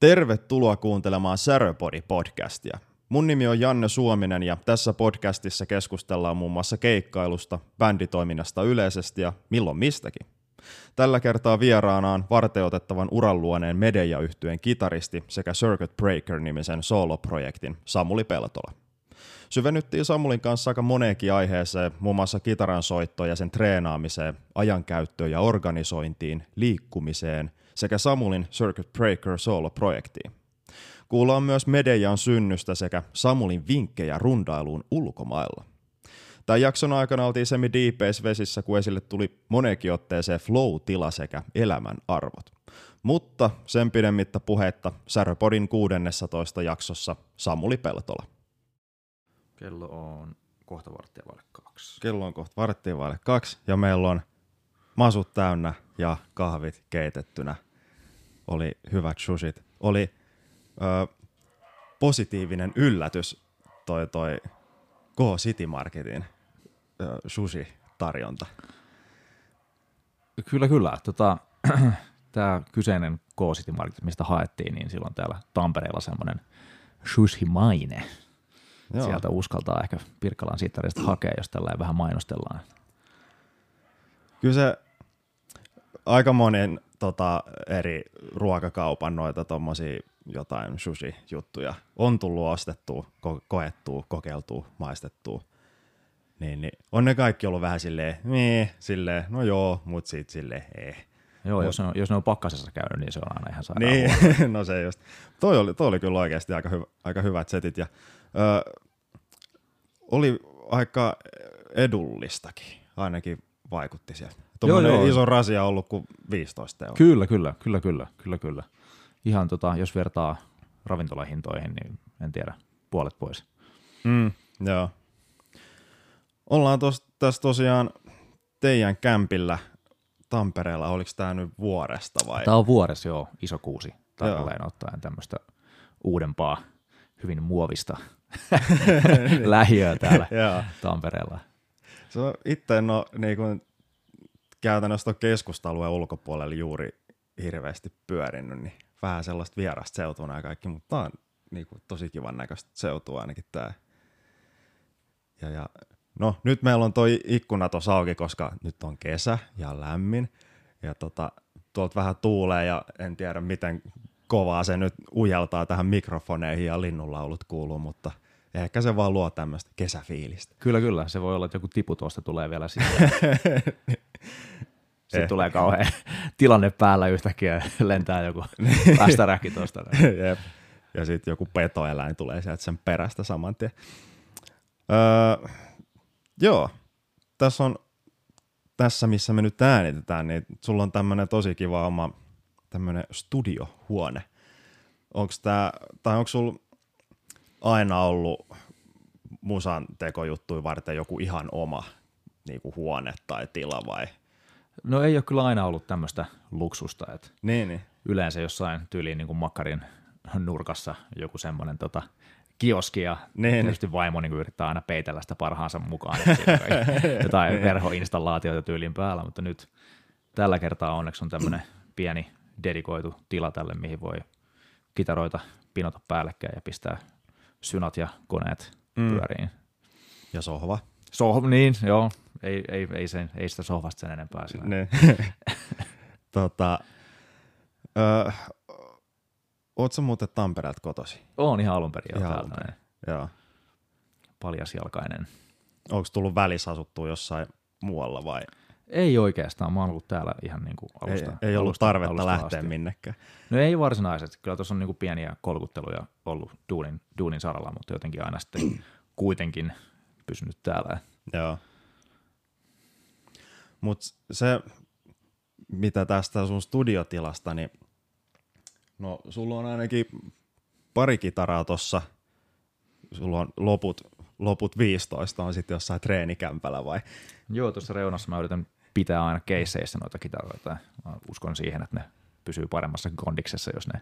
Tervetuloa kuuntelemaan Säröpodi-podcastia. Mun nimi on Janne Suominen ja tässä podcastissa keskustellaan muun muassa keikkailusta, bänditoiminnasta yleisesti ja milloin mistäkin. Tällä kertaa vieraanaan varteutettavan uranluoneen medeja kitaristi sekä Circuit Breaker-nimisen soloprojektin Samuli Peltola. Syvennyttiin Samulin kanssa aika moneenkin aiheeseen, muun muassa kitaran soittoon ja sen treenaamiseen, ajankäyttöön ja organisointiin, liikkumiseen sekä Samulin Circuit Breaker solo-projektiin. Kuullaan myös Medejan synnystä sekä Samulin vinkkejä rundailuun ulkomailla. Tämän jakson aikana oltiin semi vesissä, kun esille tuli moneenkin otteeseen flow-tila sekä elämän arvot. Mutta sen pidemmittä puhetta Säröpodin 16 jaksossa Samuli Peltola. Kello on kohta varttia vaille kaksi. Kello on kohta varttia vaille kaksi ja meillä on masut täynnä ja kahvit keitettynä. Oli hyvät sushit. Oli ö, positiivinen yllätys toi toi Go City Marketin ö, sushi-tarjonta. Kyllä, kyllä. Tota, Tämä kyseinen Go City Market, mistä haettiin, niin silloin täällä Tampereella semmoinen sushi-maine – Joo. Sieltä uskaltaa ehkä Pirkkalan sittarista hakea, jos tällä vähän mainostellaan. Kyllä se aika monen tota, eri ruokakaupan noita tommosia jotain sushi-juttuja on tullut ostettua, ko- koettua, kokeiltua, maistettua. Niin, niin, on ne kaikki ollut vähän silleen, niin, silleen, no joo, mut sit silleen, eh. Joo, Mut, jos, ne on, jos ne on pakkasessa käynyt, niin se on aina ihan sairaan Niin, no se just. Toi oli, toi oli kyllä oikeasti aika, hyvä, aika hyvät setit. Ja, ö, oli aika edullistakin, ainakin vaikutti sieltä. Tuommoinen joo, joo. iso rasia ollut kuin 15 euroa. Kyllä, kyllä, kyllä, kyllä, kyllä, kyllä. Ihan tota, jos vertaa ravintolahintoihin, niin en tiedä, puolet pois. Mm, joo. Ollaan tos, tässä tosiaan teidän kämpillä Tampereella, oliko tämä nyt vuoresta vai? Tämä on vuoressa, joo, iso kuusi, tarkalleen ottaen tämmöistä uudempaa, hyvin muovista lähiöä täällä Tampereella. Se on itse en ole niin kuin, käytännössä keskustalueen ulkopuolella juuri hirveästi pyörinyt, niin vähän sellaista vierasta seutua ja kaikki, mutta tämä on niin kuin, tosi kivan näköistä seutua ainakin tämä. Ja, ja, no nyt meillä on toi ikkuna tuossa auki, koska nyt on kesä ja lämmin ja tota, tuolta vähän tuulee ja en tiedä miten kovaa se nyt ujeltaa tähän mikrofoneihin ja linnunlaulut kuuluu, mutta ehkä se vaan luo tämmöistä kesäfiilistä. Kyllä, kyllä. Se voi olla, että joku tipu tuosta tulee vielä sisään. Sitten tulee kauhean tilanne päällä yhtäkkiä, lentää joku päästäräkki tuosta. Jep. Ja sitten joku petoeläin tulee sieltä sen perästä saman tien. Öö, joo, tässä on tässä, missä me nyt äänitetään, niin sulla on tämmöinen tosi kiva oma tämmöinen studiohuone. Onko tämä, tai onko sulla aina ollut musan tekojuttuja varten joku ihan oma niin kuin huone tai tila vai? No ei ole kyllä aina ollut tämmöistä luksusta, että niin, niin. yleensä jossain tyyliin niin kuin makkarin nurkassa joku semmoinen tota, kioski ja niin, niin. tietysti vaimo niin yrittää aina peitellä sitä parhaansa mukaan, jotain verhoinstallaatioita tyylin päällä, mutta nyt tällä kertaa onneksi on tämmöinen pieni dedikoitu tila tälle, mihin voi kitaroita pinota päällekkäin ja pistää synat ja koneet mm. pyöriin. Ja sohva. Sohva, niin, joo. Ei, ei, ei, sen, ei sitä sohvasta sen enempää. Ne. tota, ö, Oletko muuten Tampereelta kotosi? Oon ihan alun perin ihan täältä. Perin. Joo. Paljasjalkainen. Onko tullut välissä asuttua jossain muualla vai? Ei oikeastaan, mä oon ollut täällä ihan niin kuin alusta. Ei, ei ollut alusta, tarvetta alusta lähteä asti. minnekään. No ei varsinaisesti, kyllä tuossa on niin kuin pieniä kolkutteluja ollut duunin, duunin saralla, mutta jotenkin aina sitten kuitenkin pysynyt täällä. Joo. Mutta se, mitä tästä sun studiotilasta, niin no sulla on ainakin pari kitaraa tossa, sulla on loput, loput 15 on sitten jossain treenikämpällä vai? Joo, tuossa reunassa mä yritän pitää aina keisseissä noita kitaroita. Mä uskon siihen, että ne pysyy paremmassa kondiksessa, jos ne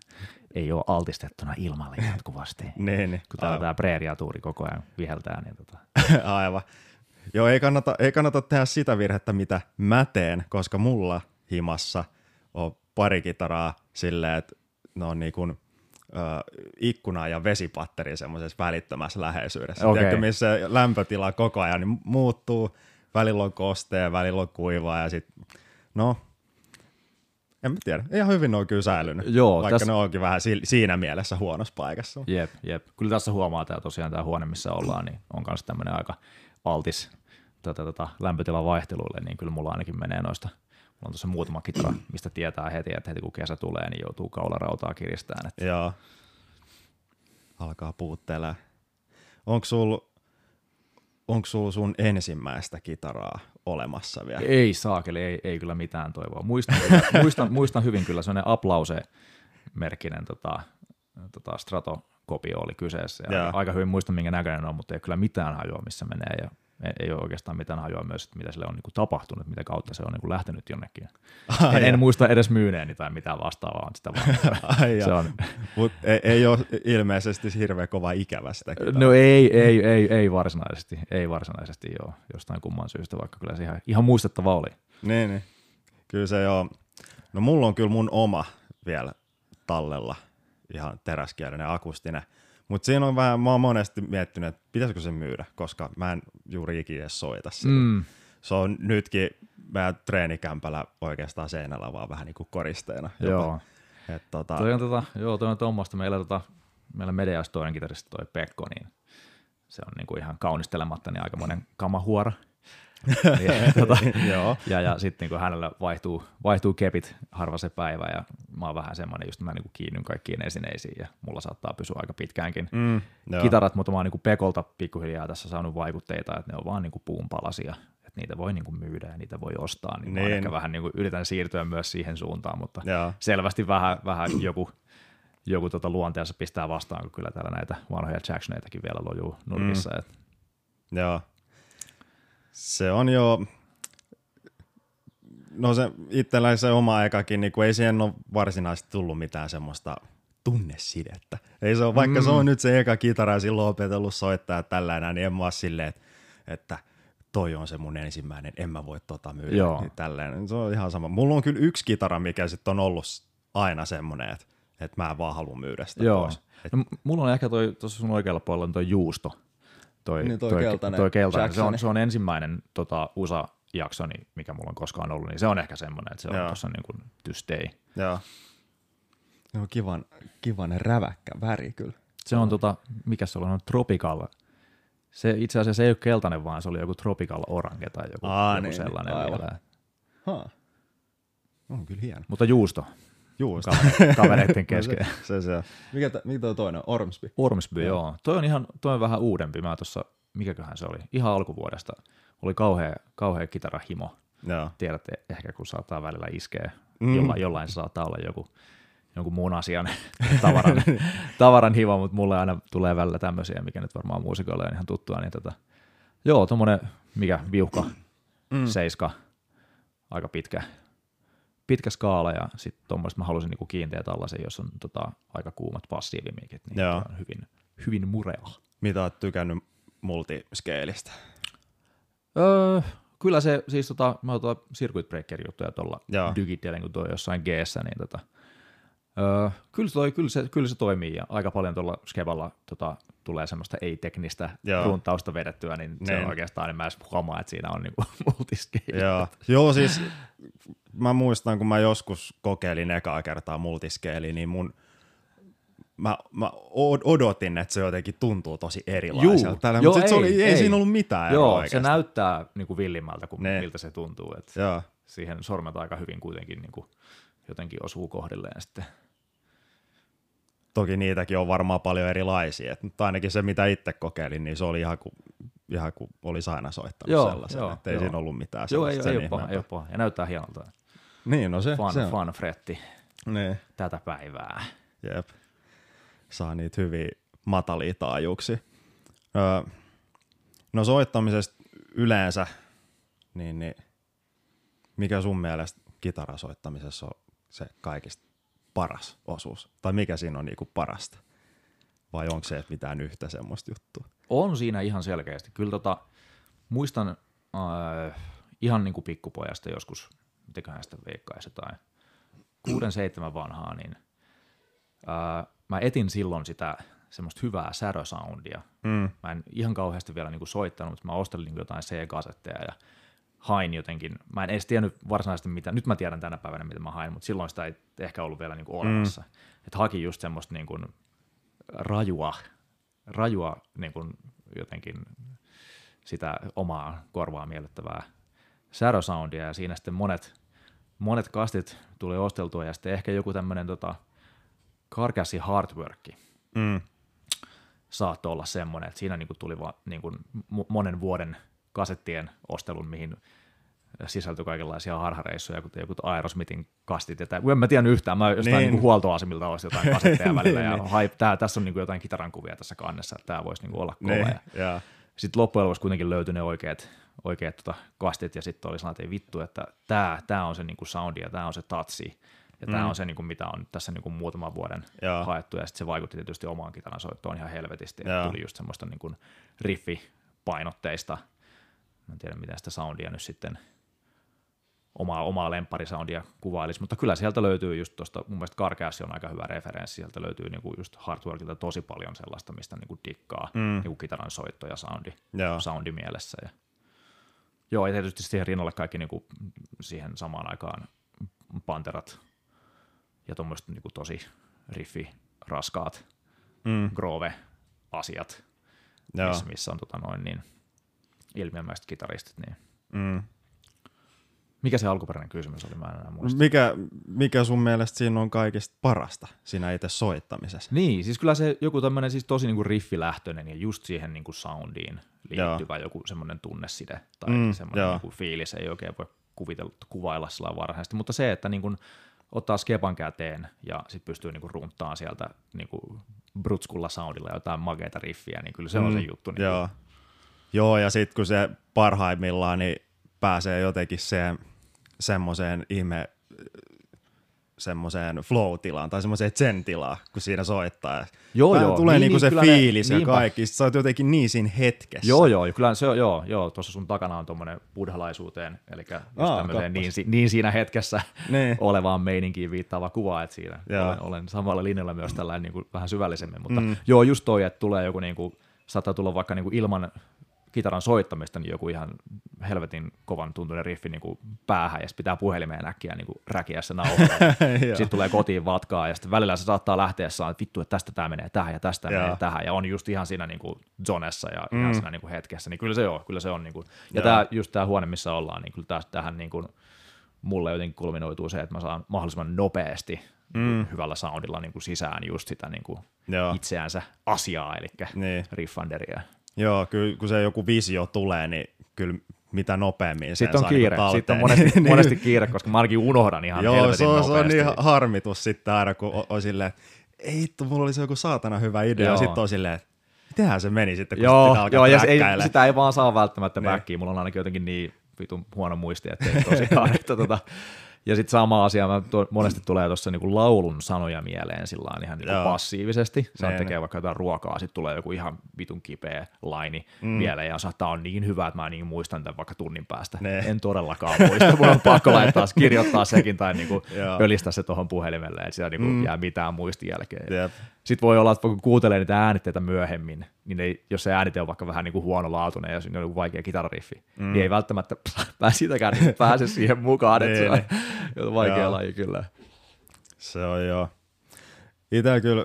ei ole altistettuna ilmalle jatkuvasti. niin, niin. Kun täällä tämä preeriatuuri koko ajan viheltää. Niin tota. Aivan. Joo, ei kannata, ei kannata tehdä sitä virhettä, mitä mä teen, koska mulla himassa on pari kitaraa silleen, että ne on niin kuin ö, ikkuna ja vesipatteri semmoisessa välittömässä läheisyydessä. Okay. Tiedätkö, missä lämpötila koko ajan niin muuttuu, välillä on kostea, välillä on kuivaa ja sitten, no, en mä tiedä. Ihan hyvin ne on kyllä säilynyt, Joo, vaikka tässä... ne onkin vähän si- siinä mielessä huonossa paikassa. Jep, jep. Kyllä tässä huomaa tämä tosiaan tämä huone, missä ollaan, niin on myös tämmöinen aika altis tota, tota, lämpötilan vaihteluille, niin kyllä mulla ainakin menee noista Mulla on tuossa muutama kitara, mistä tietää heti, että heti kun kesä tulee, niin joutuu kaularautaa kiristään. Että... Joo. Alkaa puuttelee. Onko sulla onko sulla sun ensimmäistä kitaraa olemassa vielä? Ei saakeli, ei, ei kyllä mitään toivoa. Muistan, muistan, muistan hyvin kyllä, sellainen aplause-merkkinen tota, tota Strato-kopio oli kyseessä. Ja aika hyvin muistan, minkä näköinen on, mutta ei kyllä mitään hajua, missä menee. Ja ei ole oikeastaan mitään hajua myös, että mitä sille on niin tapahtunut, mitä kautta se on niin lähtenyt jonnekin. Ai en, en, muista edes myyneeni tai mitään vastaavaa, sitä vaan. Ai se on. Mut ei, ei ole ilmeisesti hirveän kova ikävä sitä. No ei, ei, ei, ei varsinaisesti, ei varsinaisesti joo, jostain kumman syystä, vaikka kyllä se ihan, ihan muistettava oli. Niin, niin. Kyllä se joo. No mulla on kyllä mun oma vielä tallella, ihan teräskielinen akustinen – mutta siinä on vähän, mä oon monesti miettinyt, että pitäisikö se myydä, koska mä en juuri ikinä edes soita Mm. Se on nytkin meidän treenikämpällä oikeastaan seinällä vaan vähän niin kuin koristeena. Jopa. Joo. Et, tota... Toi on, tota, joo, toi on tuommoista. Meillä, tota, meillä mediassa toinen kitaristi toi Pekko, niin se on niin kuin ihan kaunistelematta niin aikamoinen kamahuora ja, tota, Joo. ja, ja sitten niin kun hänellä vaihtuu, vaihtuu kepit harva se päivä ja mä oon vähän semmoinen, just mä niin kiinnyn kaikkiin esineisiin ja mulla saattaa pysyä aika pitkäänkin mm, kitarat, mutta mä oon niin Pekolta pikkuhiljaa tässä saanut vaikutteita, että ne on vaan niin puun palasia, että niitä voi niin myydä ja niitä voi ostaa, niin, niin. mä ehkä vähän niin yritän siirtyä myös siihen suuntaan, mutta Joo. selvästi vähän, vähän joku joku tota luonteessa pistää vastaan, kun kyllä täällä näitä vanhoja Jacksoneitakin vielä lojuu nurkissa. Mm. Joo, se on jo, no se itsellä se oma aikakin, niin ei siihen ole varsinaisesti tullut mitään semmoista tunnesidettä. Ei se ole, vaikka mm. se on nyt se eka kitara ja silloin opetellut soittaa tällainen, niin en mä silleen, että, että toi on se mun ensimmäinen, en mä voi tota myydä. Joo. Niin tällainen. Se on ihan sama. Mulla on kyllä yksi kitara, mikä sitten on ollut aina semmoinen, että, että mä en vaan halua myydä sitä Joo. pois. Et... No, mulla on ehkä toi, tuossa sun oikealla puolella on toi juusto, toi, niin toi, toi keltainen. Toi keltainen. Se, on, se on ensimmäinen tota, USA-jaksoni, mikä mulla on koskaan ollut, niin se on ehkä semmoinen, että se on tuossa niin kuin to stay. Joo. No, kivan, kivan räväkkä väri kyllä. Se on, tota, mikä se on, tropical. Se itse asiassa ei ole keltainen, vaan se oli joku tropical orange tai joku, Aa, joku niin, sellainen aivan. vielä. Ha. On kyllä hieno. Mutta juusto. Juusto. Kavereiden kesken. se, se, se. Mikä, t- mikä toi toinen? Ormsby? Ormsby, joo. joo. Toi on ihan, toi on vähän uudempi. Mä tuossa, mikäköhän se oli, ihan alkuvuodesta. Oli kauhea, kauhea kitarahimo. Joo. Tiedätte ehkä, kun saattaa välillä iskeä. Mm. Jollain, jollain se saattaa olla joku, jonkun muun asian tavaran, tavaran himo, mutta mulle aina tulee välillä tämmöisiä, mikä nyt varmaan muusikoille on ihan tuttua. Niin tota, joo, tuommoinen, mikä viuhka, mm. seiska, aika pitkä, pitkä skaala ja sitten tuommoista mä halusin niinku kiinteä tällaisen, jos on tota, aika kuumat passiivimikit, niin Joo. on hyvin, hyvin murea. Mitä oot tykännyt multiskeelistä? Öö, kyllä se, siis tota, mä oon tuolla circuit breaker juttuja tuolla digitellen, kun tuo jossain g niin tota, öö, kyllä, toi, kyllä, se, kyllä se toimii ja aika paljon tuolla Skevalla tota, tulee semmoista ei-teknistä Joo. runtausta vedettyä, niin se on niin. oikeastaan, niin mä edes huomaa, että siinä on niinku multiskeeli. Joo. Joo, siis mä muistan, kun mä joskus kokeilin ekaa kertaa multiskeeli, niin mun mä, mä odotin, että se jotenkin tuntuu tosi erilaiselta. Tällä, joo, mutta ei, se oli, ei, ei siinä ollut mitään Joo, oikeastaan. se näyttää niin kuin villimmältä kuin ne. miltä se tuntuu. Että joo. Siihen sormet aika hyvin kuitenkin niin kuin jotenkin osuu kohdilleen sitten. Toki niitäkin on varmaan paljon erilaisia, mutta ainakin se mitä itse kokeilin, niin se oli ihan kuin, ihan kuin olisi aina soittanut joo, sellaisen, joo, että ei joo. siinä ollut mitään Joo, ei, ei, ole paha, ei ole paha, ja näyttää hienolta. Niin, no se, fun, se on. Fun fretti niin. tätä päivää. Jep. Saa niitä hyviä matalia taajuuksia. Öö, no soittamisesta yleensä, niin, niin mikä sun mielestä kitarasoittamisessa on se kaikista paras osuus? Tai mikä siinä on niinku parasta? Vai onko se että mitään yhtä semmoista juttua? On siinä ihan selkeästi. Kyllä tota, muistan äh, ihan niin kuin pikkupojasta joskus mitäköhän sitä veikkaisi jotain, kuuden seitsemän vanhaa, niin ää, mä etin silloin sitä semmoista hyvää särösoundia. Mm. Mä en ihan kauheasti vielä niin kuin soittanut, mutta mä ostelin niin jotain C-kasetteja ja hain jotenkin, mä en edes tiennyt varsinaisesti mitä, nyt mä tiedän tänä päivänä mitä mä hain, mutta silloin sitä ei ehkä ollut vielä niin kuin olemassa. Mm. Että haki just semmoista niin kuin rajua, rajua niin kuin jotenkin sitä omaa korvaa miellyttävää särösoundia ja siinä sitten monet, monet kastit tuli osteltua ja sitten ehkä joku tämmöinen tota, karkassi hardworki mm. saattoi olla semmoinen, että siinä niin kuin tuli va, niin kuin monen vuoden kasettien ostelun, mihin sisältyi kaikenlaisia harhareissuja, kuten joku Aerosmithin kastit. Ja tää, en mä tiedä yhtään, mä jostain niin. niin kuin jotain kasetteja välillä, ja niin. hai, tää, tässä on niin kuin jotain kitaran kuvia tässä kannessa, että tämä voisi niin kuin olla kova. Niin. Ja, sitten loppujen lopuksi kuitenkin löytyi ne oikeat, oikeat tota kastit, ja sitten oli sellainen, että ei vittu, että tämä, tämä on se niin kuin soundi, ja tämä on se tatsi, ja mm. tämä on se, niin kuin, mitä on tässä niin kuin muutaman vuoden Jaa. haettu, ja sitten se vaikutti tietysti omaan kitaran soittoon ihan helvetisti, ja tuli just semmoista niin kuin riffipainotteista, mä en tiedä miten sitä soundia nyt sitten omaa, omaa lempparisoundia kuvailisi, mutta kyllä sieltä löytyy just tuosta, mun mielestä Carcass on aika hyvä referenssi, sieltä löytyy niinku just Hardworkilta tosi paljon sellaista, mistä niinku dikkaa mm. niinku kitaran soitto ja soundi, Joo. soundi mielessä. Ja, joo, ja tietysti siihen rinnalle kaikki niinku siihen samaan aikaan panterat ja tuommoiset niinku tosi riffi, raskaat mm. grove-asiat, missä, missä on tota noin niin ilmiömäiset kitaristit, niin mm mikä se alkuperäinen kysymys oli, mä en enää muista. Mikä, mikä sun mielestä siinä on kaikista parasta siinä itse soittamisessa? Niin, siis kyllä se joku tämmöinen siis tosi niinku riffilähtöinen ja just siihen niinku soundiin liittyvä joo. joku semmoinen tunneside tai mm, semmoinen niinku fiilis, ei oikein voi kuvitella, kuvailla sillä varhaisesti, mutta se, että niinku ottaa skepan käteen ja sitten pystyy niinku runttaan sieltä niinku brutskulla soundilla jotain mageita riffiä, niin kyllä se mm, on se juttu. Niinku. Joo. joo, ja sitten kun se parhaimmillaan, niin pääsee jotenkin se, semmoiseen ihme semmoiseen flow-tilaan tai semmoiseen zen-tilaan, kun siinä soittaa. Joo, joo. Tulee niin, niinku niin, se fiilis ne, ja kaikki, sä oot jotenkin niin siinä hetkessä. Joo, joo, kyllä se on, joo, joo, tuossa sun takana on tuommoinen buddhalaisuuteen, eli Aa, niin, niin, siinä hetkessä niin. olevaan meininkiin viittaava kuva, että siinä olen, olen, samalla linjalla myös tällainen niin kuin vähän syvällisemmin, mutta mm. joo, just toi, että tulee joku niin kuin, saattaa tulla vaikka niin kuin ilman kitaran soittamista, niin joku ihan helvetin kovan tuntuinen riffi niin kuin päähän, ja sitten pitää puhelimeen äkkiä niin kuin räkiä se nauha. sitten tulee kotiin vatkaa, ja sitten välillä se saattaa lähteä saa, että vittu, että tästä tämä menee tähän ja tästä menee tähän, ja on just ihan siinä niin kuin zonessa ja mm. ihan siinä niin kuin hetkessä, niin kyllä se on, kyllä se on. Niin kuin, ja tämä, just tämä huone, missä ollaan, niin kyllä tähän niin kuin, mulle jotenkin kulminoituu se, että mä saan mahdollisimman nopeasti mm. hyvällä soundilla niin kuin sisään just sitä niin kuin itseänsä asiaa, eli niin. riffanderia. Joo, kyllä kun se joku visio tulee, niin kyllä mitä nopeammin Sitten on niinku kiire, niin sitten on monesti, monesti kiire, koska mä ainakin unohdan ihan Joo, helvetin se on, se on niin harmitus sitten aina, kun on, on silleen, ei hitto, mulla oli se joku saatana hyvä idea, Joo. ja sitten on silleen, mitenhän se meni sitten, kun joo, sitten joo, ja ei, sitä ei vaan saa välttämättä niin. backiin, mulla on ainakin jotenkin niin vitun huono muisti, että ei tosiaan, että tota, ja sitten sama asia, mä to, monesti tulee tuossa niinku laulun sanoja mieleen sillä ihan niinku passiivisesti. Sä ne, tekee ne. vaikka jotain ruokaa, sitten tulee joku ihan vitun kipeä laini mm. mieleen, ja saattaa on niin hyvä, että mä niin muistan tämän vaikka tunnin päästä. Ne. En todellakaan muista, mun on pakko laittaa, kirjoittaa sekin tai niinku pölistää se tuohon puhelimelle, että siellä niinku mm. jää mitään muistijälkeä. Yep. Sitten voi olla, että kun kuuntelee niitä äänitteitä myöhemmin, niin ei, jos se äänite on vaikka vähän niin kuin huonolaatuinen ja siinä on joku vaikea kitarariffi, mm. niin ei välttämättä pääse sitäkään niin pääse siihen mukaan, että se on niin. vaikea joo. laji kyllä. Se on joo. Itse kyllä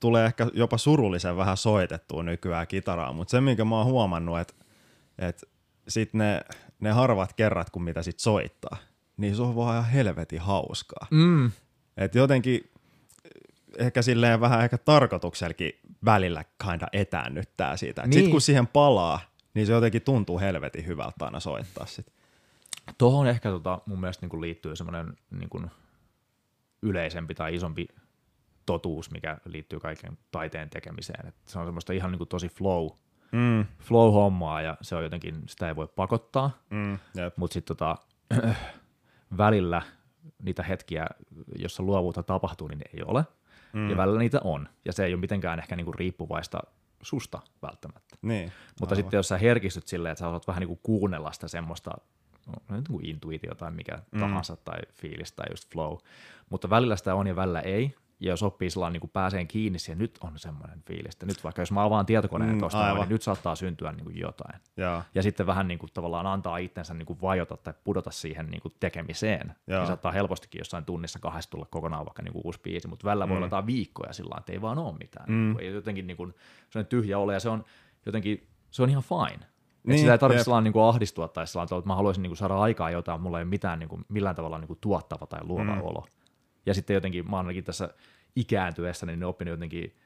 tulee ehkä jopa surullisen vähän soitettua nykyään kitaraa, mutta se minkä mä oon huomannut, että, että sit ne, ne harvat kerrat, kun mitä sit soittaa, niin se on vaan ihan helvetin hauskaa. Mm. Et jotenkin ehkä silleen vähän ehkä tarkoituksellakin välillä kinda etäännyttää siitä. Niin. Sitten kun siihen palaa, niin se jotenkin tuntuu helvetin hyvältä aina soittaa sit. Tuohon ehkä tota, mun mielestä niin liittyy semmoinen niin yleisempi tai isompi totuus, mikä liittyy kaiken taiteen tekemiseen. Et se on semmoista ihan niin tosi flow, mm. flow-hommaa ja se on jotenkin, sitä ei voi pakottaa, mm, mutta sitten tota, välillä niitä hetkiä, jossa luovuutta tapahtuu, niin ei ole – Mm. Ja välillä niitä on. Ja se ei ole mitenkään ehkä niinku riippuvaista susta välttämättä. Niin, Mutta sitten jos sä herkistyt silleen, että sä osaat vähän niinku kuunnella sitä semmoista no, niin kuin intuitio tai mikä mm. tahansa tai fiilis tai just flow, mutta välillä sitä on ja välillä ei, ja jos oppii sillä niin pääseen kiinni siihen, nyt on semmoinen fiilis, että nyt vaikka jos mä avaan tietokoneen mm, tuosta, niin nyt saattaa syntyä niin kuin jotain. Ja. ja sitten vähän niin kuin tavallaan antaa itsensä niin kuin vajota tai pudota siihen niin kuin tekemiseen. Ja. Niin saattaa helpostikin jossain tunnissa kahdesta tulla kokonaan vaikka niin kuin uusi biisi, mutta välillä mm. voi olla viikkoja sillä että ei vaan ole mitään. Mm. Niin kuin, jotenkin niin kuin, se on tyhjä ole ja se on jotenkin, se on ihan fine. Niin, sitä ei tarvitse sellainen niin kuin ahdistua tai sellainen, että mä haluaisin niin kuin saada aikaa jotain, mulla ei ole mitään niin kuin, millään tavalla niin kuin tuottava tai luova mm. olo. Ja sitten jotenkin mä oon ainakin tässä ikääntyessä niin oppinut jotenkin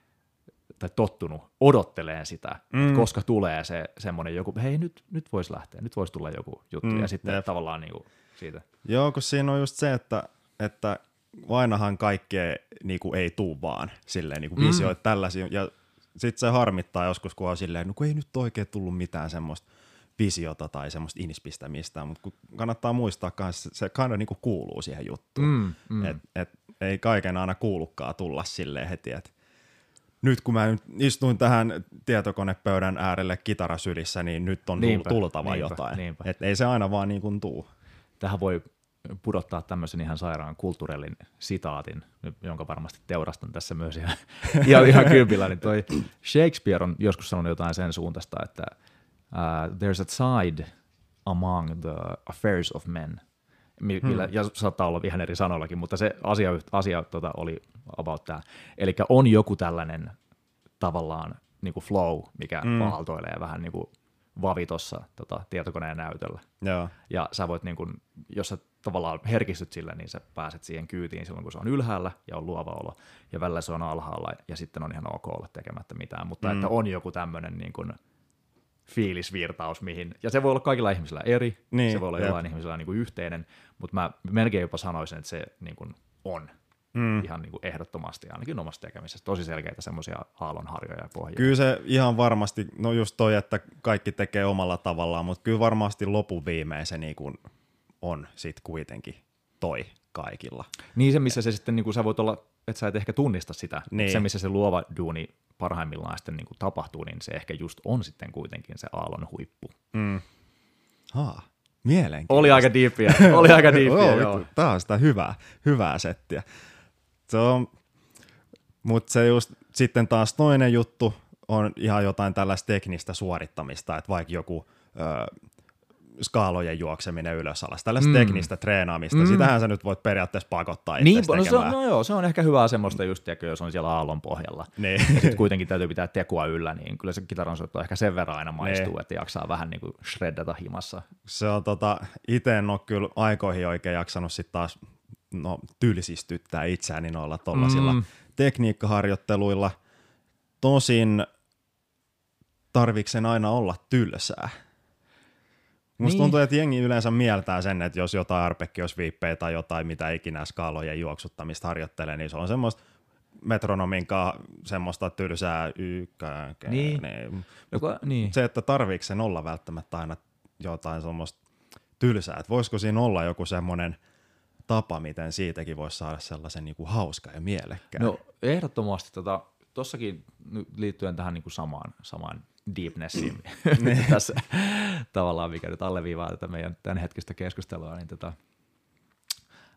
tai tottunut odotteleen sitä, mm. koska tulee se semmoinen joku, hei nyt, nyt voisi lähteä, nyt voisi tulla joku juttu, mm, ja sitten jep. tavallaan niin kuin siitä. Joo, kun siinä on just se, että, että vainahan kaikkea niin kuin ei tuu vaan silleen niin kuin mm. visioit tällaisia, ja sitten se harmittaa joskus, kun on silleen, no kun ei nyt oikein tullut mitään semmoista visiota tai semmoista inspistä mistään, mutta kannattaa muistaa että se kind niin kuuluu siihen juttuun. Mm, mm. Et, et, ei kaiken aina kuulukaan tulla silleen heti, että nyt kun mä nyt istuin tähän tietokonepöydän äärelle kitarasylissä, niin nyt on niinpä, tultava niinpä, jotain. Niinpä. Et ei se aina vaan niin kuin tuu. Tähän voi pudottaa tämmöisen ihan sairaan kulttuurillin sitaatin, jonka varmasti teurastan tässä myös ihan, ihan, ihan kympillä, niin toi Shakespeare on joskus sanonut jotain sen suuntaista, että uh, there's a side among the affairs of men, millä, hmm. ja saattaa olla ihan eri sanoillakin, mutta se asia, asia tota, oli about tämä. Eli on joku tällainen tavallaan niin kuin flow, mikä mm. paaltoilee vähän niin kuin vavitossa tota, tietokoneen näytöllä. Joo. Ja sä voit, niin kuin, jos sä tavallaan herkistyt sille, niin sä pääset siihen kyytiin silloin, kun se on ylhäällä ja on luova olo, ja välillä se on alhaalla, ja sitten on ihan ok olla tekemättä mitään, mutta mm. että on joku tämmöinen niin kuin, fiilisvirtaus, mihin, ja se voi olla kaikilla ihmisillä eri, niin, se voi olla jep. jollain ihmisillä niin kuin yhteinen, mutta mä melkein jopa sanoisin, että se niin kuin on mm. ihan niin kuin ehdottomasti, ainakin omassa tekemisessä, tosi selkeitä semmoisia aallonharjoja ja pohjia. Kyllä se ihan varmasti, no just toi, että kaikki tekee omalla tavallaan, mutta kyllä varmasti lopun viimein se niin kuin on sit kuitenkin toi kaikilla. Niin se, missä se sitten, niin kuin sä voit olla, että sä et ehkä tunnista sitä, niin. se, missä se luova duuni parhaimmillaan sitten niin kuin tapahtuu, niin se ehkä just on sitten kuitenkin se aallon huippu. Mm. Haa, mielenkiintoista. Oli aika diippiä, oli aika diippiä, oh, joo. Tämä on sitä hyvää, hyvää settiä. Se on, mutta se just sitten taas toinen juttu on ihan jotain tällaista teknistä suorittamista, että vaikka joku ö, skaalojen juokseminen ylös alas, tällaista mm. teknistä treenaamista, mm. sitähän sä nyt voit periaatteessa pakottaa niin, no, se on, no joo, se on ehkä hyvä semmoista just, tiedätkö, jos on siellä aallon pohjalla. Niin. Ja sitten kuitenkin täytyy pitää tekua yllä, niin kyllä se kitaran soitto ehkä sen verran aina maistuu, niin. että jaksaa vähän niin kuin shreddata himassa. Se on tota, itse en ole kyllä aikoihin oikein jaksanut sitten taas no, tylsistyttää itseäni noilla tuollaisilla mm. tekniikkaharjoitteluilla. Tosin tarviksen aina olla tylsää. Musta niin. tuntuu, että jengi yleensä mieltää sen, että jos jotain arpekkiosviippejä tai jotain mitä ikinä skaalojen juoksuttamista harjoittelee, niin se on semmoista metronomin kanssa semmoista tylsää ykää. Niin. niin. Joko, niin. Se, että tarviiko sen olla välttämättä aina jotain semmoista tylsää, että voisiko siinä olla joku semmoinen tapa, miten siitäkin voisi saada sellaisen niin kuin hauska ja mielekkään. No ehdottomasti tota, tossakin liittyen tähän niin kuin samaan, samaan deepnessiin niin. tässä tavallaan, mikä nyt alleviivaa tätä meidän tämänhetkistä keskustelua, niin tota,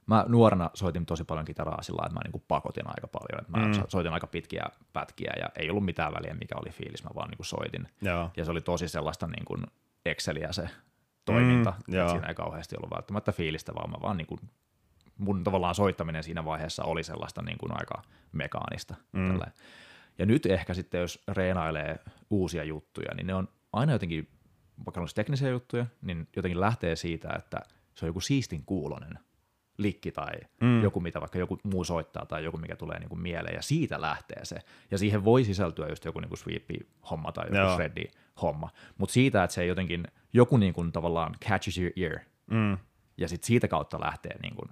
mä nuorena soitin tosi paljon kitaraa sillä että mä niin pakotin aika paljon. Että mä mm. soitin aika pitkiä pätkiä ja ei ollut mitään väliä, mikä oli fiilis, mä vaan niin soitin. Joo. Ja se oli tosi sellaista niin kuin Exceliä se toiminta, mm, että siinä ei kauheasti ollut välttämättä fiilistä, vaan mä vaan niin kuin, mun tavallaan soittaminen siinä vaiheessa oli sellaista niin kuin aika mekaanista. Mm. Ja nyt ehkä sitten, jos reenailee uusia juttuja, niin ne on aina jotenkin, vaikka on teknisiä juttuja, niin jotenkin lähtee siitä, että se on joku siistin kuulonen likki tai mm. joku, mitä vaikka joku muu soittaa tai joku, mikä tulee niin kuin mieleen, ja siitä lähtee se. Ja siihen voi sisältyä just joku niin kuin sweepi-homma tai joku shreddi-homma, mutta siitä, että se jotenkin, joku niin kuin tavallaan catches your ear, mm. ja sitten siitä kautta lähtee niin kuin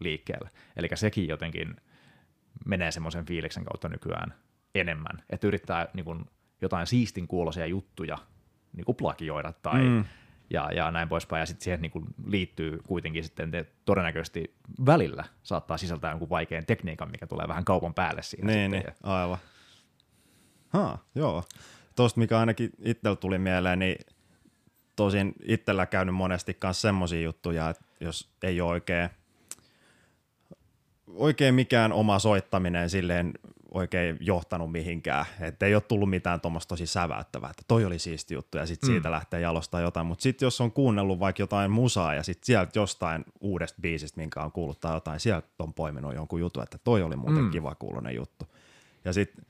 liikkeelle. Eli sekin jotenkin menee semmoisen fiiliksen kautta nykyään enemmän, että yrittää niin kuin, jotain siistin kuuloisia juttuja niin kuin plagioida tai mm. ja, ja näin poispäin, ja sitten siihen niin kuin, liittyy kuitenkin sitten te, todennäköisesti välillä saattaa sisältää jonkun vaikean tekniikan, mikä tulee vähän kaupan päälle siinä. Niin, sitten. niin aivan. Ha, joo. Tuosta, mikä ainakin itsellä tuli mieleen, niin tosin itsellä käynyt monesti myös semmoisia juttuja, että jos ei ole oikein oikein mikään oma soittaminen silleen oikein johtanut mihinkään. Että ei ole tullut mitään tuommoista tosi säväyttävää, että toi oli siisti juttu ja sitten mm. siitä lähtee jalostaa jotain. Mutta sitten jos on kuunnellut vaikka jotain musaa ja sitten sieltä jostain uudesta biisistä, minkä on kuullut tai jotain, sieltä on poiminut jonkun jutun, että toi oli muuten mm. kiva kuulonen juttu. Ja sitten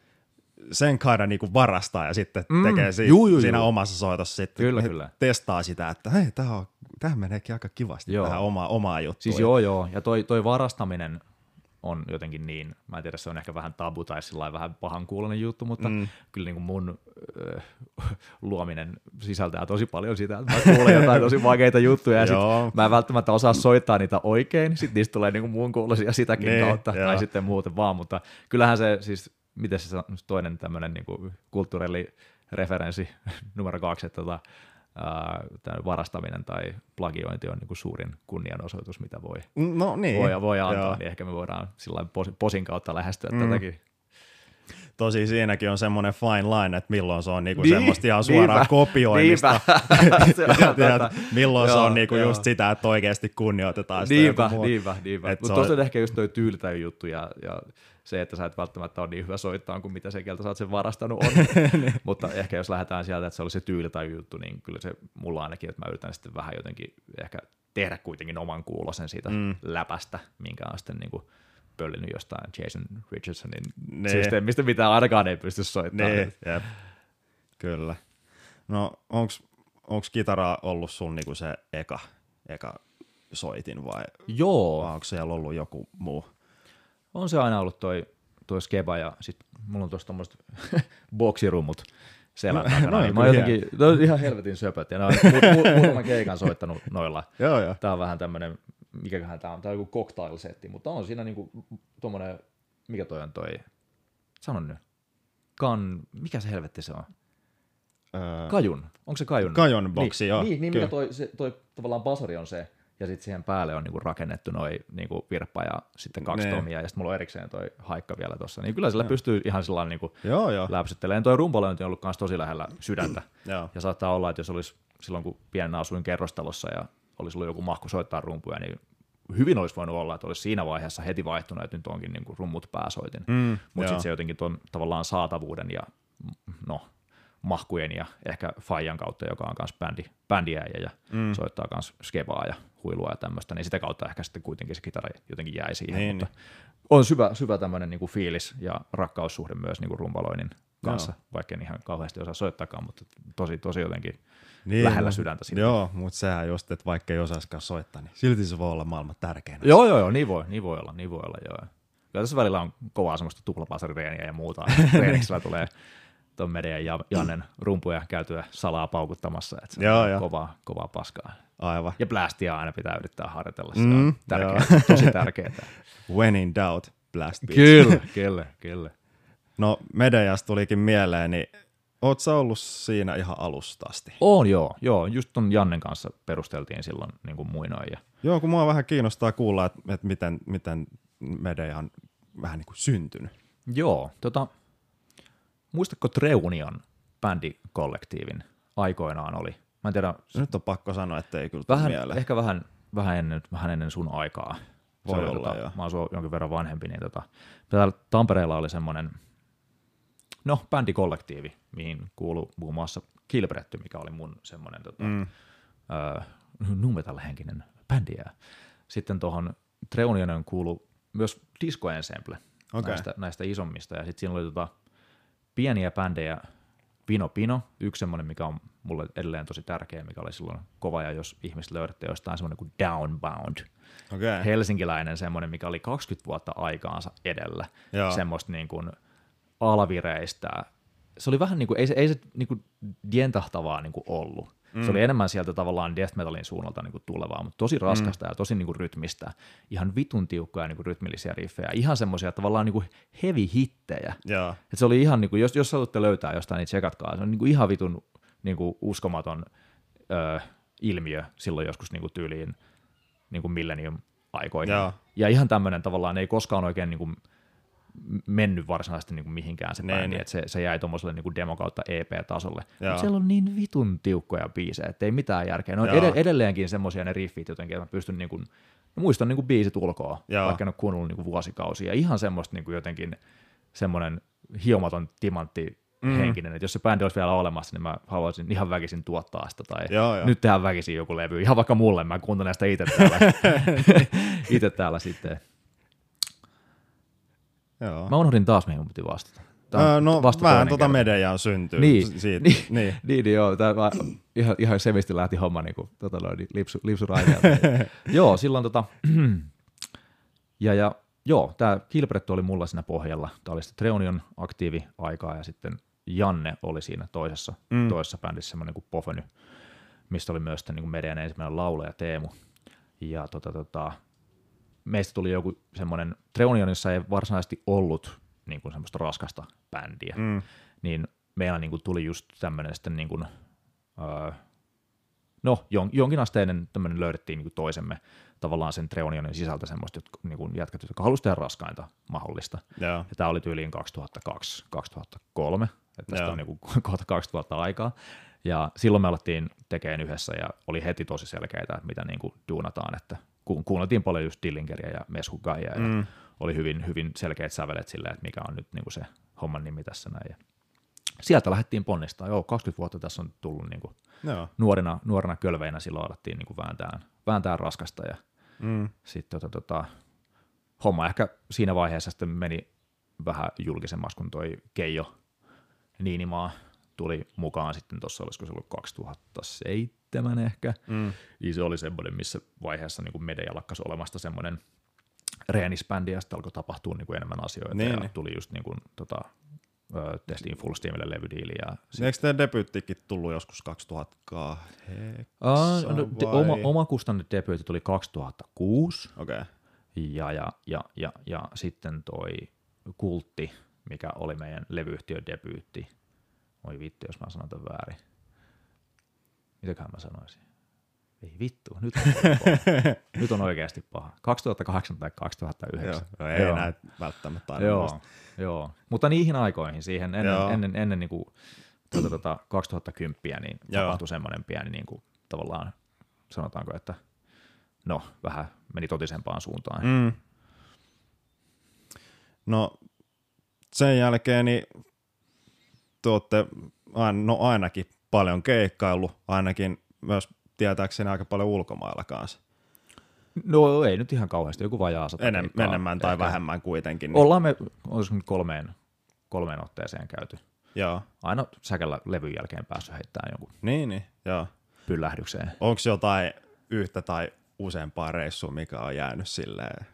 sen kaida niinku varastaa ja sitten mm. tekee si- juu, juu, siinä juu. omassa soitossa sitten kyllä, kyllä. testaa sitä, että hei, tämä tämähän meneekin aika kivasti joo. tähän omaa, omaa juttuun. Siis joo, joo, ja toi, toi varastaminen on jotenkin niin, mä en tiedä, se on ehkä vähän tabu tai sillä vähän pahan kuulonen juttu, mutta mm. kyllä niin kuin mun äh, luominen sisältää tosi paljon sitä, että mä kuulen jotain tosi vaikeita juttuja ja sit mä en välttämättä osaa soittaa niitä oikein, sit niistä tulee niin kuin mun kuulosia sitäkin niin, kautta joo. tai sitten muuten vaan, mutta kyllähän se siis, miten se toinen tämmöinen niin kulttuurireferenssi numero kaksi, että tota, tämä varastaminen tai plagiointi on niin suurin kunnianosoitus, mitä voi, no, niin. voi, voi antaa, Joo. niin ehkä me voidaan sillä posin kautta lähestyä mm. tätäkin. Tosi siinäkin on semmoinen fine line, että milloin se on niinku niin, semmoista ihan suoraa niinpä, kopioimista. Niinpä. ja, milloin joo, se on niinku just sitä, että oikeasti kunnioitetaan sitä. Niinpä, niinpä, niinpä. Mutta tuossa on ehkä just toi tyylitä juttu ja, ja se, että sä et välttämättä ole niin hyvä soittaa kuin mitä se, keltä sä oot sen varastanut on. niin. Mutta ehkä jos lähdetään sieltä, että se oli se tyyli tai juttu, niin kyllä se mulla ainakin, että mä yritän sitten vähän jotenkin ehkä tehdä kuitenkin oman kuulosen siitä mm. läpästä, minkä on sitten niin kuin pöllinyt jostain Jason Richardsonin ne. systeemistä, mitä ainakaan ei pysty soittamaan. Jep. Kyllä. No onks, onks kitara ollut sun niinku se eka, eka soitin vai, Joo. vai onko siellä ollut joku muu? On se aina ollut toi, toi skeba ja sitten mulla on tuossa tommoset boksirummut selän no, takana. No, mä jotenkin, no, ihan helvetin söpöt ja ne on mu- muutaman keikan soittanut noilla. joo, joo. Tää on vähän tämmönen, mikäköhän tää on, tää on joku cocktail-setti, mutta on siinä niinku tommonen, mikä toi on toi, sanon nyt, kan, mikä se helvetti se on? Öö, kajun, onko se kajun? Kajun boksi, niin, joo. Niin, niin mikä toi, se, toi tavallaan basari on se, ja sitten siihen päälle on niinku rakennettu noin niinku virppa ja sitten kaksi ne. tomia, ja sitten mulla on erikseen toi haikka vielä tuossa. Niin kyllä sillä pystyy ihan sillä niinku joo, joo. läpsyttelemään. Toi rumpalointi on ollut myös tosi lähellä sydäntä. ja saattaa olla, että jos olisi silloin, kun pienen asuin kerrostalossa ja olisi ollut joku mahku soittaa rumpuja, niin hyvin olisi voinut olla, että olisi siinä vaiheessa heti vaihtunut, että nyt onkin niin kuin rummut pääsoitin. Mm, Mutta sitten se jotenkin tuon tavallaan saatavuuden ja no, mahkujen ja ehkä Fajan kautta, joka on myös bändi, bändiäjä ja mm. soittaa myös skebaa ja huilua ja tämmöistä, niin sitä kautta ehkä sitten kuitenkin se kitara jotenkin jäi siihen, niin, mutta niin. on syvä, syvä tämmöinen niin kuin fiilis ja rakkaussuhde myös niin kuin rumpaloinnin kanssa, joo. vaikka en ihan kauheasti osaa soittaakaan, mutta tosi, tosi jotenkin niin, lähellä sydäntä siitä. Joo, mutta sehän just, että vaikka ei osaisikaan soittaa, niin silti se voi olla maailman tärkein. Joo, joo, joo, niin voi, niin voi olla, niin voi olla, joo. Kyllä tässä välillä on kovaa semmoista tuplapasarireeniä ja muuta. Treeniksellä tulee tuon Median ja Jannen rumpuja käytyä salaa paukuttamassa, että se joo, on joo. kovaa, kovaa paskaa. Aivan. Ja blastia aina pitää yrittää harjoitella, se mm, on tärkeä, tosi tärkeää. When in doubt, blast beats. Kyllä, kyllä, kyllä. No Medejasta tulikin mieleen, niin oot sä ollut siinä ihan alusta asti? On joo, joo. Just ton Jannen kanssa perusteltiin silloin niin kuin muinoin. Ja... Joo, kun mua vähän kiinnostaa kuulla, että, että miten, miten Medeja on vähän niin kuin syntynyt. Joo, tota, muistatko Treunion bändikollektiivin aikoinaan oli? Mä en tiedä. Nyt on pakko sanoa, että ei kyllä vähän, mieleen. Ehkä vähän, vähän, ennen, vähän ennen sun aikaa. Voi se olla, tota, Mä oon jonkin verran vanhempi, niin tota, täällä Tampereella oli semmoinen, no, bändikollektiivi, mihin kuuluu muun muassa Kilbretty, mikä oli mun semmoinen tota, mm. äh, numetal-henkinen bändi. Ja sitten tuohon Treunionen kuulu myös Disco Ensemble okay. näistä, näistä isommista, ja sitten siinä oli tota, pieniä bändejä, Pino Pino, yksi semmoinen, mikä on mulle edelleen tosi tärkeä, mikä oli silloin kova, ja jos ihmiset löydätte jostain semmoinen kuin Downbound, okay. helsinkiläinen semmoinen, mikä oli 20 vuotta aikaansa edellä, Joo. semmoista niin kuin alvireistä, se oli vähän niin kuin, ei se, ei se niin kuin dientahtavaa niin kuin ollut, Mm. Se oli enemmän sieltä tavallaan death metalin suunnalta niin kuin tulevaa, mutta tosi raskasta mm. ja tosi niin kuin rytmistä. Ihan vitun tiukkoja niin kuin rytmillisiä riffejä. Ihan semmoisia tavallaan niin kuin heavy hittejä. Yeah. Et se oli ihan, niin kuin, jos, jos haluatte löytää jostain, niin tsekatkaa. Se on niin kuin ihan vitun niin kuin uskomaton ö, ilmiö silloin joskus niin kuin tyyliin niin kuin millennium aikoina. Yeah. Ja ihan tämmöinen tavallaan ei koskaan oikein niin kuin mennyt varsinaisesti niin kuin mihinkään se Niin, bändi, niin. että se, se jäi tuommoiselle niin demo kautta EP-tasolle. Mutta siellä on niin vitun tiukkoja biisejä, että ei mitään järkeä. Ne on Joo. ed- edelleenkin semmoisia ne riffit jotenkin, että mä pystyn niin kuin, mä muistan niin kuin biisit ulkoa, Joo. vaikka en ole kuunnellut niin kuin vuosikausia. Ihan semmoista niin kuin jotenkin semmoinen hiomaton timantti Mm. henkinen, että jos se bändi olisi vielä olemassa, niin mä haluaisin ihan väkisin tuottaa sitä, tai Joo, joo. nyt tehdään väkisin joku levy, ihan vaikka mulle, mä kuuntelen sitä itse täällä, itse täällä sitten. Joo. Mä unohdin taas, mihin mun piti vastata. On Öö, no vasta vähän tuota kerta. mediaa syntyy. Niin, siitä. niin, niin. niin, niin joo, tää, mä, ihan, ihan semisti lähti homma niin kuin, tota, niin lipsu, lipsuraineelta. joo, silloin tota, ja, ja joo, tämä Kilbretto oli mulla siinä pohjalla. Tämä oli sitten Treonion aktiivi-aikaa ja sitten Janne oli siinä toisessa, Mm. toisessa bändissä semmoinen kuin Pofeny, mistä oli myös sitten niin kuin median ensimmäinen laulaja Teemu. Ja tota, tota, meistä tuli joku semmoinen, Treonionissa ei varsinaisesti ollut niin kuin semmoista raskasta bändiä, Mm. niin meillä niin kuin tuli just tämmöinen sitten niin kuin, öö, no jon, jonkinasteinen tämmöinen löydettiin niin kuin toisemme tavallaan sen Treonionin sisältä semmoista jotka, niin kuin jätkät, jotka halusivat tehdä raskainta mahdollista. Joo. Ja tämä oli tyyliin 2002-2003, että tästä Joo. on niin kuin kohta 2000 aikaa. Ja silloin me alettiin tekemään yhdessä ja oli heti tosi selkeitä, että mitä niin kuin duunataan, että ku- kuunneltiin paljon just Dillingeria ja Meshugaia ja Mm. oli hyvin, hyvin selkeät sävelet silleen, että mikä on nyt niin kuin se homman nimi tässä näin. Ja sieltä lähdettiin ponnistaa. Joo, 20 vuotta tässä on tullut niin kuin Joo. nuorina, nuorina kölveinä silloin alettiin niin kuin vääntää, vääntää raskasta ja Mm. sitten tota, tota, homma ehkä siinä vaiheessa sitten meni vähän julkisemmaksi, kun toi Keijo Niinimaa tuli mukaan sitten tuossa, olisiko se ollut 2007 ehkä, Mm. niin se oli semmoinen, missä vaiheessa niin kuin media lakkasi olemasta semmoinen reenisbändi, ja sitten alkoi tapahtua niin kuin enemmän asioita, Niin, ja niin. tuli just niin kuin, tota, ö, testiin Full Steamille levydiili, ja Eikö teidän debyyttikin tullut joskus 2008? Aa, no, de, vai? oma, oma kustannedebyytti tuli 2006, Okei. Okay. ja, ja, ja, ja, ja sitten toi Kultti, mikä oli meidän levyyhtiön debyytti. Oi vittu, jos mä sanon tämän väärin. Mitäköhän mä sanoisin? Ei vittu, nyt on, paha. nyt on oikeasti paha. 2008 tai 2009. Joo. Joo, ei Joo. näitä välttämättä aina Joo, muista. joo. Mutta niihin aikoihin, siihen ennen, Joo. ennen, ennen niin kuin, tuota, tuota, 2010, niin Joo. tapahtui semmoinen pieni niin kuin, tavallaan, sanotaanko, että no, vähän meni totisempaan suuntaan. Mm. No sen jälkeen niin te olette no ainakin paljon keikkaillut, ainakin myös tietääkseni aika paljon ulkomailla kanssa. No ei nyt ihan kauheasti, joku vajaa sata Enem, keikkaa enemmän tai ehkä. vähemmän kuitenkin. Niin. Ollaan me, olisiko nyt kolmeen, kolmeen otteeseen käyty. Joo, Aina säkellä levyn jälkeen päässyt heittämään jonkun niin, niin, joo. pyllähdykseen. Onko jotain yhtä tai useampaa reissua, mikä on jäänyt silleen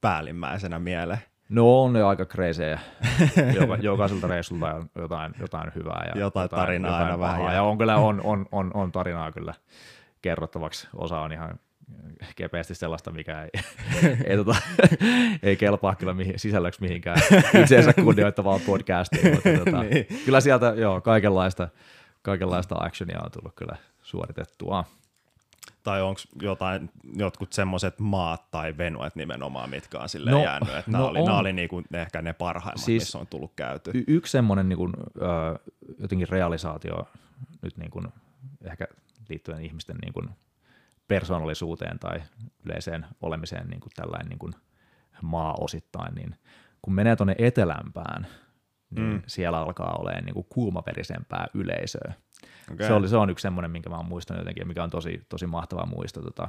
päällimmäisenä mieleen? No on ne aika kreisejä. Joka, jokaiselta reissulta on jotain, jotain hyvää. Ja Jotain tarinaa aina vähän. Ja on kyllä on, on, on, on, tarinaa kyllä kerrottavaksi. Osa on ihan kepeästi sellaista, mikä ei, ei, tota, ei kelpaa kyllä mihin, sisällöksi mihinkään itseensä kunnioittavaan podcastiin. Mutta tota, Niin. Kyllä sieltä joo, kaikenlaista, kaikenlaista actionia on tullut kyllä suoritettua. Tai onko jotain, jotkut semmoiset maat tai venuet nimenomaan, mitkä on silleen No, jäänyt, että no nämä oli, on. nämä oli niinku ehkä ne parhaimmat, siis, missä on tullut käyty. Y- yksi semmoinen niin kuin, ö, jotenkin realisaatio nyt niin kuin, ehkä liittyen ihmisten niin kuin, persoonallisuuteen tai yleiseen olemiseen niin kuin tällainen niin kuin, maa osittain, niin kun menee tuonne etelämpään, niin Mm. siellä alkaa olemaan niin kuin kuumaverisempää yleisöä. Okay. Se, oli, se on yksi semmoinen, minkä mä oon muistanut jotenkin, mikä on tosi, tosi mahtava muisto. Tota,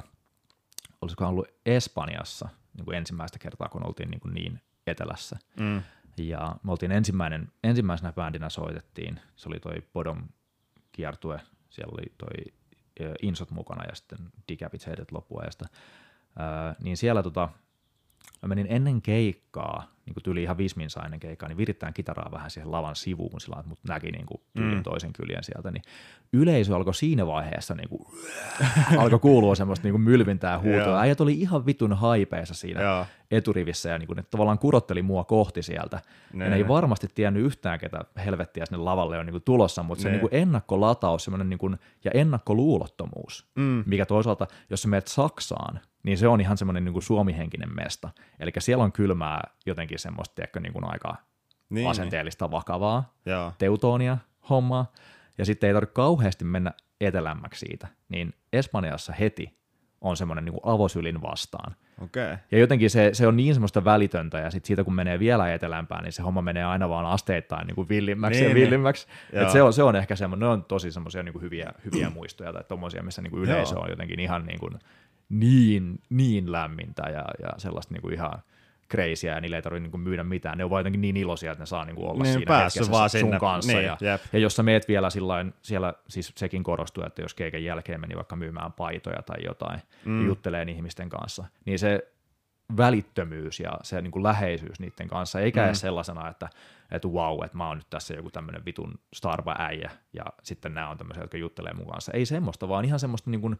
olisikohan ollut Espanjassa niin kuin ensimmäistä kertaa, kun oltiin niin, kuin niin etelässä. mm. Ja me oltiin ensimmäinen, ensimmäisenä bändinä soitettiin, se oli toi Bodom kiertue, siellä oli toi Insot mukana ja sitten Decapitated loppuajasta. Ää, niin siellä tota, mä menin ennen keikkaa, niin kuin tyyli ihan visminsa ennen keikkaa, niin virittään kitaraa vähän siihen lavan sivuun sillä että mut näki niin kuin Mm. toisen kyljen sieltä, niin yleisö alkoi siinä vaiheessa niin kuin, alkoi kuulua semmoista niin kuin mylvintää huutoa. Äijät oli ihan vitun haipeissa siinä Joo. eturivissä ja niin kuin, ne tavallaan kurotteli mua kohti sieltä. Ne, ja ne ei varmasti tiennyt yhtään, ketä helvettiä sinne lavalle on niin kuin tulossa, mutta se Ne. niin kuin ennakkolataus semmoinen niin kuin, ja ennakkoluulottomuus, Mm. mikä toisaalta, jos sä menet Saksaan, niin se on ihan semmoinen niin suomihenkinen mesta. Eli siellä on kylmää jotenkin semmoista, tiedätkö, niin kuin aika niin, asenteellista, niin. vakavaa, Joo. teutonia hommaa, ja sitten ei tarvitse kauheasti mennä etelämmäksi siitä, niin Espanjassa heti on semmoinen niin avosylin vastaan. Okay. Ja jotenkin se, se on niin semmoista välitöntä, ja sitten siitä kun menee vielä etelämpään, niin se homma menee aina vaan asteittain niin kuin villimmäksi niin, ja niin. villimmäksi. Niin. Et se, on, se on ehkä semmoinen, ne on tosi semmoisia niin hyviä, hyviä muistoja tai tommosia, missä niin kuin yleisö on jotenkin ihan niin, kuin niin, niin lämmintä ja, ja sellaista niin kuin ihan crazyä ja niille ei tarvitse niin myydä mitään. Ne on jotenkin niin iloisia, että ne saa niin kuin olla niin, siinä hetkessä vaan sun sinne. kanssa. Niin, ja, ja jos sä meet vielä sillain, siellä, siis sekin korostuu, että jos keikan jälkeen meni vaikka myymään paitoja tai jotain, mm. ja juttelee ihmisten kanssa, niin se välittömyys ja se niin kuin läheisyys niiden kanssa, eikä mm. edes sellaisena, että, että wow, että mä oon nyt tässä joku tämmöinen vitun starva-äijä, ja sitten nämä on tämmöisiä, jotka juttelee mun kanssa. Ei semmoista, vaan ihan semmoista, niin kuin,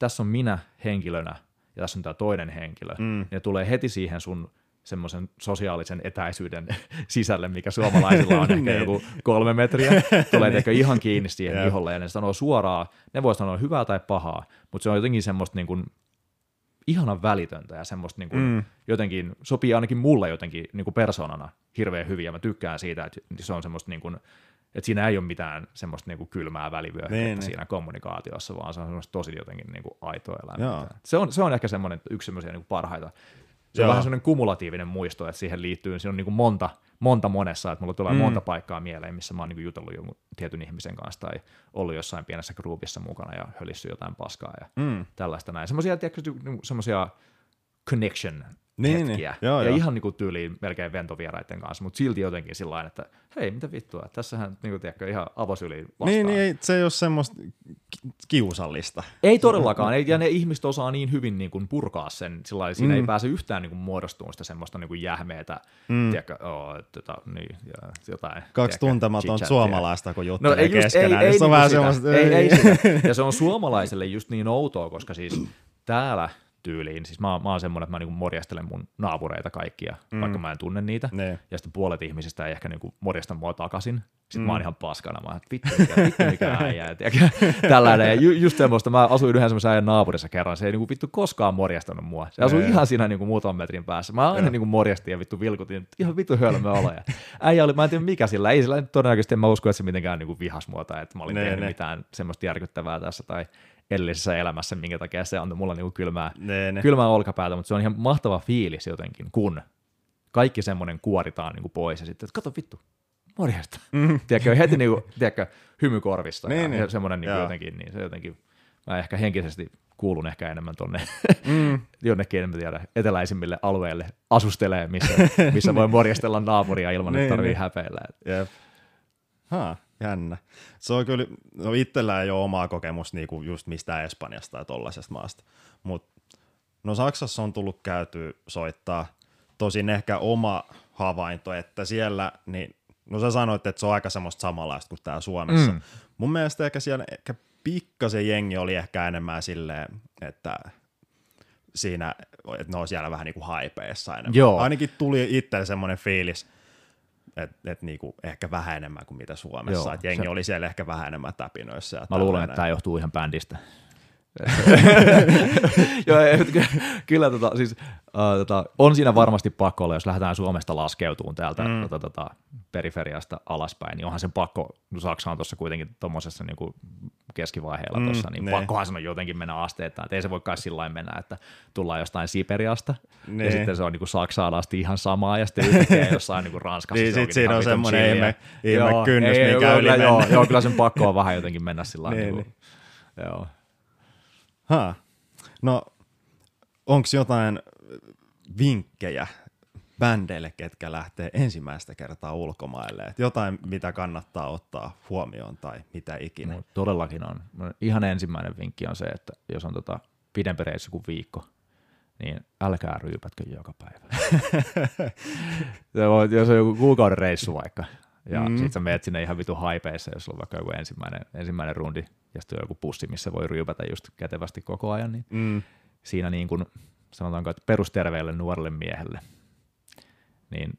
tässä on minä henkilönä, ja tässä on tämä toinen henkilö, mm. ja tulee heti siihen sun semmoisen sosiaalisen etäisyyden sisälle, mikä suomalaisilla on ehkä niin. joku kolme metriä, tulee niin. ihan kiinni siihen yeah. iholle, ja ne sanoo suoraan, ne voi sanoa hyvää tai pahaa, mutta se on jotenkin semmoista niin kuin ihanan välitöntä ja semmoista niin kuin mm. jotenkin, sopii ainakin mulle jotenkin niin kuin persoonana hirveän hyvin, ja mä tykkään siitä, että se on semmoista niin kuin, että siinä ei ole mitään semmoista niinku kylmää välivyöhykettä niin, niin, siinä kommunikaatiossa, vaan se on semmoista tosi jotenkin niinku aitoa elämää. Se on, se on ehkä semmoinen yksi semmoisia niinku parhaita se on vähän semmoinen kumulatiivinen muisto, että siihen liittyy, siinä on niin kuin monta, monta monessa, että mulla tulee mm. monta paikkaa mieleen, missä mä oon niin kuin jutellut jonkun tietyn ihmisen kanssa tai ollut jossain pienessä groupissa mukana ja hölissy jotain paskaa ja mm. tällaista näin. Semmoisia, niinku semmoisia connection niin, hetkiä. Niin. Joo, ja joo. ihan niin kuin tyyliin melkein ventovieraiden kanssa, mutta silti jotenkin sillä että hei, mitä vittua, tässähän niin kuin, tiedätkö, ihan avosyliin vastaan. Niin, niin ei, se ei ole semmoista kiusallista. Ei todellakaan, ei, ja ne ihmiset osaa niin hyvin niin kuin purkaa sen, sillä lailla, siinä mm. ei pääse yhtään niin kuin muodostumaan sitä semmoista niin kuin jähmeetä, mm. tiedätkö, oh, tota, niin, ja jotain. Kaksi tiedätkö, tuntematon suomalaista, kun juttelee no, ei just, keskenään, ei, ei, niin se on vähän semmoista. Ei, ei, ei ja se on suomalaiselle just niin outoa, koska siis täällä tyyliin. Siis mä, mä oon semmoinen, että mä niinku morjastelen mun naapureita kaikkia, mm. vaikka mä en tunne niitä. Ne. Ja sitten puolet ihmisistä ei ehkä niinku morjasta mua takaisin. Sitten mm. mä oon mm. ihan paskana. Mä että vittu mikä, vittu mikä äijä. Tällainen. Ja ju, just semmoista, mä asuin yhden semmoisen äijän naapurissa kerran. Se ei niinku vittu koskaan morjastanut mua. Se asui ihan siinä niinku muutaman metrin päässä. Mä aina niinku morjastin ja vittu vilkutin. Ihan vittu hölmö olo. Ja äijä oli, mä en tiedä mikä sillä. Ei sillä todennäköisesti en mä usko, että se mitenkään niinku vihas mua tai että mä olin ne, tehnyt ne. mitään semmoista järkyttävää tässä. Tai edellisessä elämässä, minkä takia se antoi mulla niinku kylmää, ne, ne. kylmää olkapäätä, mutta se on ihan mahtava fiilis jotenkin, kun kaikki semmoinen kuoritaan niinku pois ja sitten, että kato vittu, morjesta. Mm. tiedätkö, heti niinku, tiedätkö, hymykorvista niin, ja niin. semmoinen niinku jotenkin, niin se jotenkin, mä ehkä henkisesti kuulun ehkä enemmän tonne mm. jonnekin, en tiedä, eteläisimmille alueille asustelee, missä, missä voi morjestella naapuria ilman, että niin, tarvii niin. häpeillä. Yep. Ha. Jännä. Se on kyllä, no itsellä ei ole omaa kokemusta niinku just mistään Espanjasta tai tollaisesta maasta, mutta no Saksassa on tullut käyty soittaa, tosin ehkä oma havainto, että siellä, niin, no sä sanoit, että se on aika semmoista samanlaista kuin täällä Suomessa. Mm. Mun mielestä ehkä siellä ehkä pikkasen jengi oli ehkä enemmän silleen, että siinä, että ne on siellä vähän niin kuin haipeessa enemmän. Joo. Ainakin tuli itse semmoinen fiilis, että et niinku ehkä vähän enemmän kuin mitä Suomessa. Joo, et jengi se... oli siellä ehkä vähän enemmän täpinöissä. Mä luulen, että tämä johtuu ihan bändistä. Joo, kyllä tota, siis, uh, tota, on siinä varmasti pakko olla, jos lähdetään Suomesta laskeutumaan täältä mm. tota, tota, periferiasta alaspäin, niin onhan se pakko, no Saksa on tuossa kuitenkin tuommoisessa niin keskivaiheella mm, tuossa, niin ne. pakkohan se on jotenkin mennä asteettaan, että ei se voi kai sillä mennä, että tullaan jostain Siperiasta, ne. ja sitten se on niin Saksaan asti ihan samaa, ja sitten yhtäkkiä jossain niin Ranskassa. niin, sitten siinä on semmoinen ihme, ihme kynnys, ei, mikä yli joo, joo, kyllä sen pakko on vähän jotenkin mennä sillä niin, niin, joo. Ha. No, onko jotain vinkkejä bändeille, ketkä lähtee ensimmäistä kertaa ulkomaille? Et jotain, mitä kannattaa ottaa huomioon tai mitä ikinä? No, todellakin on. Ihan ensimmäinen vinkki on se, että jos on tota pidempi reissu kuin viikko, niin älkää ryypätkö joka päivä. jos on joku kuukauden reissu vaikka, ja mm. sitten sä meet sinne ihan vitu haipeissa, jos on vaikka joku ensimmäinen, ensimmäinen rundi, ja sitten on joku pussi, missä voi ryypätä just kätevästi koko ajan, niin mm. siinä niin kuin, sanotaanko, että perusterveelle nuorelle miehelle, niin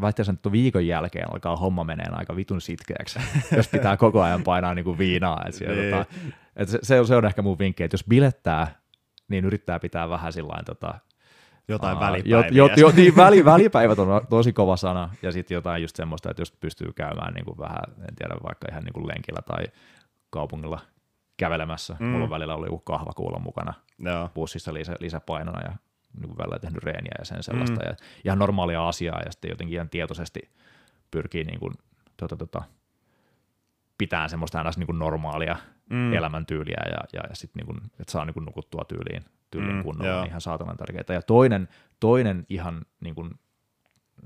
vaikka nyt viikon jälkeen alkaa homma menee aika vitun sitkeäksi, jos pitää koko ajan painaa niin kuin viinaa. Et siellä, tota, et se, se, on, se on ehkä mun vinkki, että jos bilettää niin yrittää pitää vähän sillain tota, jotain uh, välipäiviä. Jot, jot, jot, niin, väli, välipäivät on tosi kova sana, ja sitten jotain just semmoista, että jos pystyy käymään niin kuin vähän, en tiedä, vaikka ihan niin kuin lenkillä tai kaupungilla kävelemässä. Mm. Mulla on välillä joku kahvakuulo mukana Joo. bussissa lisä, lisäpainona ja niin välillä tehnyt reeniä ja sen sellaista. Mm. Ja ihan normaalia asiaa ja sitten jotenkin ihan tietoisesti pyrkii niin kuin, tota, tota, pitää semmoista aina niin normaalia mm. elämäntyyliä ja, ja, ja sitten niin että saa niin kuin nukuttua tyyliin, tyyliin mm, kunnolla, niin ihan saatanan tärkeää. Ja toinen, toinen ihan niin kuin,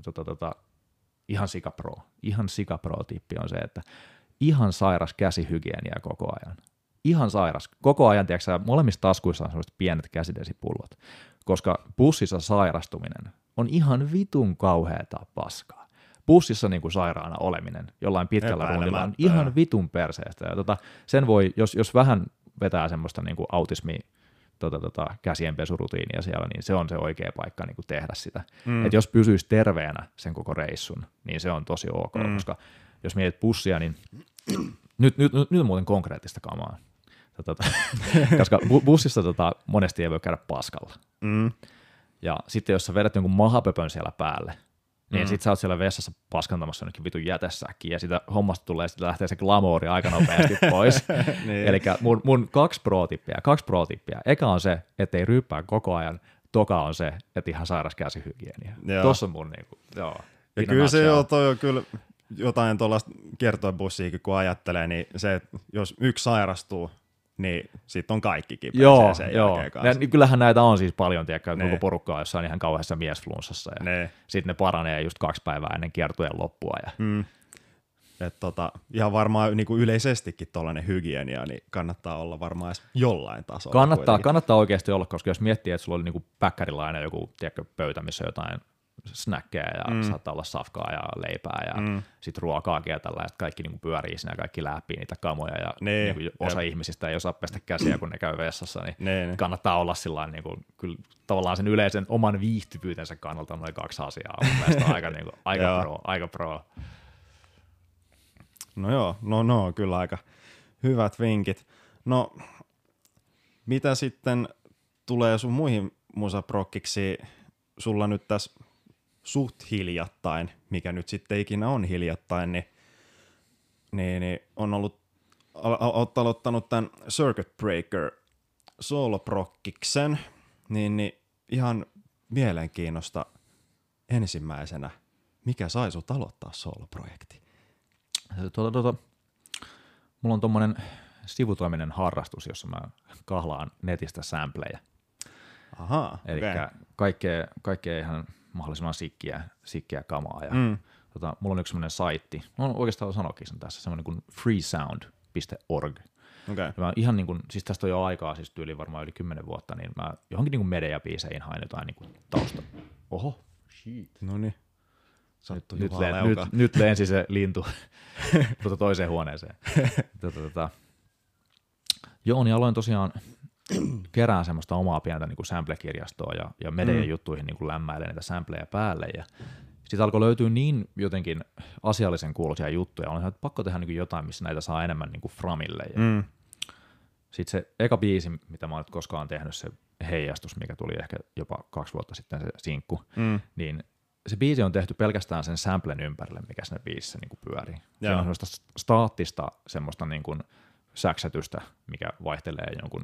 tota, tota, ihan sikapro, ihan sikapro-tippi on se, että ihan sairas käsihygienia koko ajan. Ihan sairas. Koko ajan, tiedätkö, molemmissa taskuissa on sellaiset pienet käsidesipullot, koska bussissa sairastuminen on ihan vitun kauheata paskaa. Bussissa niin kuin sairaana oleminen jollain pitkällä rundilla on ihan vitun perseestä. Ja tota, sen voi, jos, jos vähän vetää semmoista niin kuin autismi tota, tota, käsienpesurutiinia siellä, niin se on se oikea paikka niin kuin tehdä sitä. Mm. Et jos pysyisi terveenä sen koko reissun, niin se on tosi ok, mm. koska jos mietit bussia, niin nyt, nyt, nyt, nyt on muuten konkreettista kamaa. Tota, koska bussissa tota, monesti ei voi käydä paskalla. Mm. Ja sitten jos sä vedät jonkun mahapöpön siellä päälle, niin mm. sit sä oot siellä vessassa paskantamassa jonnekin vitun jätessäkin, ja sitä hommasta tulee, sitten lähtee se glamouri aika nopeasti pois. niin. Eli mun, mun kaksi pro-tippiä, kaksi pro-tippiä. Eka on se, ettei ryyppää koko ajan, toka on se, että ihan sairas käsihygienia. Tuossa on mun niinku, joo. Ja kyllä se joo, toi on kyllä jotain tuollaista kertoibussiakin kun ajattelee, niin se, että jos yksi sairastuu, niin sitten on kaikki kipeä joo, sen joo. Ja, niin kyllähän näitä on siis paljon, tiedätkö, koko porukkaa jossain ihan kauheassa miesflunssassa, ja sitten ne paranee just kaksi päivää ennen kiertueen loppua. Ja... Mm. Et tota, ihan varmaan niin kuin yleisestikin tuollainen hygienia, niin kannattaa olla varmaan edes jollain tasolla. Kannattaa, kannattaa oikeasti olla, koska jos miettii, että sulla oli niin kuin päkkärilainen joku tiedätkö, pöytä, missä on jotain snäkkejä ja mm. saattaa olla safkaa ja leipää ja mm. sitten ruokaakin ja tällä, että kaikki niinku pyörii siinä ja kaikki läpi niitä kamoja ja nee, niinku osa jep. ihmisistä ei osaa pestä käsiä, kun ne käy vessassa, niin nee, kannattaa olla sillä niinku, kyllä tavallaan sen yleisen oman viihtyvyytensä kannalta noin kaksi asiaa on mielestäni aika, niinku, aika, pro, aika pro. No joo, no no kyllä aika hyvät vinkit. No mitä sitten tulee sun muihin musaprokkiksi, sulla nyt tässä suht hiljattain, mikä nyt sitten ikinä on hiljattain, niin, niin, niin on ollut olet aloittanut tämän Circuit Breaker soloprokkiksen, niin, niin ihan mielenkiinnosta ensimmäisenä, mikä sai sut aloittaa soloprojekti? Tuota, tuota, mulla on tuommoinen sivutoiminen harrastus, jossa mä kahlaan netistä sampleja. Aha, Eli okay. kaikkea, kaikkea ihan mahdollisimman sikkiä, sikkiä kamaa. Ja, mm. tota, mulla on yksi semmoinen saitti, no oikeastaan sanokin sen tässä, semmoinen kuin freesound.org. Okay. mä ihan niin kuin, siis tästä on jo aikaa, siis tyyli varmaan yli kymmenen vuotta, niin mä johonkin niin kuin media-biiseihin hain jotain niin kuin tausta. Oho, shit. No niin. Nyt, nyt, len, nyt, nyt lensi se lintu tuota toiseen huoneeseen. Tuota, tuota. Joo, niin aloin tosiaan kerään semmoista omaa pientä niin kuin sample-kirjastoa ja, ja medien mm. juttuihin niin kuin lämmäilen niitä sampleja päälle ja sitten alkoi löytyä niin jotenkin asiallisen kuuloisia juttuja, on että pakko tehdä niin jotain, missä näitä saa enemmän niin kuin framille. Ja mm. Sitten se eka biisi, mitä mä oon koskaan tehnyt, se heijastus, mikä tuli ehkä jopa kaksi vuotta sitten se sinkku, mm. niin se biisi on tehty pelkästään sen samplen ympärille, mikä siinä biisissä niin pyörii. Se on semmoista staattista semmoista niin kuin säksätystä, mikä vaihtelee jonkun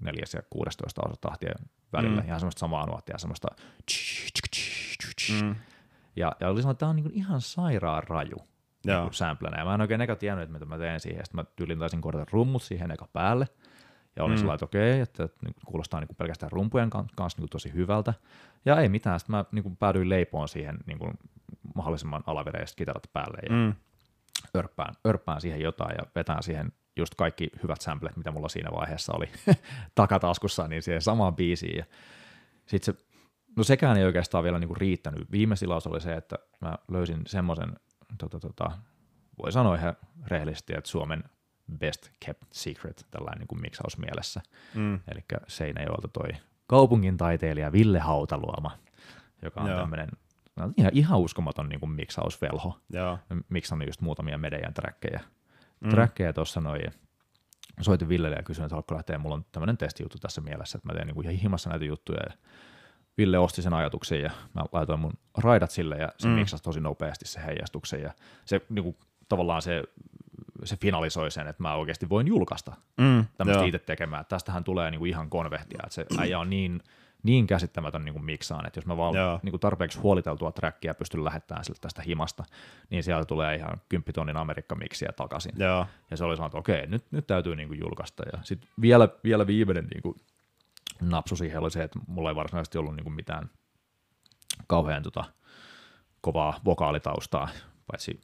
neljäs ja 16 tahtien välillä, mm. ihan semmoista samaa nuottia, semmoista mm. ja, ja oli sanonut, että tämä on niin ihan sairaan raju niin samplenä, ja mä en oikein eka tiennyt, että mitä mä teen siihen, sitten mä tyylin taisin korjata rummut siihen eka päälle, ja olin mm. sellainen, että okei, että, että niin kuulostaa niin pelkästään rumpujen kanssa niin tosi hyvältä, ja ei mitään, sitten mä niin päädyin leipoon siihen niin kuin mahdollisimman alavereiset kitarat päälle, ja mm. örppään, örppään siihen jotain, ja vetään siihen just kaikki hyvät samplet, mitä mulla siinä vaiheessa oli takataskussa, niin siihen samaan biisiin. Ja sitten se, no sekään ei oikeastaan vielä niinku riittänyt. Viime silaus oli se, että mä löysin semmoisen, tota, tota, voi sanoa ihan rehellisesti, että Suomen best kept secret tällainen niin kuin miksausmielessä. Mm. Eli Seinäjoelta toi kaupungin taiteilija Ville Hautaluoma, joka on tämmöinen no, ihan, ihan uskomaton niin kuin miksausvelho. Joo. Miksannut just muutamia meidän trackkejä mm. trackkejä tuossa noin. soitin Villelle ja kysyin, että haluatko lähteä, mulla on tämmöinen testijuttu tässä mielessä, että mä teen niin ihan himassa näitä juttuja ja Ville osti sen ajatuksen ja mä laitoin mun raidat sille ja se mm. miksasi tosi nopeasti se heijastuksen ja se niin kuin, tavallaan se, se finalisoi sen, että mä oikeasti voin julkaista mm, tämmöistä itse tekemään. Tästähän tulee niin kuin ihan konvehtia, että se äijä on niin, niin käsittämätön niin kuin miksaan, että jos mä vaan niin kuin tarpeeksi huoliteltua trackia pystyn lähettämään sille tästä himasta, niin sieltä tulee ihan kymppitonnin Amerikka-miksiä takaisin. Joo. Ja se oli sanonut, että okei, nyt, nyt täytyy niin kuin julkaista. Ja sitten vielä, vielä viimeinen niin kuin napsu siihen oli se, että mulla ei varsinaisesti ollut niin kuin mitään kauhean tota, kovaa vokaalitaustaa, paitsi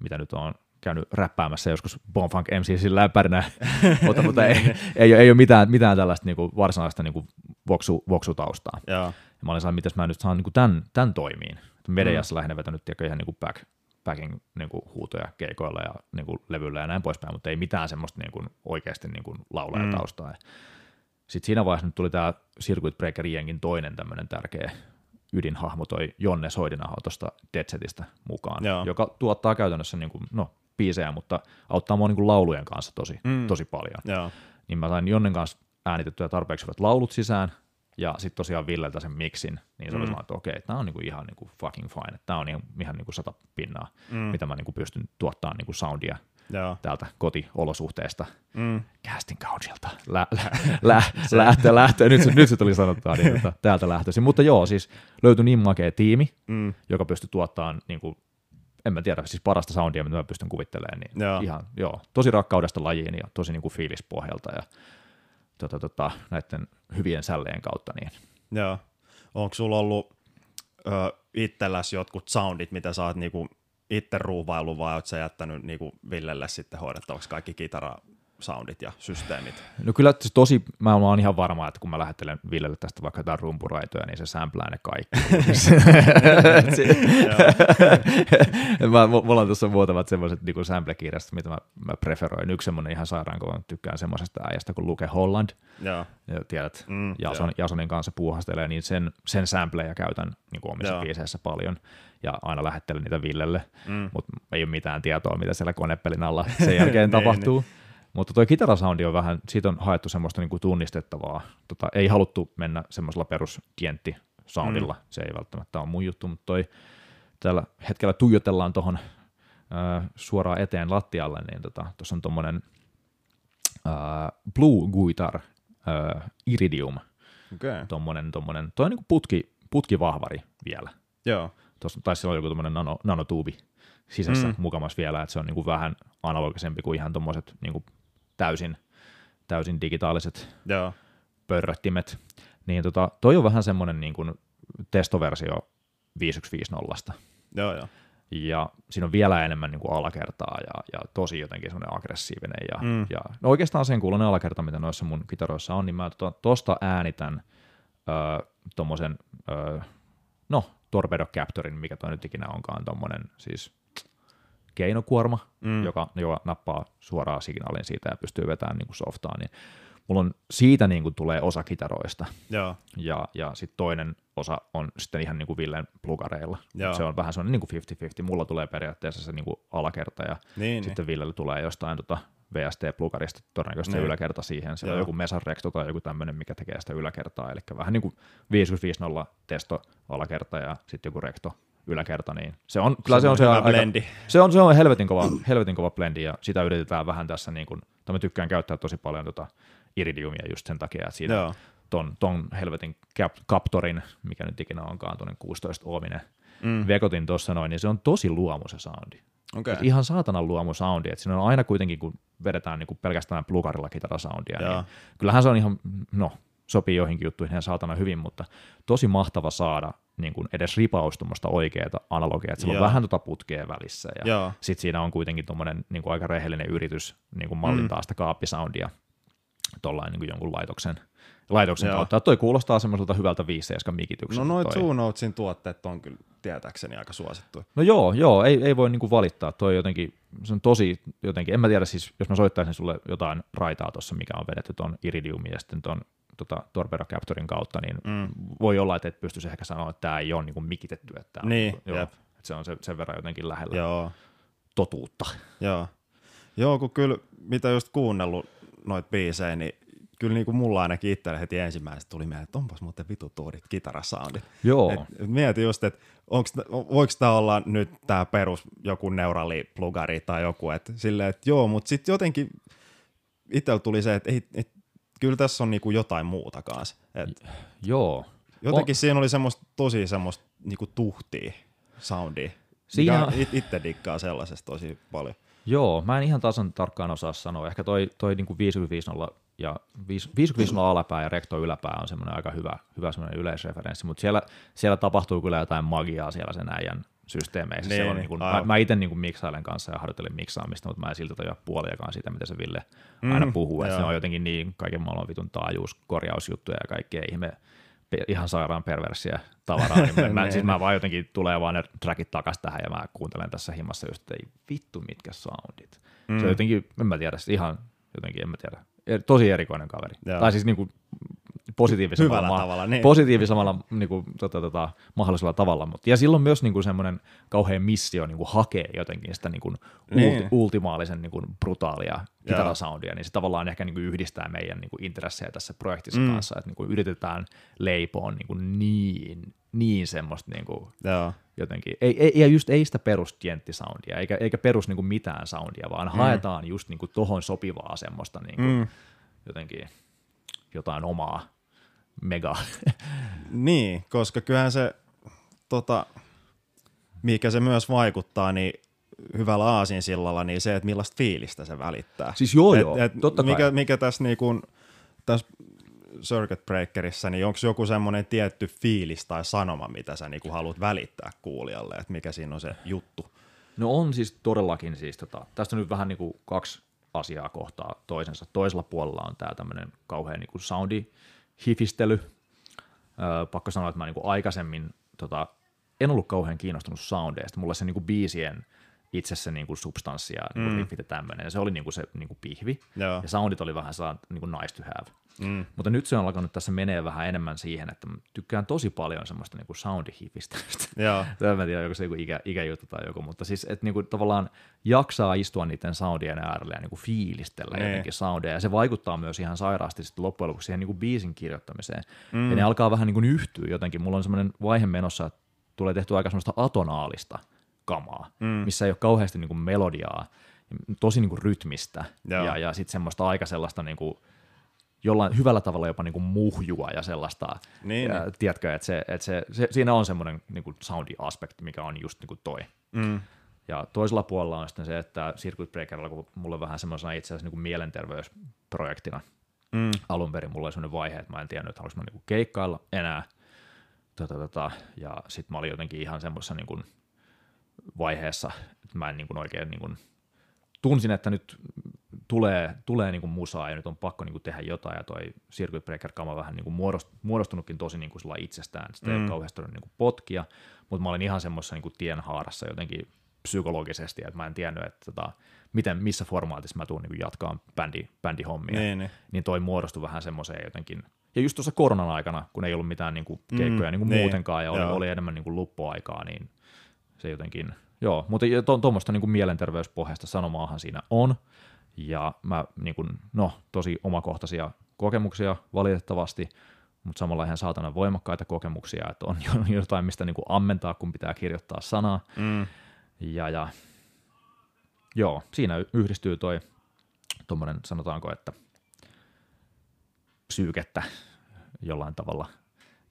mitä nyt on käynyt räppäämässä joskus Bonfunk MC läppärinä, mutta, mutta ei, ei, ei, ole mitään, mitään tällaista niin kuin varsinaista niin kuin voksu, voksutaustaa. Ja. ja mä olin sanonut, miten mä nyt saan niin kuin tämän, tämän toimiin. Medejassa mm. lähinnä vetänyt tiedä, ihan niin kuin back, backing niin kuin huutoja keikoilla ja niin kuin levyllä ja näin poispäin, mutta ei mitään semmoista niin kuin oikeasti niin kuin laulajataustaa. Mm. Sitten siinä vaiheessa nyt tuli tämä Circuit Breaker Jenkin toinen tämmöinen tärkeä ydinhahmo, toi Jonne Soidinaho tuosta Deadsetistä mukaan, Joo. joka tuottaa käytännössä niin kuin, no, biisejä, mutta auttaa mua niin kuin laulujen kanssa tosi, mm. tosi paljon. Joo. Niin mä sain Jonnen kanssa äänitettyä tarpeeksi hyvät laulut sisään, ja sitten tosiaan Villeltä sen mixin, niin se mm. oli sellainen, että okei, tämä on niinku ihan niinku fucking fine, tämä on ihan, ihan niinku sata pinnaa, mm. mitä mä niinku pystyn tuottamaan niinku soundia Joo. täältä kotiolosuhteesta, mm. casting couchilta, lä, lä, lä, lähtö, lähtö. Nyt, nyt se tuli sanottua, niin, että täältä lähtöisin. Mutta joo, siis löytyi niin makea tiimi, mm. joka pystyi tuottamaan niin kuin, en mä tiedä, siis parasta soundia, mitä mä pystyn kuvittelemaan, niin joo. ihan, joo, tosi rakkaudesta lajiin ja tosi niin kuin fiilispohjalta ja tota, tota, näiden hyvien sälleen kautta. Niin. Joo. Onko sulla ollut ö, itselläsi jotkut soundit, mitä sä oot niinku itse ruuvailu vai oletko sä jättänyt niin kuin Villelle sitten hoidettavaksi kaikki kitara soundit ja systeemit? No kyllä siis tosi, mä oon ihan varma, että kun mä lähettelen Villelle tästä vaikka jotain rumpuraitoja, niin se sämplää ne kaikki. mä, mulla on tuossa muutamat semmoiset niin sample-kirjastot, mitä mä, mä preferoin. Yksi semmoinen ihan sairaan, kun tykkään semmoisesta äijästä kuin Luke Holland. Ja, ja tiedät, mm, Jason, Jasonin kanssa puuhastelee, niin sen, sen sampleja käytän niin kuin omissa biiseissä paljon ja aina lähettelen niitä Villelle, mm. mutta ei ole mitään tietoa, mitä siellä konepelin alla sen jälkeen niin, tapahtuu. Niin. Mutta tuo kitarasoundi on vähän, siitä on haettu semmoista niinku tunnistettavaa. Tota, ei haluttu mennä semmoisella peruskentti soundilla, mm. se ei välttämättä ole mun juttu, mutta toi tällä hetkellä tuijotellaan tuohon suoraan eteen lattialle, niin tuossa tota, on tuommoinen Blue Guitar äh, Iridium. Okay. Tommonen, tommonen, toi on niinku putki, putkivahvari vielä. Joo. Tuossa taisi olla joku tämmöinen nano, nanotuubi sisässä mm. mukamas vielä, että se on niinku vähän analogisempi kuin ihan tuommoiset niinku täysin, täysin digitaaliset Joo. pörröttimet. Niin tota, toi on vähän semmoinen niin kuin testoversio 5150. Joo, joo. Ja siinä on vielä enemmän niin kuin alakertaa ja, ja tosi jotenkin semmoinen aggressiivinen. Ja, mm. ja, no oikeastaan sen kuulunen alakerta, mitä noissa mun kitaroissa on, niin mä to, tosta äänitän öö, tommosen, öö, no, Torpedo Captorin, mikä toi nyt ikinä onkaan, tommonen siis keinokuorma, mm. joka, joka nappaa suoraan signaalin siitä ja pystyy vetämään niin kuin softaa, niin mulla on siitä niin kuin tulee osa kitaroista. Joo. Ja, ja sitten toinen osa on sitten ihan niin kuin Villen plugareilla. Joo. Se on vähän sellainen niin kuin 50-50. Mulla tulee periaatteessa se niin kuin alakerta ja niin, sitten niin. Villelle tulee jostain tota VST-plugarista todennäköisesti niin. yläkerta siihen. Se on joku Mesan Rexto tai joku tämmöinen, mikä tekee sitä yläkertaa. Eli vähän niin kuin 5050 testo alakerta ja sitten joku Recto yläkerta, niin se on, kyllä se on, se on, aika, blendi. se on, se on helvetin kova, helvetin kova blendi, ja sitä yritetään vähän tässä, niin kuin, tai mä tykkään käyttää tosi paljon tota iridiumia just sen takia, että siinä ton, ton helvetin Captorin, mikä nyt ikinä onkaan, tuonne 16 oominen, mm. vekotin tuossa noin, niin se on tosi luomu se soundi. Okay. ihan saatanan luomu soundi, että siinä on aina kuitenkin, kun vedetään niin kuin pelkästään plugarilla kitarasoundia, niin kyllähän se on ihan, no, sopii joihinkin juttuihin ihan saatana hyvin, mutta tosi mahtava saada niin kuin edes ripaustumasta oikeaa analogia, että siellä on vähän tuota putkea välissä, ja sitten siinä on kuitenkin tuommoinen niin kuin aika rehellinen yritys niin kuin mallintaa mm. sitä kaappisoundia tuollain niin kuin jonkun laitoksen, laitoksen Joo. kautta. Toi kuulostaa semmoiselta hyvältä 5 mikitykseltä. No noin True Notesin tuotteet on kyllä tietääkseni aika suosittu. No joo, joo ei, ei voi niinku valittaa. Toi jotenkin, se on tosi jotenkin, en mä tiedä siis, jos mä soittaisin sulle jotain raitaa tuossa, mikä on vedetty tuon Iridiumin ja sitten tuon tota, Torpedo Captorin kautta, niin mm. voi olla, että et pystyisi ehkä sanoa, että tämä ei ole niin mikitetty, että, niin, on, joo, että se on se, sen verran jotenkin lähellä joo. totuutta. Joo. joo, kun kyllä mitä just kuunnellut noita biisejä, niin kyllä niin kuin mulla ainakin itselle heti ensimmäisenä tuli mieleen, että onpas muuten vitu tuodit kitarasoundit. Joo. Et, mieti just, että voiko tämä olla nyt tämä perus joku neuraliplugari tai joku, että silleen, että joo, mutta sitten jotenkin itsellä tuli se, että ei, et, kyllä tässä on niinku jotain muuta kanssa. Et joo. Jotenkin on. siinä oli semmoista tosi semmoista niinku tuhtia soundia. Siinä... Itse dikkaa sellaisesta tosi paljon. Joo, mä en ihan tasan tarkkaan osaa sanoa. Ehkä toi, toi niinku 550 ja 550 alapää ja rekto yläpää on semmoinen aika hyvä, hyvä semmoinen yleisreferenssi, mutta siellä, siellä tapahtuu kyllä jotain magiaa siellä sen äijän systeemeissä. Niin, on niin kuin, mä, mä itse niin miksailen kanssa ja harjoittelen miksaamista, mutta mä en siltä tajua puoliakaan siitä, mitä se Ville mm, aina puhuu. Että se on jotenkin niin kaiken maailman vitun taajuus, korjausjuttuja ja kaikkea ihme, ihan sairaan perversiä tavaraa. Niin mä, mä, niin. siis mä vaan jotenkin tulee vaan ne trackit takaisin tähän ja mä kuuntelen tässä himmassa just, että ei vittu mitkä soundit. Mm. Se on jotenkin, en mä tiedä, ihan jotenkin, en mä tiedä, tosi erikoinen kaveri. Joo. Tai siis niin kuin positiivisella, Hyvällä ma- tavalla, niin. positiivisella niin kuin, tota, tota, mahdollisella tavalla. Mutta, ja silloin myös niin kuin semmoinen kauhean missio niin kuin hakee jotenkin sitä niin kuin niin. ulti, ultimaalisen niin kuin brutaalia kitarasoundia, niin se tavallaan ehkä niin kuin yhdistää meidän niin kuin intressejä tässä projektissa mm. kanssa, että niin kuin yritetään leipoa niin, kuin niin, niin semmoista niin kuin Joo. jotenkin, ei, ei, ja just ei sitä perus soundia, eikä, eikä perus niin kuin mitään soundia, vaan mm. haetaan just niin kuin tohon sopivaa semmoista niin kuin, mm. jotenkin jotain omaa mega. niin, koska kyllähän se, tota, mikä se myös vaikuttaa, niin hyvällä aasinsillalla, niin se, että millaista fiilistä se välittää. Siis joo et, joo, et totta mikä, kai. Mikä tässä, niinku, tässä Circuit Breakerissa, niin onko joku semmoinen tietty fiilis tai sanoma, mitä sä niinku haluat välittää kuulijalle, että mikä siinä on se juttu? No on siis todellakin siis, tota, tästä on nyt vähän niinku kaksi asiaa kohtaa toisensa. Toisella puolella on tämä tämmöinen kauhean niinku soundi, hifistely. Öö, pakko sanoa, että mä niinku aikaisemmin tota, en ollut kauhean kiinnostunut soundeista. Mulla se niinku biisien itse se niinku substanssi ja niinku mm. riffit ja tämmöinen. Se oli niinku se niinku pihvi. Joo. Ja soundit oli vähän saa, niinku nice to have. Mm. Mutta nyt se on alkanut tässä menee vähän enemmän siihen, että tykkään tosi paljon semmoista niinku soundihifistä. Tämä en tiedä, onko se joku ikä, ikäjuttu tai joku, mutta siis että niinku tavallaan jaksaa istua niiden soundien äärellä ja niinku fiilistellä ne. jotenkin soundeja. Ja se vaikuttaa myös ihan sairaasti sitten loppujen lopuksi siihen niinku biisin kirjoittamiseen. Mm. Ja ne alkaa vähän niinku yhtyä jotenkin. Mulla on semmoinen vaihe menossa, että tulee tehty aika semmoista atonaalista kamaa, mm. missä ei ole kauheasti niinku melodiaa, tosi niinku rytmistä Joo. ja, ja sitten semmoista aika sellaista niinku, jollain hyvällä tavalla jopa niinku muhjua ja sellaista, niin, ja, niin. tiedätkö, että, se, että se, se, siinä on semmoinen niinku soundi-aspekti, mikä on just niinku toi. Mm. Ja toisella puolella on sitten se, että Circuit Breakerilla, kun mulla on vähän semmoisena itse asiassa niinku mielenterveysprojektina mm. alun perin, mulla oli semmoinen vaihe, että mä en tiennyt, että haluaisin niinku keikkailla enää, tota, tota, ja sitten mä olin jotenkin ihan semmoisessa niinku vaiheessa, että mä en niinku oikein niinku, tunsin, että nyt tulee, tulee niin kuin musaa ja nyt on pakko niin kuin tehdä jotain ja toi Circuit Breaker-kama vähän niin kuin muodostunutkin tosi niin kuin itsestään, sitä mm. ei ole kauheasti niin kuin potkia, mutta mä olin ihan semmoisessa niin kuin tienhaarassa jotenkin psykologisesti, että mä en tiennyt, että tota, miten, missä formaatissa mä tuun niin jatkaa bändi, bändihommia, niin, niin. niin toi muodostui vähän semmoiseen jotenkin, ja just tuossa koronan aikana, kun ei ollut mitään niin kuin keikkoja mm, niin kuin niin, muutenkaan ja oli, oli enemmän niin kuin luppuaikaa, niin se jotenkin, joo, mutta tuommoista to, niin kuin mielenterveyspohjasta sanomaahan siinä on, ja mä niin kuin, no, tosi omakohtaisia kokemuksia valitettavasti, mutta samalla ihan saatana voimakkaita kokemuksia, että on jotain, mistä niin kuin ammentaa, kun pitää kirjoittaa sanaa. Mm. Ja, ja joo, siinä yhdistyy toi tuommoinen, sanotaanko, että psyykettä jollain tavalla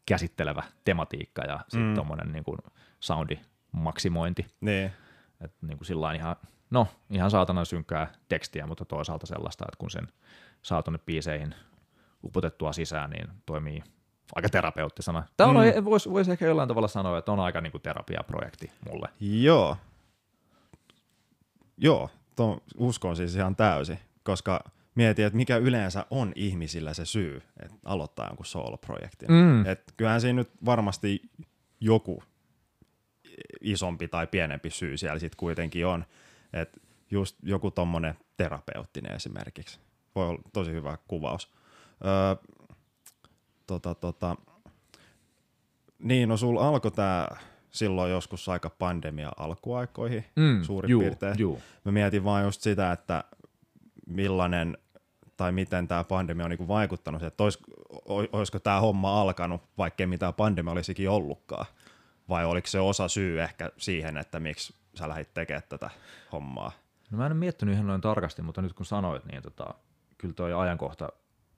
käsittelevä tematiikka ja sitten mm. tuommoinen niin kuin soundi maksimointi. Niin. Että niin kuin sillä ihan no ihan saatana synkkää tekstiä, mutta toisaalta sellaista, että kun sen saa tuonne biiseihin upotettua sisään, niin toimii aika terapeuttisena. Tämä on, mm. voisi vois ehkä jollain tavalla sanoa, että on aika niin kuin terapiaprojekti mulle. Joo. Joo, to, uskon siis ihan täysin, koska mietin, että mikä yleensä on ihmisillä se syy, että aloittaa jonkun solo-projektin. Mm. Et kyllähän siinä nyt varmasti joku isompi tai pienempi syy siellä sitten kuitenkin on, et just joku tommonen terapeuttinen esimerkiksi. Voi olla tosi hyvä kuvaus. Öö, tota, tota, niin, no sulla alkoi tää silloin joskus aika pandemia alkuaikoihin mm, suurin juu, piirtein. Juu. Mä mietin vaan just sitä, että millainen tai miten tämä pandemia on niin kuin vaikuttanut, että olis, olisiko tämä homma alkanut, vaikkei mitään pandemia olisikin ollutkaan, vai oliko se osa syy ehkä siihen, että miksi sä lähdit tekemään tätä hommaa? No mä en ole miettinyt ihan noin tarkasti, mutta nyt kun sanoit, niin tota, kyllä tuo ajankohta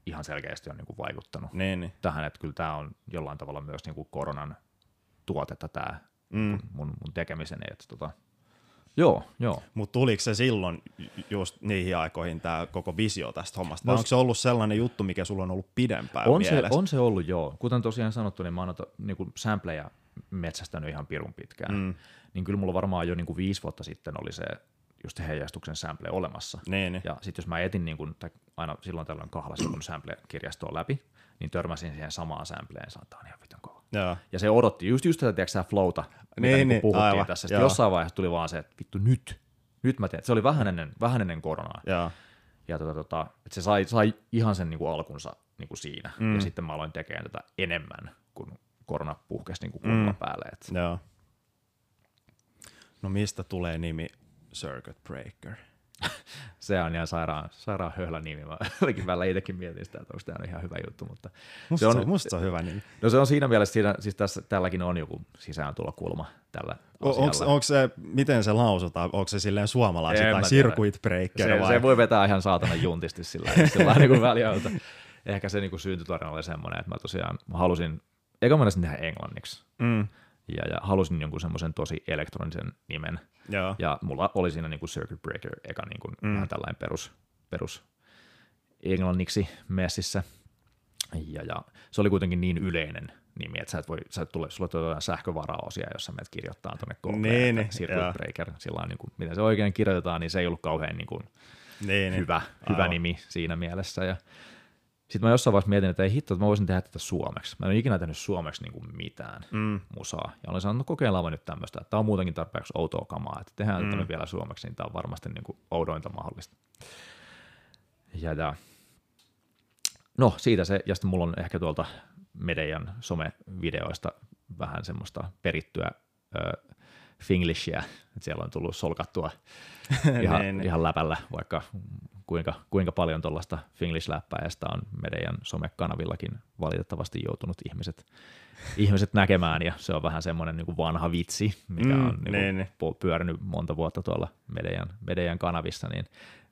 ihan selkeästi on niin kuin vaikuttanut niin, niin. tähän, että kyllä tämä on jollain tavalla myös niin kuin koronan tuotetta tämä mm. mun, mun tekemiseni, että tota, Joo, joo. Mutta tuliko se silloin just niihin aikoihin tämä koko visio tästä hommasta, vai no, onko se ollut sellainen juttu, mikä sulla on ollut pidempään on se, on se ollut, joo. Kuten tosiaan sanottu, niin mä oon niin sampleja metsästänyt ihan pirun pitkään. Mm. Niin kyllä mulla varmaan jo niin kuin viisi vuotta sitten oli se just heijastuksen sample olemassa. Niin, niin. Ja sitten jos mä etin niin kun, tai aina silloin tällöin kahlasin kun sample-kirjastoa läpi, niin törmäsin siihen samaan sampleen ja sanoin, että ihan vitun kova. Ja. ja se odotti just, just tätä, tiedätkö, flowta, mitä niin, niin, puhuttiin aivan. tässä. Sitten jossain vaiheessa tuli vaan se, että vittu nyt, nyt mä teen. Se oli vähän ennen, vähän ennen koronaa. Ja, ja tota, tota, että se sai, sai ihan sen niin kuin alkunsa niin kuin siinä. Mm. Ja sitten mä aloin tekemään tätä enemmän, kun korona puhkesi niin kuin mm. päälle. Että. Joo. No mistä tulee nimi Circuit Breaker? se on ihan sairaan, sairaan höhlä nimi. Mä olikin välillä itsekin mietin sitä, että onko tämä ihan hyvä juttu. Mutta musta, se on, musta se on hyvä nimi. No se on siinä mielessä, siinä, siis tässä, tälläkin on joku sisääntulokulma tällä onko, onko se, miten se lausutaan? Onko se silleen suomalaisen tai circuit breaker? Se, vai? se voi vetää ihan saatana juntisti sillä, sillä niin kuin väliajalta. Ehkä se niin syntytarina oli semmoinen, että mä tosiaan mä halusin, eikä mä tehdä englanniksi. Mm ja, ja halusin jonkun semmoisen tosi elektronisen nimen. Joo. Ja mulla oli siinä niin kuin Circuit Breaker eka niin kuin mm. vähän tällainen perus, perus englanniksi messissä. Ja, ja se oli kuitenkin niin yleinen nimi, että sä et voi, sä et tule, sulla tulee sähkövaraosia, jossa menet kirjoittaa tuonne Googleen, niin, Circuit joo. Breaker, sillä niin kuin, miten se oikein kirjoitetaan, niin se ei ollut kauhean niin kuin, niin, hyvä, niin. hyvä nimi siinä mielessä. Ja sitten mä jossain vaiheessa mietin, että ei hitto, että mä voisin tehdä tätä suomeksi. Mä en ole ikinä tehnyt suomeksi niin kuin mitään mm. musaa. Ja olen sanonut, että no kokeillaan nyt tämmöistä, tämä on muutenkin tarpeeksi outoa kamaa, että tehdään mm. tämä vielä suomeksi, niin tämä on varmasti niin kuin oudointa mahdollista. Ja, ja no siitä se, ja sitten mulla on ehkä tuolta Medejan somevideoista vähän semmoista perittyä ö, Finglishia, että siellä on tullut solkattua ihan, niin, niin. ihan läpällä, vaikka kuinka, kuinka paljon tuollaista Finglish-läppäjästä on meidän somekanavillakin valitettavasti joutunut ihmiset, ihmiset näkemään, ja se on vähän semmoinen niin kuin vanha vitsi, mikä mm, on niin niin, niin. pyörinyt monta vuotta tuolla meidän, meidän kanavissa, niin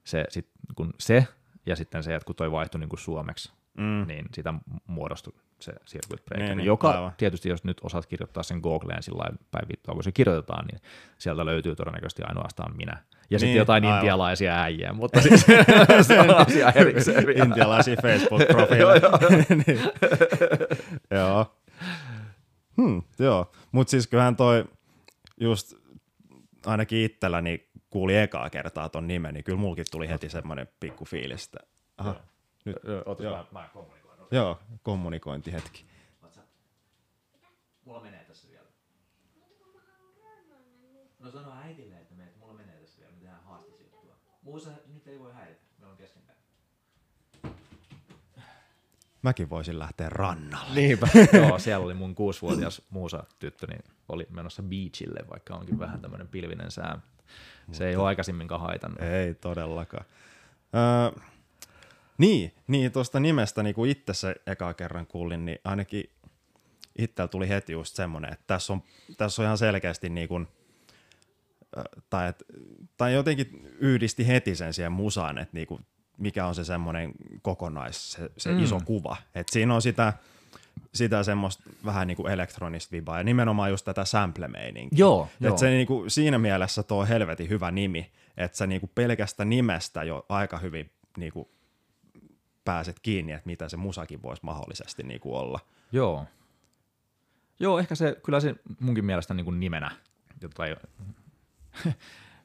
se, sit, kun se ja sitten se, että kun toi vaihtui niin kuin suomeksi, mm. niin sitä muodostui se circuit breaker, niin, niin, joka aivan. tietysti jos nyt osaat kirjoittaa sen Googleen sillä päin vittua, kun se kirjoitetaan, niin sieltä löytyy todennäköisesti ainoastaan minä. Ja niin, sitten jotain aivan. intialaisia äijää, mutta siis se on asia erikseen. Intialaisia Facebook-profiileja. niin. joo. Hmm, joo, mutta siis kyllähän toi just ainakin itselläni kuuli ekaa kertaa ton nimen, niin kyllä mulkin tuli heti semmoinen pikku fiilis, että aha, nyt, Otas, joo. Mä, mä Joo, kommunikointihetki. Mulla menee tässä vielä. No sano äitille, että meet, mulla menee tässä vielä, me tehdään haastisjuttua. Muussa nyt ei voi häiritä, me on keskenpäin. Mäkin voisin lähteä rannalle. Niinpä. Joo, siellä oli mun kuusivuotias muusa tyttö, niin oli menossa beachille, vaikka onkin vähän tämmöinen pilvinen sää. Se Mutta ei ole aikaisemminkaan haitannut. Ei todellakaan. Öö, niin, niin tuosta nimestä niin kuin itse se eka kerran kuulin, niin ainakin itsellä tuli heti just semmoinen, että tässä on, tässä on ihan selkeästi niin kuin, tai, et, tai jotenkin yhdisti heti sen siihen musaan, että niin kuin, mikä on se semmoinen kokonais, se, se mm. iso kuva. Että siinä on sitä, sitä semmoista vähän niin kuin elektronista vibaa ja nimenomaan just tätä sample-meininkiä. Joo, joo. se niin kuin, siinä mielessä tuo helvetin hyvä nimi, että sä niin kuin pelkästä nimestä jo aika hyvin niin kuin pääset kiinni, että mitä se musakin voisi mahdollisesti niin kuin olla. Joo. Joo, ehkä se, kyllä se munkin mielestä niin kuin nimenä, tai,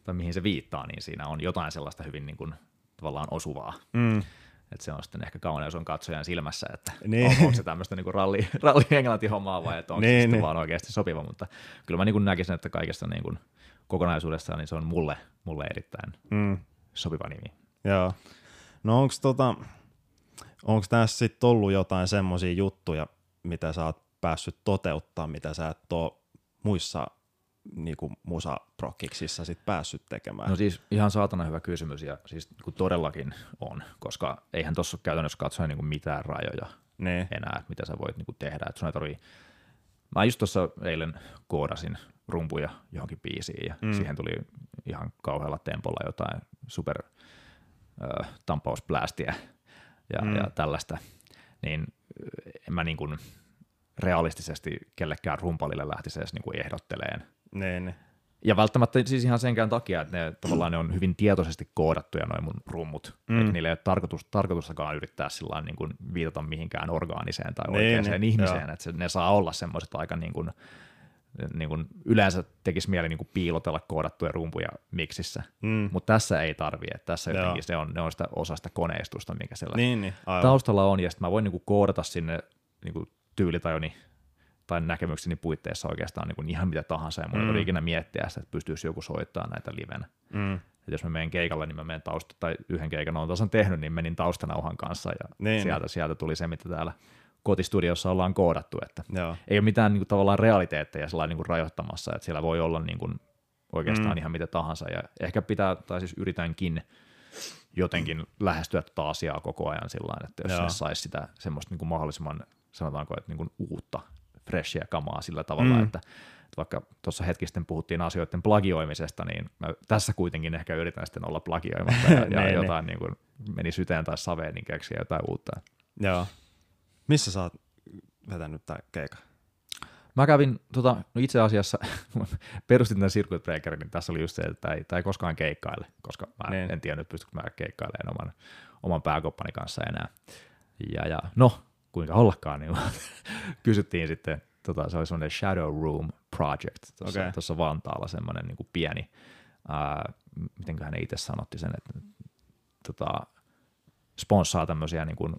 tai mihin se viittaa, niin siinä on jotain sellaista hyvin niin kuin, tavallaan osuvaa. Mm. Että se on sitten ehkä kauneus on katsojan silmässä, että niin. on, onko se tämmöistä niin ralli, ralli englanti-hommaa vai että onko niin, se niin. vaan oikeasti sopiva, mutta kyllä mä niin kuin näkisin, että kaikesta niin kuin kokonaisuudessaan niin se on mulle, mulle erittäin mm. sopiva nimi. Joo. No onko tota, onko tässä sitten ollut jotain semmoisia juttuja, mitä sä oot päässyt toteuttaa, mitä sä et ole muissa niinku musaprokkiksissa sit päässyt tekemään? No siis ihan saatana hyvä kysymys ja siis niin todellakin on, koska eihän tuossa käytännössä katsoen niin mitään rajoja ne. enää, mitä sä voit niin tehdä. Et sun ei tarvii... Mä just tuossa eilen koodasin rumpuja johonkin biisiin ja mm. siihen tuli ihan kauhealla tempolla jotain super äh, tampausplästiä ja, mm. ja tällaista, niin en mä niin kuin realistisesti kellekään rumpalille lähtisi edes niin kuin ehdotteleen. Ne, ne. Ja välttämättä siis ihan senkään takia, että ne tavallaan ne on hyvin tietoisesti koodattuja noin mun rummut, mm. eikä niille ei ole tarkoitus, tarkoitustakaan yrittää sillä niin kuin viitata mihinkään orgaaniseen tai oikeaan ihmiseen, joo. että se, ne saa olla semmoiset aika niin kuin, niin kuin yleensä tekisi mieli niin kuin piilotella koodattuja rumpuja miksissä, mm. mutta tässä ei tarvitse, että tässä jotenkin se on, ne on sitä osa sitä koneistusta, mikä siellä niin, niin, taustalla on, ja sitten mä voin niin kuin koodata sinne niin kuin tyylitajoni tai näkemykseni puitteissa oikeastaan niin kuin ihan mitä tahansa, ja mun mm. ei ikinä miettiä sitä, että pystyisi joku soittamaan näitä livenä. Mm. Et jos mä menen keikalle, niin mä menen tausta, tai yhden keikan olen tasan tehnyt, niin menin taustanauhan kanssa, ja niin. sieltä, sieltä tuli se, mitä täällä kotistudiossa ollaan koodattu, että Joo. ei ole mitään niin kuin, tavallaan realiteetteja sellainen niin kuin rajoittamassa, että siellä voi olla niin kuin, oikeastaan mm. ihan mitä tahansa, ja ehkä pitää, tai siis yritänkin jotenkin lähestyä tätä asiaa koko ajan sillä että jos se saisi sitä semmoista niin kuin mahdollisimman, sanotaanko, että niin kuin uutta freshia kamaa sillä tavalla, mm. että, että vaikka tuossa hetki sitten puhuttiin asioiden plagioimisesta, niin mä tässä kuitenkin ehkä yritän sitten olla plagioimatta ja, ja niin, niin. jotain niin kuin meni syteen tai saveen, niin keksiä jotain uutta. Joo. Missä sä oot vetänyt tämän keikan? Mä kävin, tota, no itse asiassa perustin tämän Circuit Breakerin, niin tässä oli just se, että tämä ei, koskaan keikkaile, koska mä niin. en tiennyt, pystykö mä keikkailemaan oman, oman pääkoppani kanssa enää. Ja, ja no, kuinka ollakaan, niin kysyttiin sitten, tota, se oli semmoinen Shadow Room Project tuossa, okay. Vantaalla, semmoinen niin kuin pieni, ää, mitenköhän ne itse sanotti sen, että tota, sponssaa tämmöisiä niin kuin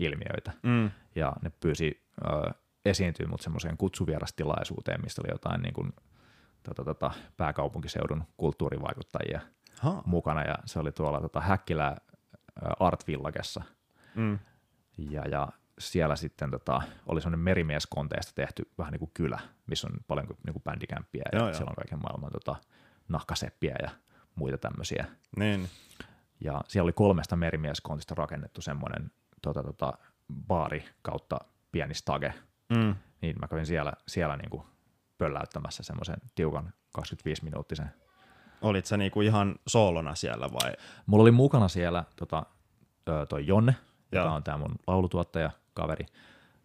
marginaalikulttuuri-ilmiöitä, mm. ja ne pyysi ää, esiintyä mut semmoiseen kutsuvierastilaisuuteen, mistä oli jotain niin kuin, tota, tota, pääkaupunkiseudun kulttuurivaikuttajia ha. mukana, ja se oli tuolla tota, Häkkilä Art Villagessa, mm. Ja, ja siellä sitten tota, oli semmoinen merimieskonteesta tehty vähän niin kuin kylä, missä on paljon niin kuin bändikämppiä ja joo, siellä on kaiken maailman tota, nahkaseppiä ja muita tämmöisiä. Niin. Ja siellä oli kolmesta merimieskontista rakennettu semmoinen tota, tota, baari kautta pieni stage. Mm. Niin mä kävin siellä, siellä niin kuin pölläyttämässä semmoisen tiukan 25-minuuttisen. Olit sä niinku ihan soolona siellä vai? Mulla oli mukana siellä tota, toi Jonne, joka on tämä mun laulutuottaja, kaveri.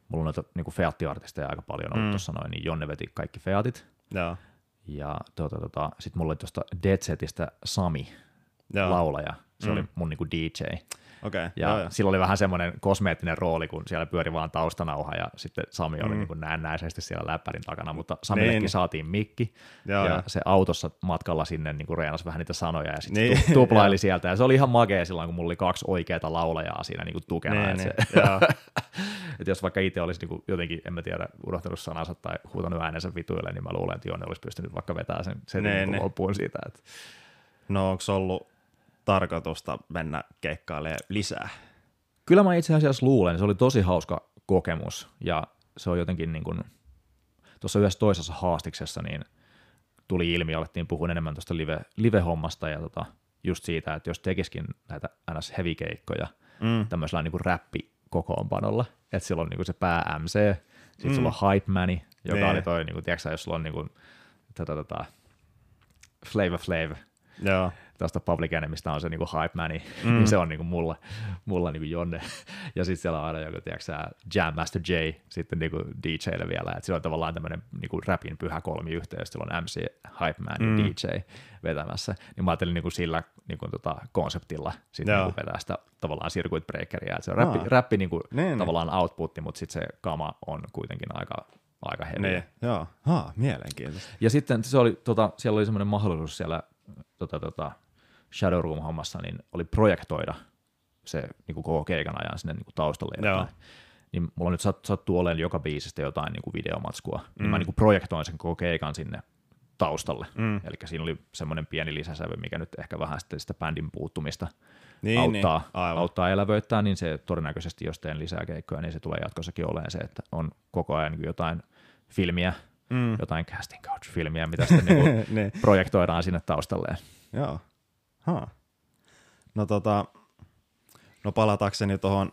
Mulla on noita niin feattiartisteja aika paljon ollut mm. tuossa noin, niin Jonne veti kaikki featit. Ja, ja tuota, tuota, sitten mulla oli tuosta Dead Setistä Sami, ja. laulaja. Se mm. oli mun niin kuin DJ. Okay, ja joo, joo. sillä oli vähän semmoinen kosmeettinen rooli, kun siellä pyöri vaan taustanauha ja sitten Sami oli mm. niin näennäisesti siellä läppärin takana, mutta Samillekin niin. saatiin mikki joo, ja joo. se autossa matkalla sinne niin kuin reenasi vähän niitä sanoja ja sitten niin. tuplaili sieltä ja se oli ihan makea silloin, kun mulla oli kaksi oikeaa laulajaa siinä niin kuin tukena. Niin, niin. Se, että jos vaikka itse olisi niin kuin jotenkin, en mä tiedä, unohtanut sanansa tai huutanut äänensä vituille, niin mä luulen, että Jonne olisi pystynyt vaikka vetämään sen, sen niin, niin. loppuun siitä. Että... No onko ollut tarkoitusta mennä keikkailemaan lisää? Kyllä mä itse asiassa luulen, se oli tosi hauska kokemus ja se on jotenkin niin kuin, tuossa yhdessä toisessa haastiksessa niin tuli ilmi, alettiin puhua enemmän tuosta live, live-hommasta ja tota, just siitä, että jos tekisikin näitä ns. heavy-keikkoja mm. tämmöisellä niin kuin räppikokoonpanolla, että silloin niin kuin se pää MC, sitten mm. sulla on Hype Mani, joka nee. oli toi, niin kuin, tiedätkö, jos sulla on niin kuin, tota, tota, Flavor Flav, Joo tuosta Public Enemystä on se niinku hype man, niin, mm. niin se on niinku mulla, mulla niinku Jonne. Ja sitten siellä on aina joku, tiedätkö Jam Master J sitten niinku DJlle vielä, että sillä on tavallaan tämmöinen niinku rapin pyhä kolmiyhteys, sillä on MC, hype man mm. ja DJ vetämässä. Niin mä ajattelin niinku sillä niinku tota konseptilla sitten niinku vetää sitä tavallaan circuit breakeria, että se on rappi, rappi niinku niin, niin. tavallaan outputti, mutta sitten se kama on kuitenkin aika aika heviä. Niin, joo. Ha, mielenkiintoista. Ja sitten se oli, tota, siellä oli semmoinen mahdollisuus siellä tota, tota, Shadowroom-hommassa, niin oli projektoida se niin kuin koko keikan ajan sinne niin kuin taustalle jotain. Niin mulla nyt sattuu olemaan joka biisistä jotain niin kuin videomatskua, mm. niin mä mm. niin kuin projektoin sen koko keikan sinne taustalle. Mm. Eli siinä oli semmoinen pieni lisäsävy, mikä nyt ehkä vähän sitten sitä bändin puuttumista niin, auttaa, niin, auttaa elävöittää, niin se todennäköisesti, jos teen lisää keikkoja, niin se tulee jatkossakin olemaan se, että on koko ajan niin jotain filmiä mm. jotain casting couch-filmiä, mitä sitten niinku niin. projektoidaan sinne taustalle. Joo. Ha. No tota, no palatakseni tuohon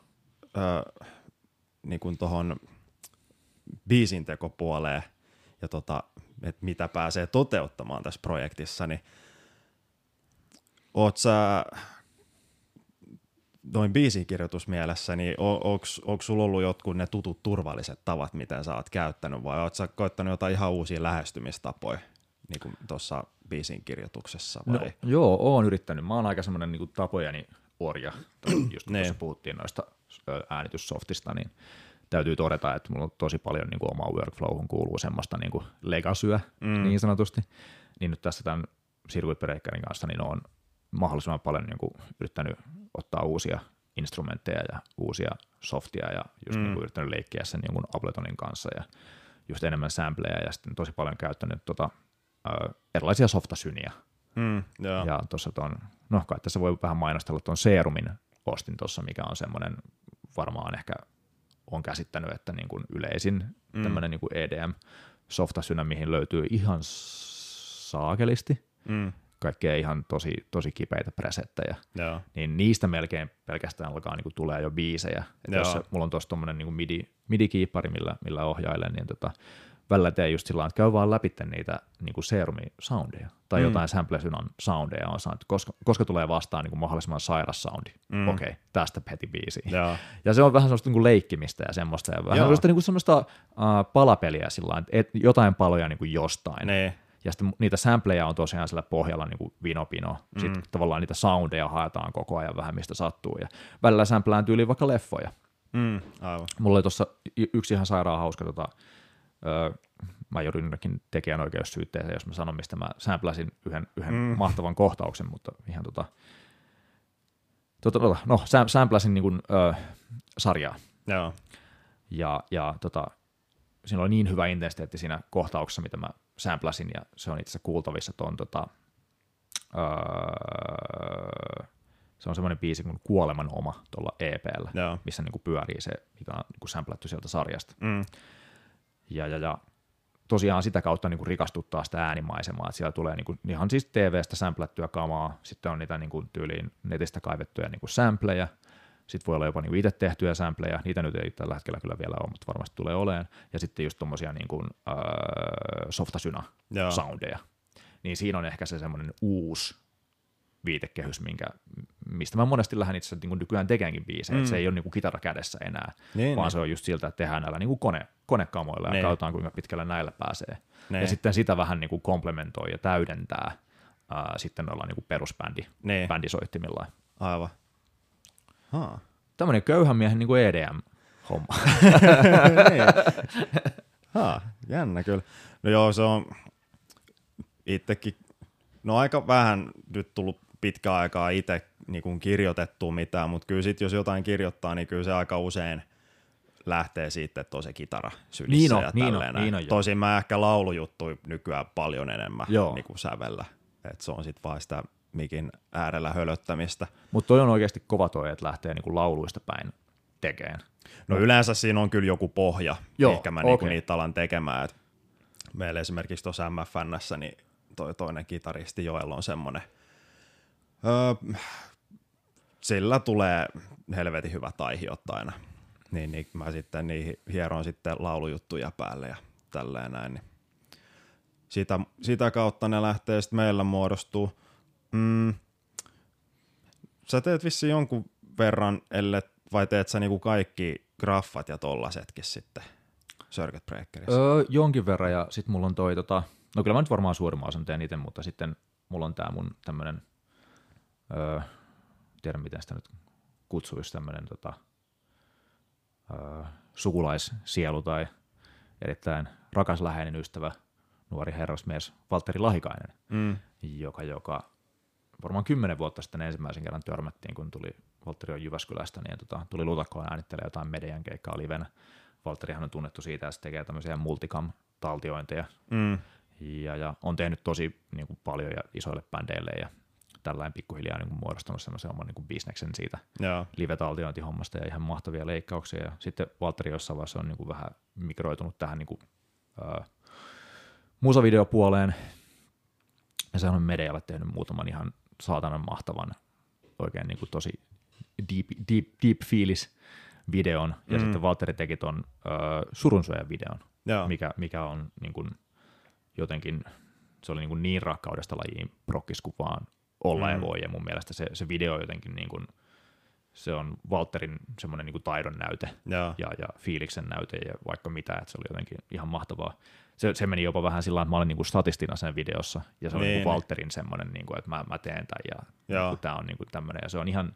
niin tohon biisintekopuoleen ja tota, että mitä pääsee toteuttamaan tässä projektissa, niin oot sä noin biisikirjoitusmielessä, niin onko sulla ollut jotkut ne tutut turvalliset tavat, miten sä oot käyttänyt, vai oot sä koittanut jotain ihan uusia lähestymistapoja niin tuossa biisin kirjoituksessa? Vai? No, joo, oon yrittänyt. Mä oon aika semmoinen niin tapojani orja, just kun tuossa puhuttiin noista äänityssoftista, niin täytyy todeta, että mulla on tosi paljon niin kuin omaa workflowhun kuuluu semmoista niin kuin legasyä mm. niin sanotusti, niin nyt tässä tämän Circuit Breakerin kanssa niin on mahdollisimman paljon niin kuin yrittänyt ottaa uusia instrumentteja ja uusia softia ja just mm. niin kuin yrittänyt leikkiä sen niin Abletonin kanssa ja just enemmän sampleja ja sitten tosi paljon käyttänyt tota, äh, erilaisia softasyniä. Mm. Ja tuossa tuon, no kai tässä voi vähän mainostella tuon Serumin ostin tuossa, mikä on semmoinen varmaan ehkä on käsittänyt, että niin kuin yleisin mm. tämmöinen niin kuin EDM softasynä, mihin löytyy ihan saakelisti. Mm kaikkea ihan tosi, tosi kipeitä presettejä, Joo. niin niistä melkein pelkästään alkaa niin kuin, tulee jo biisejä. Että jos mulla on tuossa tuommoinen niin MIDI, MIDI-kiippari, millä, millä ohjailen, niin tota, välillä teen just sillä että käy vaan läpi niitä niin kuin soundeja tai mm. jotain samplesynan soundeja on saanut, koska, koska tulee vastaan niin kuin mahdollisimman sairas soundi. Mm. Okei, okay, tästä heti biisi. Joo. Ja se on vähän semmoista niin kuin leikkimistä ja semmoista, ja vähän semmoista, niin kuin semmoista uh, palapeliä sillä että jotain paloja niin kuin jostain. Ne. Ja sitten niitä sampleja on tosiaan sillä pohjalla niin kuin vinopino. Mm. Sitten tavallaan niitä soundeja haetaan koko ajan vähän mistä sattuu. Ja välillä samplään tyyliin vaikka leffoja. Mm, aivan. Mulla oli tuossa yksi ihan sairaan hauska, tota, öö, mä joudun jonnekin tekijänoikeussyytteeseen, jos mä sanon, mistä mä sampläsin yhden, yhden mm. mahtavan kohtauksen, mutta ihan tota, tota, tota no, sampläsin niin kuin, öö, sarjaa. Joo. Ja, ja tota, siinä oli niin hyvä intensiteetti siinä kohtauksessa, mitä mä sampläsin, ja se on itse asiassa kuultavissa tuon tota, öö, se on semmoinen biisi kuin Kuoleman oma tuolla EPllä, Joo. missä niin kuin pyörii se, mikä on niin kuin samplattu sieltä sarjasta. Mm. Ja, ja, ja tosiaan sitä kautta niin kuin rikastuttaa sitä äänimaisemaa, että siellä tulee niin kuin, ihan siis TV-stä samplättyä kamaa, sitten on niitä niin kuin tyyliin netistä kaivettuja niin kuin sampleja, sitten voi olla jopa niin itse tehtyjä sampleja, niitä nyt ei tällä hetkellä kyllä vielä ole, mutta varmasti tulee oleen. Ja sitten just tuommoisia niin kuin, äh, softasyna soundeja. Niin siinä on ehkä se semmoinen uusi viitekehys, minkä, mistä mä monesti lähden itse asiassa niin nykyään tekeänkin biisejä, mm. se ei ole niin kuin kitara kädessä enää, niin, vaan niin. se on just siltä, että tehdään näillä niin kuin kone, konekamoilla ja niin. katsotaan, kuinka pitkällä näillä pääsee. Niin. Ja sitten sitä vähän niin kuin komplementoi ja täydentää ää, sitten noilla niin kuin perusbändi, niin. bändisoittimilla. Aivan. Ha. Tämmöinen köyhän miehen niin kuin EDM-homma. niin. ha, jännä kyllä. No joo, se on itsekin, no aika vähän nyt tullut pitkä aikaa itse niin kirjoitettua mitään, mutta kyllä sit, jos jotain kirjoittaa, niin kyllä se aika usein lähtee siitä, että on se kitara sylissä niin on, ja niin on, niin on, Tosin mä ehkä laulujuttu nykyään paljon enemmän Joo. niin kuin sävellä. Et se on sitten vaan sitä mikin äärellä hölöttämistä. Mutta toi on oikeasti kova toi, että lähtee niinku lauluista päin tekemään. No yleensä siinä on kyllä joku pohja, Joo, ehkä mä okay. niinku niitä alan tekemään. Et meillä esimerkiksi tuossa MFNssä, niin toi toinen kitaristi Joel on semmoinen, öö, sillä tulee helvetin hyvä aihiot aina. Niin, niin mä sitten niihin hieron sitten laulujuttuja päälle ja tälleen näin. Niin sitä, sitä kautta ne lähtee sitten meillä muodostuu. Mm, sä teet vissi jonkun verran, ellei, vai teet sä niinku kaikki graffat ja tollasetkin sitten Circuit Breakerissa? Öö, jonkin verran ja sitten mulla on toi, tota, no kyllä mä nyt varmaan suurimman osan teen itse, mutta sitten mulla on tää mun tämmönen, öö, tiedän miten sitä nyt kutsuisi, tämmönen tota, sukulaissielu tai erittäin rakas läheinen ystävä, nuori herrasmies Valtteri Lahikainen, mm. joka, joka varmaan kymmenen vuotta sitten ensimmäisen kerran törmättiin, kun tuli Valtteri on Jyväskylästä, niin tota, tuli Lutakkoon äänittelee jotain median keikkaa livenä. Valtterihan on tunnettu siitä, että se tekee tämmöisiä multicam-taltiointeja. Mm. Ja, ja, on tehnyt tosi niin kuin, paljon ja isoille bändeille ja tällainen pikkuhiljaa niin kuin, muodostanut semmoisen oman niin kuin, bisneksen siitä live-taltiointihommasta ja ihan mahtavia leikkauksia. Ja sitten Valtteri jossain vaiheessa on niin kuin, vähän migroitunut tähän niin kuin, äh, musavideopuoleen. Ja se on Medialle tehnyt muutaman ihan saatanan mahtavan, oikein niin kuin tosi deep, deep, deep fiilis videon. Ja mm. sitten Valtteri teki ton surunsuojan videon, mikä, mikä on niin kuin, jotenkin, se oli niin, kuin niin rakkaudesta lajiin prokkis kuin vaan olla mm. ja voi. Ja mun mielestä se, se video jotenkin niin kuin, se on Walterin semmoinen niin taidon näyte ja. Ja, ja fiiliksen näyte ja vaikka mitä, että se oli jotenkin ihan mahtavaa. Se, se meni jopa vähän sillä että mä olin niin kuin statistina sen videossa ja se oli niin, niin Walterin semmoinen, niin kuin, että mä, mä teen tämän ja niin tämä on niin kuin tämmöinen ja se on ihan,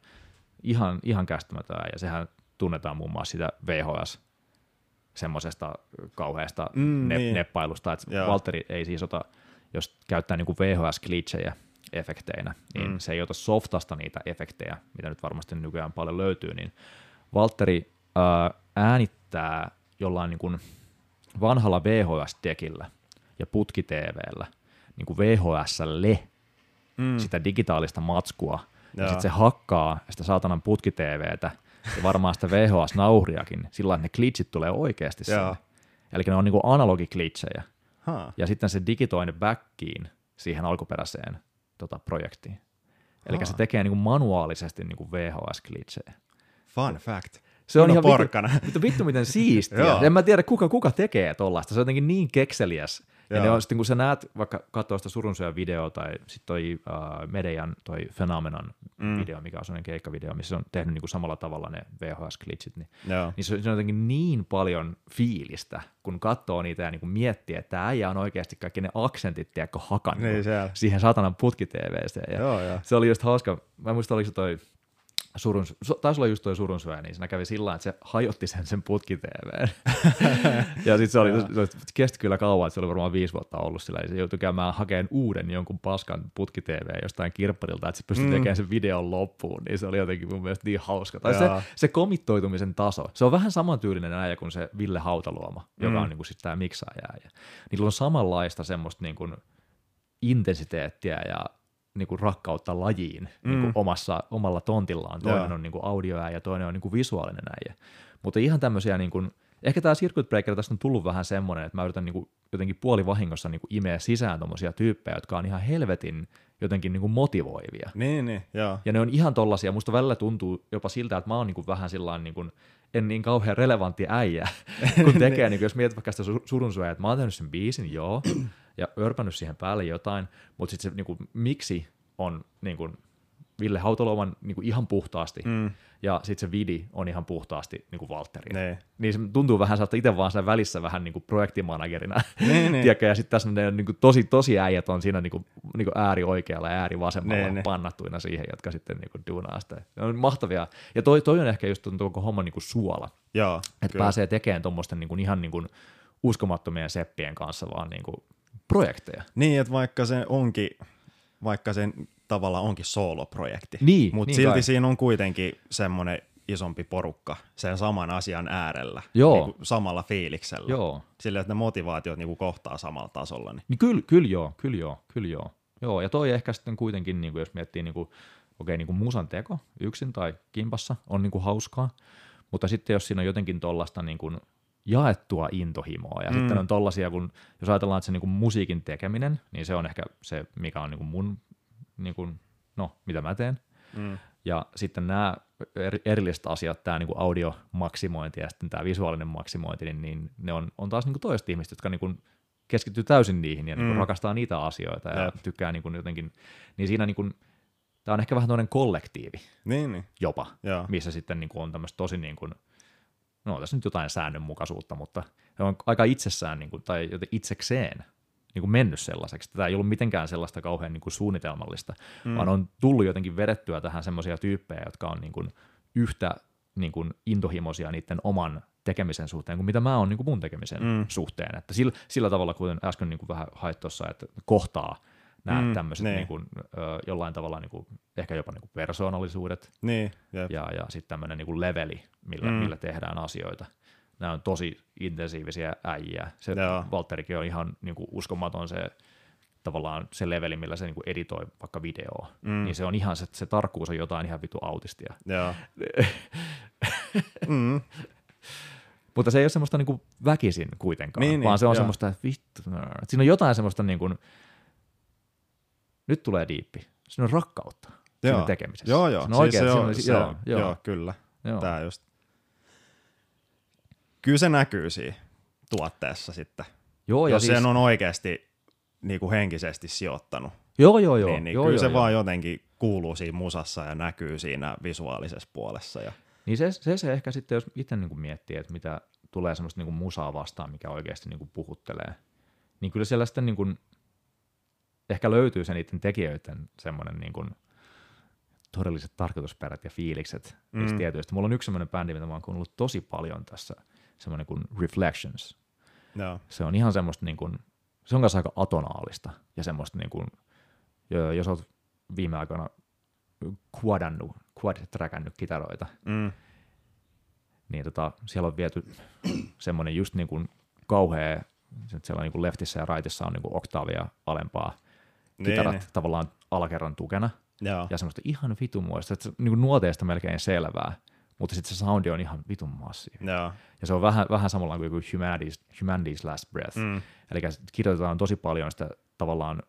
ihan, ihan käsittämätön ja sehän tunnetaan muun muassa sitä VHS semmoisesta kauheasta mm, ne, niin. neppailusta, että Walteri ei siis ota, jos käyttää niin kuin VHS-glitchejä, efekteinä, niin mm. se ei ota softasta niitä efektejä, mitä nyt varmasti nykyään paljon löytyy, niin Valtteri äh, äänittää jollain niin kuin vanhalla VHS-dekillä ja putki-TVllä niin kuin VHSlle mm. sitä digitaalista matskua, ja, ja sitten se hakkaa sitä saatanan putki-TVtä ja varmaan sitä VHS-nauhriakin sillä että ne glitchit tulee oikeasti sinne. Eli ne on niin analogiklitsejä. Huh. Ja sitten se digitoi ne backiin siihen alkuperäiseen tota projektiin. Eli se tekee niin kuin manuaalisesti niin kuin VHS-glitchejä. Fun fact. Se on ihan porkkana. Vittu, vittu miten siistiä. en mä tiedä, kuka, kuka tekee tollaista. Se on jotenkin niin kekseliäs ja ne on sitten, kun sä näet, vaikka katsoo sitä surunsyön videoa tai sitten toi uh, Medejan toi Phenomenon mm. video, mikä on sellainen keikkavideo, missä on tehnyt niinku samalla tavalla ne VHS-glitchit, niin, niin se, se, on jotenkin niin paljon fiilistä, kun katsoo niitä ja niinku miettii, että tämä äijä on oikeasti kaikki ne aksentit, tiedätkö, hakannut niin siihen saatanan putki Ja Joo, se oli just hauska, mä muistan, oliko se toi surun, taisi olla just toi surunsyöjä, niin siinä kävi sillä että se hajotti sen sen putki ja sitten se oli, se kesti kyllä kauan, että se oli varmaan viisi vuotta ollut sillä, ja se joutui käymään hakemaan uuden jonkun paskan putki jostain kirpparilta, että se pystyi mm. tekemään sen videon loppuun, niin se oli jotenkin mun mielestä niin hauska. Tai se, se komittoitumisen taso, se on vähän samantyylinen äijä kuin se Ville Hautaluoma, mm. joka on niin kuin siis tämä miksaaja. Ja niillä on samanlaista semmoista niin kuin intensiteettiä ja niin kuin rakkautta lajiin mm. niin kuin omassa, omalla tontillaan. Toinen Joo. on niin kuin audioääjä ja toinen on niin kuin visuaalinen äijä. Mutta ihan tämmöisiä, niin kuin, ehkä tämä Circuit Breaker tästä on tullut vähän semmoinen, että mä yritän niin kuin, jotenkin puolivahingossa niin kuin imeä sisään tommosia tyyppejä, jotka on ihan helvetin jotenkin niin kuin motivoivia. Niin, niin, joo. Ja ne on ihan tollasia, musta välillä tuntuu jopa siltä, että mä oon niin kuin vähän sillä niin kuin, en niin kauhean relevantti äijä, kun tekee, niin kuin, jos mietit vaikka sitä surunsuojaa, että mä oon tehnyt sen biisin, joo, ja örpännyt siihen päälle jotain, mutta sitten se niin kuin, miksi on niin kuin, Ville Hautolovan niin kuin ihan puhtaasti, mm. ja sitten se vidi on ihan puhtaasti niin kuin Valtteri. Nee. Niin se tuntuu vähän saattaa itse vaan siinä välissä vähän niin kuin projektimanagerina, nee, nee. ja sitten tässä ne niin kuin tosi, tosi äijät on siinä niin kuin, niin kuin ääri oikealla ja ääri vasemmalla nee, nee. pannattuina siihen, jotka sitten niin kuin duunaa sitä. Ne on mahtavia, ja toi, toi on ehkä just tuntuu koko homma niin kuin suola, että pääsee tekemään tuommoisten niin kuin, ihan niin kuin uskomattomien seppien kanssa vaan niin kuin projekteja. Niin, että vaikka se onkin, vaikka sen tavalla onkin sooloprojekti, niin, mutta niin silti kai. siinä on kuitenkin semmoinen isompi porukka sen saman asian äärellä, Joo. Niin kuin samalla fiiliksellä, joo. sillä että ne motivaatiot niin kuin kohtaa samalla tasolla. Niin. Niin kyllä, kyllä joo, kyllä joo, kyllä joo. joo. Ja toi ehkä sitten kuitenkin, niin kuin jos miettii niin kuin, okei, niin kuin musan teko yksin tai kimpassa on niin kuin hauskaa, mutta sitten jos siinä on jotenkin tuollaista niin kuin jaettua intohimoa. Ja mm. sitten on tollasia, kun jos ajatellaan, että se niin musiikin tekeminen, niin se on ehkä se, mikä on niin kuin mun, niin kuin, no, mitä mä teen. Mm. Ja sitten nämä erilliset asiat, tämä niin audiomaksimointi ja sitten tämä visuaalinen maksimointi, niin, niin ne on, on taas niin kuin toiset ihmiset, jotka niin kuin keskittyy täysin niihin ja niin kuin mm. rakastaa niitä asioita ja, ja tykkää niin kuin jotenkin, niin siinä niin kuin, tämä on ehkä vähän toinen kollektiivi niin, niin. jopa, ja. missä sitten niin kuin on tämmöistä tosi niin kuin, no tässä nyt jotain säännönmukaisuutta, mutta se on aika itsessään niin kuin, tai itsekseen niin kuin mennyt sellaiseksi. Tämä ei ollut mitenkään sellaista kauhean niin kuin suunnitelmallista, mm. vaan on tullut jotenkin vedettyä tähän semmoisia tyyppejä, jotka on niin kuin yhtä niin kuin intohimoisia niiden oman tekemisen suhteen kuin mitä mä oon niin kuin mun tekemisen mm. suhteen. Että sillä, sillä tavalla, kuten äsken niin kuin vähän hait tuossa, että kohtaa nämä mm, tämmöiset niin. Niin kuin, ö, jollain tavalla niin kuin, ehkä jopa niin kuin persoonallisuudet niin, ja, ja sitten tämmöinen niin kuin leveli, millä, mm. millä tehdään asioita. Nämä on tosi intensiivisiä äijiä. Se Joo. Valtterikin on ihan niin kuin uskomaton se tavallaan se leveli, millä se niin kuin editoi vaikka videoa, mm. niin se on ihan, se, se tarkkuus on jotain ihan vitu autistia. Joo. mm. Mutta se ei ole semmoista niin kuin väkisin kuitenkaan, niin, vaan niin, se on joo. semmoista, että vittu, siinä on jotain semmoista niin kuin, nyt tulee diippi, siinä on rakkautta joo. siinä tekemisessä. Joo, joo. Se on oikein, siis se on, se joo, joo, joo, kyllä. Joo. Tää just. Kyllä se näkyy siinä tuotteessa sitten. Joo, jos ja siis... sen on oikeasti niin kuin henkisesti sijoittanut. Joo, joo, joo. Niin, niin joo, kyllä joo, se joo. vaan jotenkin kuuluu siinä musassa ja näkyy siinä visuaalisessa puolessa. Ja... Niin se, se, se ehkä sitten, jos itse niin kuin miettii, että mitä tulee semmoista niin kuin musaa vastaan, mikä oikeasti niin kuin puhuttelee, niin kyllä siellä sitten niin kuin, ehkä löytyy se niiden tekijöiden semmoinen niin kuin todelliset tarkoitusperät ja fiilikset mm. niistä tietyistä. Mulla on yksi semmoinen bändi, mitä mä oon kuunnellut tosi paljon tässä, semmoinen kuin Reflections. No. Se on ihan semmoista niin kuin, se on kanssa aika atonaalista ja semmoista niin kuin, jos olet viime aikoina quadannut, quad-trackannut kitaroita, mm. niin tota, siellä on viety semmoinen just niin kuin kauhea, siellä on niin kuin leftissä ja raitissa on niin kuin oktaavia alempaa kitarat niin, niin. tavallaan alakerran tukena, Joo. ja semmoista ihan vitumuista, että se niin kuin nuoteesta melkein selvää, mutta sitten se soundi on ihan vitun massiivinen. Joo. Ja se on vähän, vähän samalla kuin Humanity's, Humanity's Last Breath. Mm. Eli kirjoitetaan tosi paljon sitä tavallaan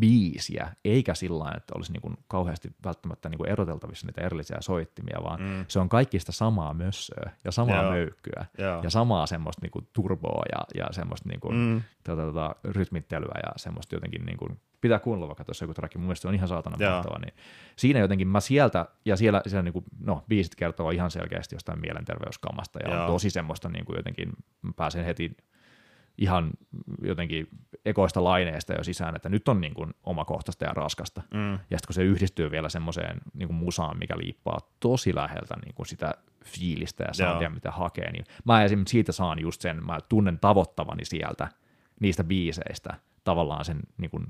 biisiä, eikä sillä että olisi niin kuin kauheasti välttämättä niin kuin eroteltavissa niitä erillisiä soittimia, vaan mm. se on kaikki sitä samaa mössöä ja samaa Joo. möykkyä Joo. ja samaa semmoista niin kuin turboa ja, ja semmoista niin kuin, Mm. tota, tota, rytmittelyä ja semmoista jotenkin niin kuin, pitää kuunnella vaikka tuossa joku track, mun mielestä se on ihan saatana Joo. mahtavaa, niin siinä jotenkin mä sieltä, ja siellä, siellä niin kuin, no biisit kertoo ihan selkeästi jostain mielenterveyskamasta ja Joo. on tosi semmoista niin kuin jotenkin, mä pääsen heti ihan jotenkin ekoista laineesta jo sisään, että nyt on niin kuin omakohtaista ja raskasta. Mm. Ja sitten kun se yhdistyy vielä semmoiseen niin kuin musaan, mikä liippaa tosi läheltä niin kuin sitä fiilistä ja soundia, mitä hakee, niin mä esimerkiksi siitä saan just sen, mä tunnen tavoittavani sieltä niistä biiseistä tavallaan sen niin kuin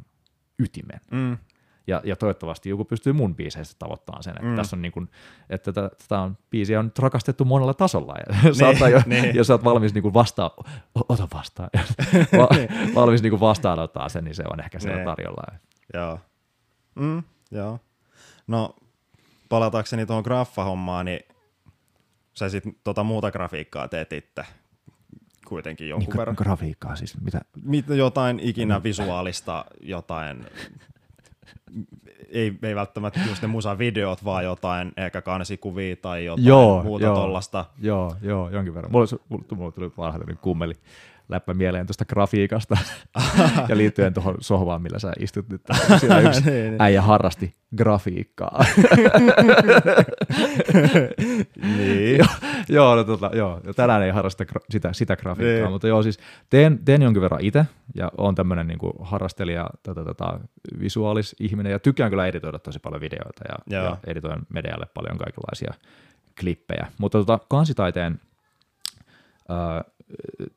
ytimen. Mm. Ja, ja toivottavasti joku pystyy mun biiseistä tavoittamaan sen, että Mm. tässä on niin kuin, että tätä, tätä on, biisiä on nyt rakastettu monella tasolla, ja saattaa jo, niin. jos sä oot valmis niin kuin vastaa, o- ota vastaan, Va, valmis niin kuin vastaanottaa sen, niin se on ehkä siellä Niin. tarjolla. Joo. Mm, joo. No, palatakseni tuohon graffahommaan, niin sä sit tota muuta grafiikkaa teet itse kuitenkin jonkun Niin, verran. grafiikkaa siis, mitä, Mit, jotain ikinä visuaalista, jotain, ei, ei välttämättä just ne musavideot, vaan jotain ehkä kansikuvia tai jotain Joo, muuta joo. tollasta. Joo, joo, jonkin verran. Mulla, mulla, mulla tuli vanha tämmöinen kummeli läppä mieleen tuosta grafiikasta ja liittyen tuohon sohvaan, millä sä istut nyt. Siellä yksi Niin, niin. äijä harrasti grafiikkaa. niin. joo, no, tota, joo, tänään ei harrasta gra- sitä, sitä grafiikkaa, Niin. mutta joo, siis teen, teen jonkin verran itse ja on tämmöinen niin kuin harrastelija, tota, tota, visuaalis ihminen ja tykkään kyllä editoida tosi paljon videoita ja, Joo. ja editoin medialle paljon kaikenlaisia klippejä, mutta tota, kansitaiteen ö,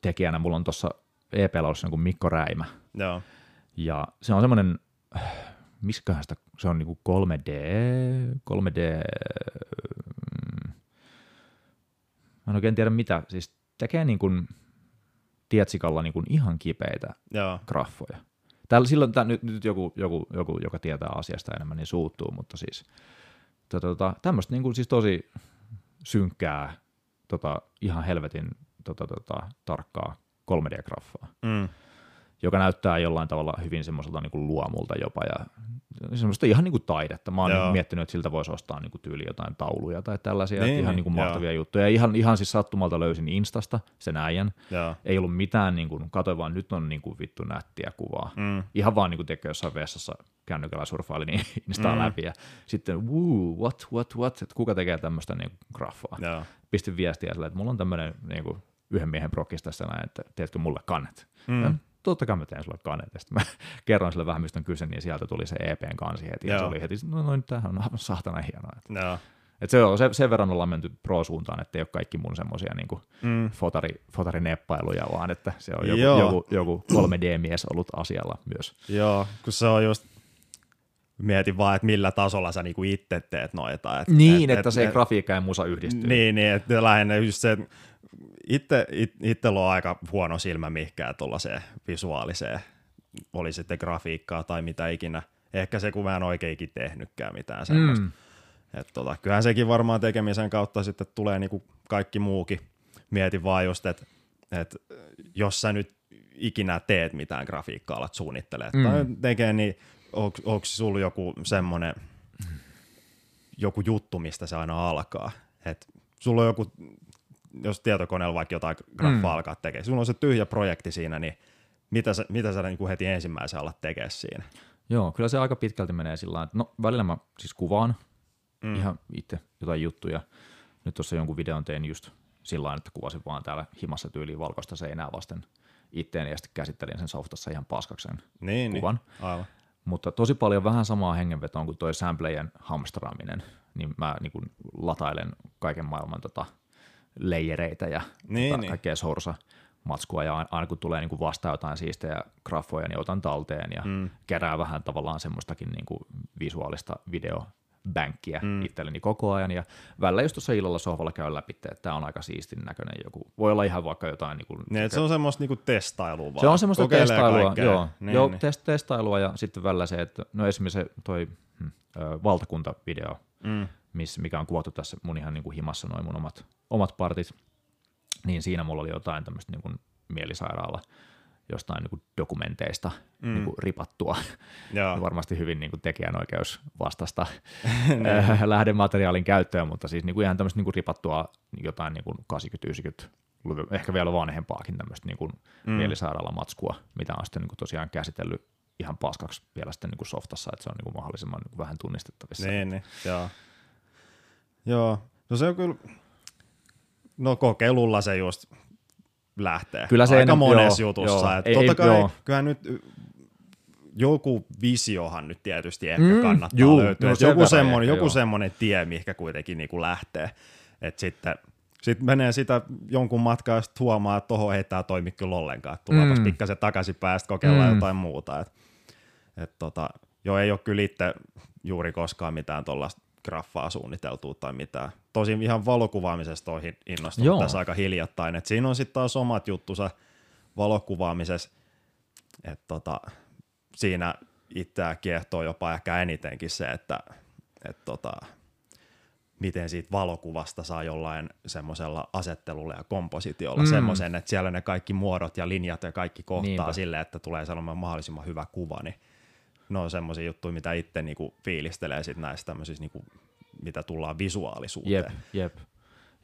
tekijänä mulla on tuossa EP-laussa joku Mikko Räimä, Joo. ja se on semmoinen, misköhän sitä, se on niinku 3D, 3D, mm, mä en oikein tiedä mitä, siis tekee niin kuin tietsikalla niin kuin ihan kipeitä Joo. graffoja. Täällä silloin, tää, nyt, nyt joku, joku, joku, joka tietää asiasta enemmän, niin suuttuu, mutta siis tota, tota, tämmöistä niin kuin, siis tosi synkkää, tota, ihan helvetin tota, tota, tarkkaa 3D-graffaa Mm. joka näyttää jollain tavalla hyvin semmoiselta niin kuin luomulta jopa ja semmoista ihan niin kuin taidetta. Mä oon Joo. niin miettinyt, että siltä voisi ostaa niin kuin tyyli jotain tauluja tai tällaisia, Niin, ihan niin, kuin joo. mahtavia juttuja. Ja ihan, ihan siis sattumalta löysin Instasta sen äijän. Joo. Ei ollut mitään, niin kuin, katsoin vaan nyt on niin kuin vittu nättiä kuvaa. Mm. Ihan vaan niin kuin tekee jossain vessassa kännykällä surffaili niin Instaa Mm. läpi ja sitten wuu, what, what, what, että kuka tekee tämmöistä niin kuin graffaa. Joo. Pistin viestiä sille, että mulla on tämmöinen niin kuin yhden miehen prokkis tässä näin, että teetkö mulle kannet. Mm. Ja totta kai mä teen sulle kanet. Ja sitten mä kerroin sille vähän, mistä on kyse, niin sieltä tuli se EPn kansi heti. Ja se Joo. oli heti, no, no nyt tämähän on aivan saatana hienoa. Et, Joo. et se on, se, sen verran ollaan menty pro-suuntaan, että ei ole kaikki mun semmosia niin Mm. fotari, fotarineippailuja, vaan että se on joku, Joo. joku, joku 3D-mies ollut asialla myös. Joo, kun se on just, mietin vaan, että millä tasolla sä niinku itse teet noita. Et, Niin, että se grafiikka ja musa yhdistyy. Niin, niin että lähinnä just se, että itse, it, itsellä on aika huono silmä mihinkään tuollaiseen visuaaliseen, oli sitten grafiikkaa tai mitä ikinä. Ehkä se, kun mä en oikeinkin tehnytkään mitään semmoista. Mm. Et tota, kyllähän sekin varmaan tekemisen kautta sitten tulee niinku kaikki muukin, mietin vaan just, että et jos sä nyt ikinä teet mitään grafiikkaa, alat suunnittelee mm. tai tekee, niin onko sulla joku semmoinen joku juttu, mistä se aina alkaa? Et sulla on joku, jos tietokoneella vaikka jotain graffaa mm. alkaa tekemään, sulla on se tyhjä projekti siinä, niin mitä sä, mitä sä niin kuin heti ensimmäisen alat tekemään siinä? Joo, kyllä se aika pitkälti menee sillä että no välillä mä siis kuvaan mm. ihan itse jotain juttuja. Nyt tuossa jonkun videon tein just sillä että kuvasin vaan täällä himassa tyyliin valkoista seinää vasten itteen ja sitten käsittelin sen softassa ihan paskaksen niin, kuvan. Niin, aivan. Mutta tosi paljon vähän samaa hengenvetoa kuin toi samplejen hamstraaminen, niin mä niin kuin latailen kaiken maailman tota, leijereitä ja niin, tota, niin. kaikkea sorsa matskua ja aina kun tulee niin kuin vastaan jotain siistejä graffoja, niin otan talteen ja mm. kerää vähän tavallaan semmoistakin niin kuin visuaalista video bänkkiä mm. itselleni koko ajan, ja välillä just tuossa illalla sohvalla käy läpi, että tämä on aika siistin näköinen joku. Voi olla ihan vaikka jotain... Niin kuin, niin, se on semmoista niin testailua vaan. Se on semmoista testailua, kaikkea. joo. Niin, joo niin. Test, testailua, ja sitten välillä se, että no esimerkiksi se toi hm, valtakuntavideo, mm. Miss, mikä on kuvattu tässä mun ihan niin kuin himassa noin mun omat, omat partit, niin siinä mulla oli jotain tämmöistä niin kuin mielisairaala jostain niin kuin dokumenteista mm. niin kuin ripattua. Joo. Varmasti hyvin niin kuin tekijänoikeus vastasta äh, lähdemateriaalin käyttöön, mutta siis niin kuin ihan tämmöistä niin kuin ripattua jotain niin kuin 80-90 ehkä vielä vanhempaakin tämmöistä niin kuin mm. mielisairaalamatskua, mitä on sitten niin kuin tosiaan käsitellyt ihan paskaksi vielä sitten niin kuin softassa, että se on niin kuin mahdollisimman niin kuin vähän tunnistettavissa. Niin, niin, joo. Joo, no se on kyllä, no kokeilulla se just lähtee. Kyllä se Aika monessa joo, jutussa. Joo, ei, totta kai, joo. kyllähän nyt joku visiohan nyt tietysti ehkä mm, kannattaa juu, löytyä. No joku, semmoinen, joku semmoinen tie, mikä kuitenkin niin kuin lähtee. Et sitten sitten menee sitä jonkun matkaa ja huomaa, että tuohon ei tämä toimi kyllä ollenkaan. Tullaanpas mm. pikkasen takaisin päästä kokeillaan mm. jotain muuta. Et, et tota, jo ei ole kyllä itse juuri koskaan mitään tuollaista graffaa suunniteltua tai mitään. Tosin ihan valokuvaamisesta on innostunut Joo. tässä aika hiljattain. Et siinä on sitten taas omat juttusa valokuvaamisessa, että tota, siinä itseä kiehtoo jopa ehkä enitenkin se, että et tota, miten siitä valokuvasta saa jollain semmoisella asettelulla ja kompositiolla mm. semmoisen, että siellä ne kaikki muodot ja linjat ja kaikki kohtaa Niinpä. sille, että tulee sellainen mahdollisimman hyvä kuva, niin ne on semmoisia juttuja, mitä itse niinku fiilistelee sit näistä tämmöisissä, niinku, mitä tullaan visuaalisuuteen. Jep, jep.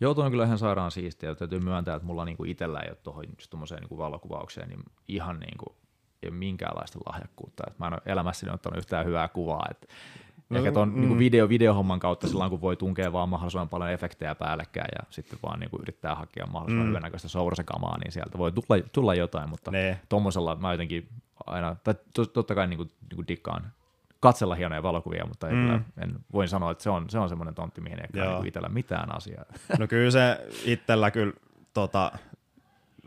Joo, tuo on kyllä ihan sairaan siistiä. Täytyy myöntää, että mulla niinku itsellä ei ole tuohon tuommoiseen niinku valokuvaukseen niin ihan niinku, ei ole minkäänlaista lahjakkuutta. Et mä en ole elämässäni ottanut yhtään hyvää kuvaa. Et no, ehkä tuon mm. niinku video, videohomman kautta silloin, kun voi tunkea vaan mahdollisimman paljon efektejä päällekkäin ja sitten vaan niinku yrittää hakea mahdollisimman mm. hyvänäköistä sourcekamaa, niin sieltä voi tulla, tulla jotain, mutta tuommoisella mä jotenkin aina, tai totta kai niin kuin, niin kuin dikkaan katsella hienoja valokuvia, mutta mm. kyllä, en, voin sanoa, että se on, se on semmoinen tontti, mihin ei niin itsellä mitään asiaa. No kyllä se itsellä kyllä tota,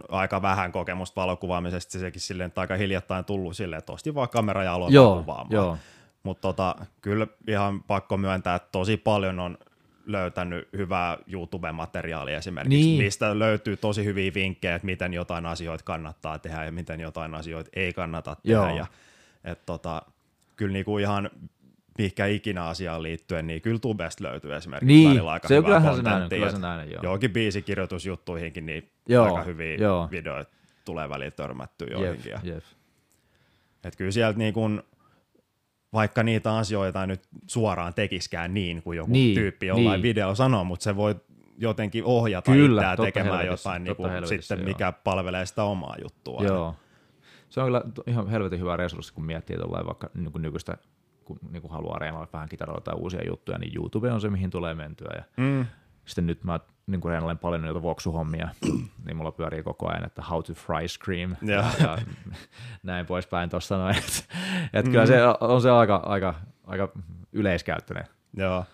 aika vähän kokemusta valokuvaamisesta, sekin silleen, että aika hiljattain tullut silleen, että ostin vaan kamera ja aloin joo, kuvaamaan. Joo. Mutta tota, kyllä ihan pakko myöntää, että tosi paljon on löytänyt hyvää YouTube-materiaalia esimerkiksi, niin. mistä löytyy tosi hyviä vinkkejä, että miten jotain asioita kannattaa tehdä ja miten jotain asioita ei kannata tehdä. Joo. Ja, et tota, kyllä niinku ihan mihinkä ikinä asiaan liittyen, niin kyllä Tubesta löytyy esimerkiksi niin, välillä aika se hyvää kontenttia. Se näin, joo. Johonkin biisikirjoitusjuttuihinkin, niin joo, aika hyviä joo. videoita tulee välillä törmättyä joihinkin. Jep, jep. Et kyllä sieltä niin kun, vaikka niitä asioita nyt suoraan tekiskään niin kuin joku niin, tyyppi jollain niin. video sanoo, mutta se voi jotenkin ohjata Kyllä, itseään tekemään jotain niin kuin, sitten, joo. mikä palvelee sitä omaa juttua. Joo. Se on kyllä ihan helvetin hyvä resurssi, kun miettii tuollain vaikka niin kuin nykyistä, kun niin kuin haluaa reenalla vähän kitaroilla tai uusia juttuja, niin YouTube on se, mihin tulee mentyä. Ja mm. Sitten nyt mä niin kuin reenalen paljon noita voksuhommia, niin mulla pyörii koko ajan, että how to fry scream ja, ja näin poispäin tuossa noin. Et, et mm. kyllä se on se aika, aika, aika yleiskäyttöinen. Joo,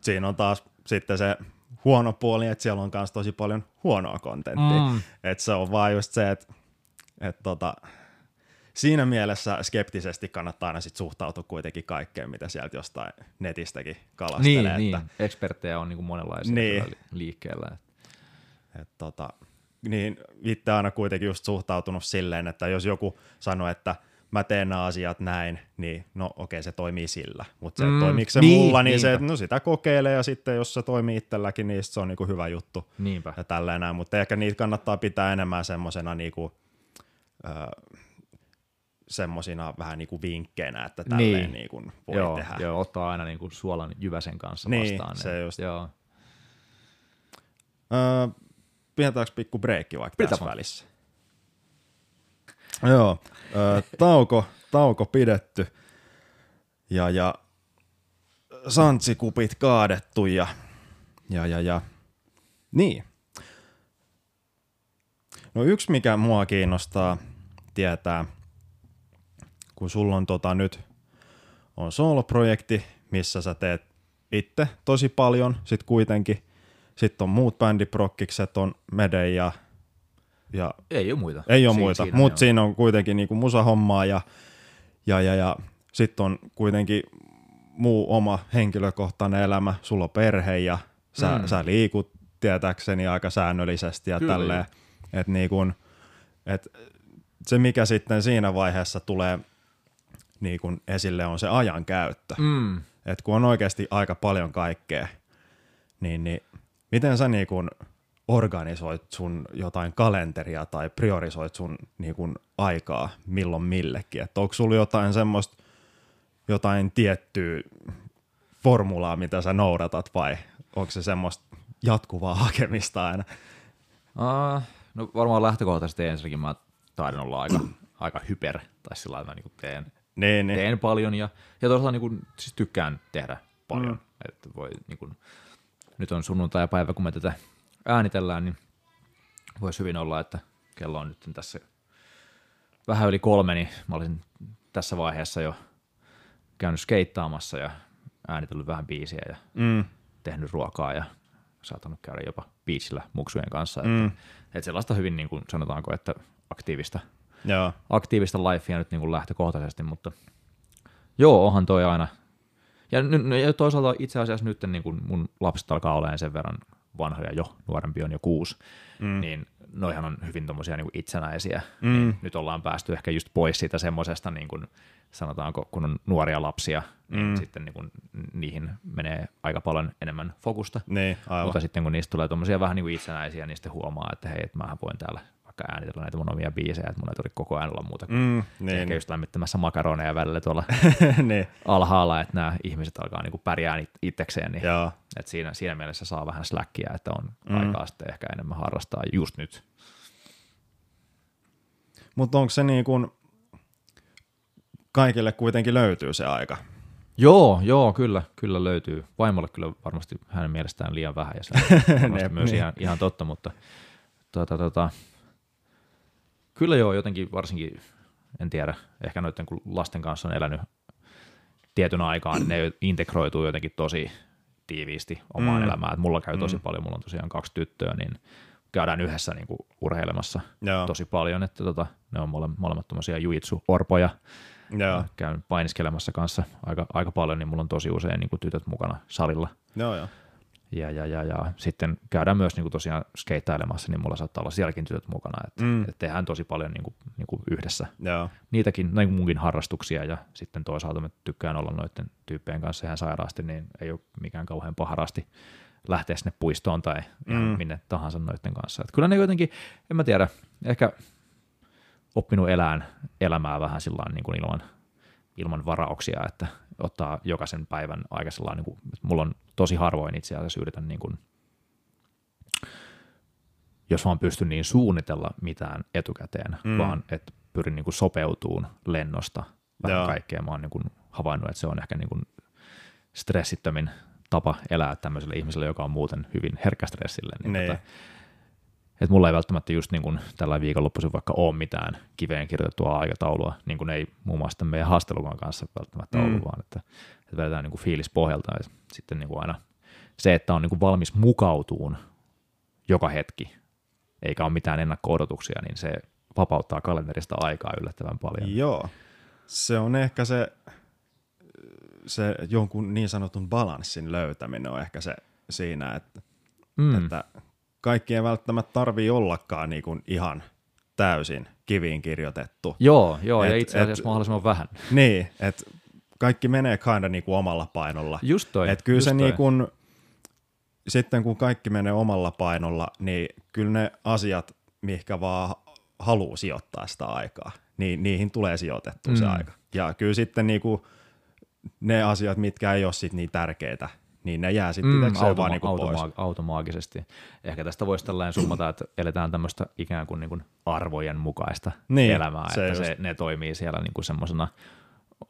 siinä on taas sitten se huono puoli, että siellä on myös tosi paljon huonoa kontenttia. Mm. Että se on vaan just se, että et tota, siinä mielessä skeptisesti kannattaa aina sit suhtautua kuitenkin kaikkeen, mitä sieltä jostain netistäkin kalastelee. Niin, että, niin. eksperttejä on niinku monenlaisia niin. liikkeellä. Et tota, niin itse aina kuitenkin just suhtautunut silleen, että jos joku sanoo, että mä teen nämä asiat näin, niin no okei, okay, se toimii sillä. Mutta se, mm, toimiiko se niin, mulla, niin niinpä. se, no sitä kokeilee ja sitten jos se toimii itselläkin, niin se on niinku hyvä juttu. Niinpä. Ja tälleen näin, mutta ehkä niitä kannattaa pitää enemmän semmoisena niinku, semmoisina vähän niinku vinkkeinä, että tälleen niin. niinku voi joo, tehdä. Joo, ottaa aina niinku suolan jyväsen kanssa niin, vastaan. se niin, just. Joo. Öö, pidetäänkö pikku breikki vaikka Pidetään tässä välissä? Joo, ö, tauko, tauko pidetty ja, ja santsikupit kaadettu ja, ja, ja, ja niin. No yksi, mikä mua kiinnostaa tietää, kun sulla on tota nyt on solo-projekti, missä sä teet itse tosi paljon, sit kuitenkin, sitten on muut bändiprokkikset, on Mede ja ja ei ole muita. Ei ole muita, mutta siinä on kuitenkin niinku musahommaa ja, ja, ja, ja sitten on kuitenkin muu oma henkilökohtainen elämä, sulla on perhe ja sä, mm. sä liikut tietääkseni aika säännöllisesti ja Kyllä tälleen. Et niinku, et se mikä sitten siinä vaiheessa tulee niinku esille on se ajan käyttö. Mm. Et kun on oikeasti aika paljon kaikkea, niin, niin miten sä niinku organisoit sun jotain kalenteria tai priorisoit sun niin kuin, aikaa milloin millekin. Että onko sulla jotain semmoista, jotain tiettyä formulaa, mitä sä noudatat vai onko se semmoista jatkuvaa hakemista aina? Uh, no varmaan lähtökohtaisesti ensinnäkin mä taidan olla aika, aika hyper, tai sillä lailla niin teen, niin, niin. teen paljon ja, ja toisaalta niin kuin, siis tykkään tehdä paljon. Mm. Että voi, niin kuin, nyt on sunnuntai-päivä, kun me tätä äänitellään, niin voisi hyvin olla, että kello on nyt tässä vähän yli kolme, niin mä olisin tässä vaiheessa jo käynyt skeittaamassa ja äänitellyt vähän biisiä ja mm. tehnyt ruokaa ja saattanut käydä jopa beachillä muksujen kanssa. Mm. Että, että sellaista hyvin, niin kuin sanotaanko, että aktiivista, joo. aktiivista lifea nyt niin kuin lähtökohtaisesti, mutta joo, onhan toi aina. Ja, ja toisaalta itse asiassa nyt niin kuin mun lapset alkaa olemaan sen verran vanhoja jo, nuorempi on jo kuusi, mm. niin noihan on hyvin tommosia niin itsenäisiä. Mm. Niin nyt ollaan päästy ehkä just pois siitä semmoisesta, niin kuin, sanotaanko, kun on nuoria lapsia, niin mm. sitten niin kuin, niihin menee aika paljon enemmän fokusta. Niin, aivan. Mutta sitten kun niistä tulee tommosia vähän niin kuin itsenäisiä, niin sitten huomaa, että hei, että mähän voin täällä vaikka äänitellä näitä mun omia biisejä, että mun ei tarvitse koko ajan olla muuta kuin mm, niin. ehkä just lämmittämässä makaroneja välillä tuolla niin. alhaalla, että nämä ihmiset alkaa niinku pärjää itsekseen, niin Joo. että siinä, siinä mielessä saa vähän släkkiä, että on mm. aikaa sitten ehkä enemmän harrastaa just nyt. Mutta onko se niin kuin, kaikille kuitenkin löytyy se aika? Joo, joo, kyllä, kyllä löytyy. Vaimolle kyllä varmasti hänen mielestään liian vähän, ja se on myös niin. ihan, ihan totta, mutta tuota, tuota, Kyllä joo, jotenkin varsinkin, en tiedä, ehkä noiden kun lasten kanssa on elänyt tietyn aikaan, ne integroituu jotenkin tosi tiiviisti omaan mm. elämään. Et mulla käy tosi mm. paljon, mulla on tosiaan kaksi tyttöä, niin käydään yhdessä niin kuin urheilemassa Joo. tosi paljon, että tota, ne on mole, molemmat tämmöisiä jujitsu-orpoja. Joo. Käyn painiskelemassa kanssa aika, aika paljon, niin mulla on tosi usein niin kuin tytöt mukana salilla. Joo, joo. Ja, ja, ja, ja sitten käydään myös niin kuin tosiaan skeittailemassa, niin mulla saattaa olla sielläkin tytöt mukana, että, mm. että tehdään tosi paljon niin kuin, niin kuin yhdessä. Joo. Niitäkin, näin kuin munkin harrastuksia ja sitten toisaalta mä tykkään olla noiden tyyppien kanssa ihan sairaasti, niin ei ole mikään kauhean paharasti lähteä sinne puistoon tai mm. minne tahansa noiden kanssa. Että kyllä ne jotenkin, en mä tiedä, ehkä oppinut elään elämää vähän sillä niin kuin ilman, ilman varauksia, että ottaa jokaisen päivän aika sellainen, niin kuin, että mulla on tosi harvoin itse asiassa yritän niin kuin, jos vaan pystyn niin suunnitella mitään etukäteen, mm. vaan että pyrin niin kuin sopeutumaan lennosta vähän Joo. kaikkea. Mä oon niin kuin havainnut, että se on ehkä niin kuin stressittömin tapa elää tämmöiselle ihmiselle, joka on muuten hyvin herkkä stressille. Niin niin. Tota, että mulla ei välttämättä just niin kuin tällä viikonloppuisin vaikka ole mitään kiveen kirjoitettua aikataulua, niin kuin ei muun muassa meidän haastelukan kanssa välttämättä mm. ollut, vaan että, että vedetään niin kuin fiilis pohjalta ja sitten niin kuin aina se, että on niin kuin valmis mukautuun joka hetki, eikä ole mitään ennakko-odotuksia, niin se vapauttaa kalenterista aikaa yllättävän paljon. Joo, se on ehkä se, se jonkun niin sanotun balanssin löytäminen on ehkä se siinä, että, mm. että kaikki ei välttämättä tarvii ollakaan niin kuin ihan täysin kiviin kirjoitettu. Joo, joo et, ja itse asiassa et, mahdollisimman vähän. Niin, että kaikki menee kinda niinku omalla painolla. Just toi. Et kyllä just se niinku, sitten kun kaikki menee omalla painolla, niin kyllä ne asiat, mihinkä vaan haluaa sijoittaa sitä aikaa, niin niihin tulee sijoitettua mm. se aika. Ja kyllä sitten niinku ne asiat, mitkä ei ole sit niin tärkeitä, niin ne jää sitten mm, automa- vaan niinku automa- pois. automaagisesti. Ehkä tästä voisi tällainen summata, että eletään tämmöistä ikään kuin, niin kuin arvojen mukaista niin, elämää, se että se, ne toimii siellä niin kuin semmoisena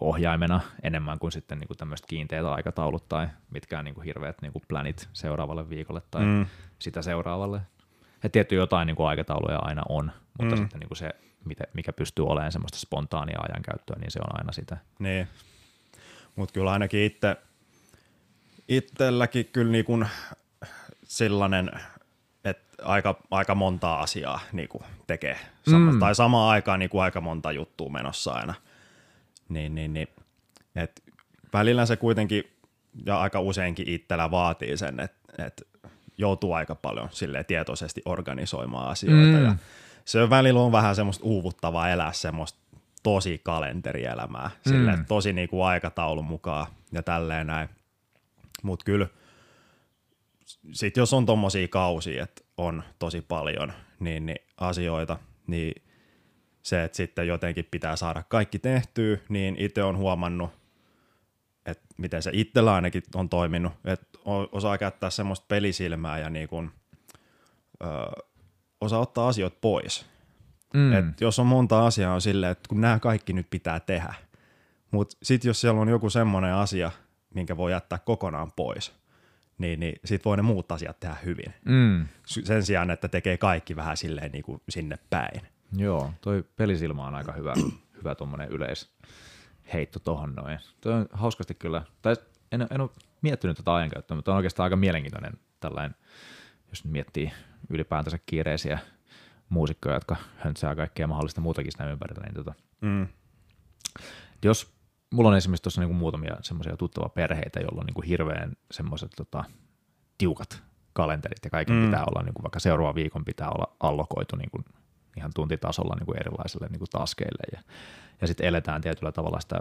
ohjaimena enemmän kuin sitten niin kuin tämmöiset kiinteät aikataulut tai mitkään niin kuin hirveät niin kuin planit seuraavalle viikolle tai mm. sitä seuraavalle. Ja tietty jotain niin kuin aikatauluja aina on, mutta mm. sitten niin kuin se, mikä pystyy olemaan semmoista spontaania ajankäyttöä, niin se on aina sitä. Niin, mutta kyllä ainakin itse itselläkin kyllä niin kuin sellainen, että aika, aika montaa asiaa niin kuin tekee. Sama, mm. Tai samaan aikaan niin kuin aika monta juttua menossa aina. Niin, niin, niin. Et välillä se kuitenkin ja aika useinkin itsellä vaatii sen, että, että joutuu aika paljon sille tietoisesti organisoimaan asioita. Mm. Ja se on välillä on vähän semmoista uuvuttavaa elää semmoista tosi kalenterielämää, mm. sille, tosi niin kuin aikataulun mukaan ja tälleen näin. Mutta kyllä sitten jos on tommosia kausia, että on tosi paljon niin, niin asioita, niin se, että sitten jotenkin pitää saada kaikki tehtyä, niin itse on huomannut, että miten se itsellä ainakin on toiminut, että osaa käyttää semmoista pelisilmää ja niin kuin, ö, osaa ottaa asioita pois. Mm. Et jos on monta asiaa on silleen, että kun nämä kaikki nyt pitää tehdä, mutta sitten jos siellä on joku semmoinen asia, minkä voi jättää kokonaan pois, niin, niin sit voi ne muut asiat tehdä hyvin. Mm. Sen sijaan, että tekee kaikki vähän silleen niin kuin sinne päin. Joo, toi pelisilma on aika hyvä, hyvä tuommoinen yleisheitto tohon noin. Toi on hauskasti kyllä, tai en, en ole miettinyt tätä ajankäyttöä, mutta on oikeastaan aika mielenkiintoinen tällainen, jos miettii ylipäätänsä kiireisiä muusikkoja, jotka höntsää kaikkea mahdollista muutakin sinä ympärillä, niin tota, mm. jos mulla on esimerkiksi tuossa niinku muutamia semmoisia tuttavia perheitä, joilla on niinku hirveän semmoiset tota, tiukat kalenterit ja kaiken mm. pitää olla, niinku vaikka seuraava viikon pitää olla allokoitu niinku ihan tuntitasolla niinku erilaisille niinku taskeille ja, ja sitten eletään tietyllä tavalla sitä,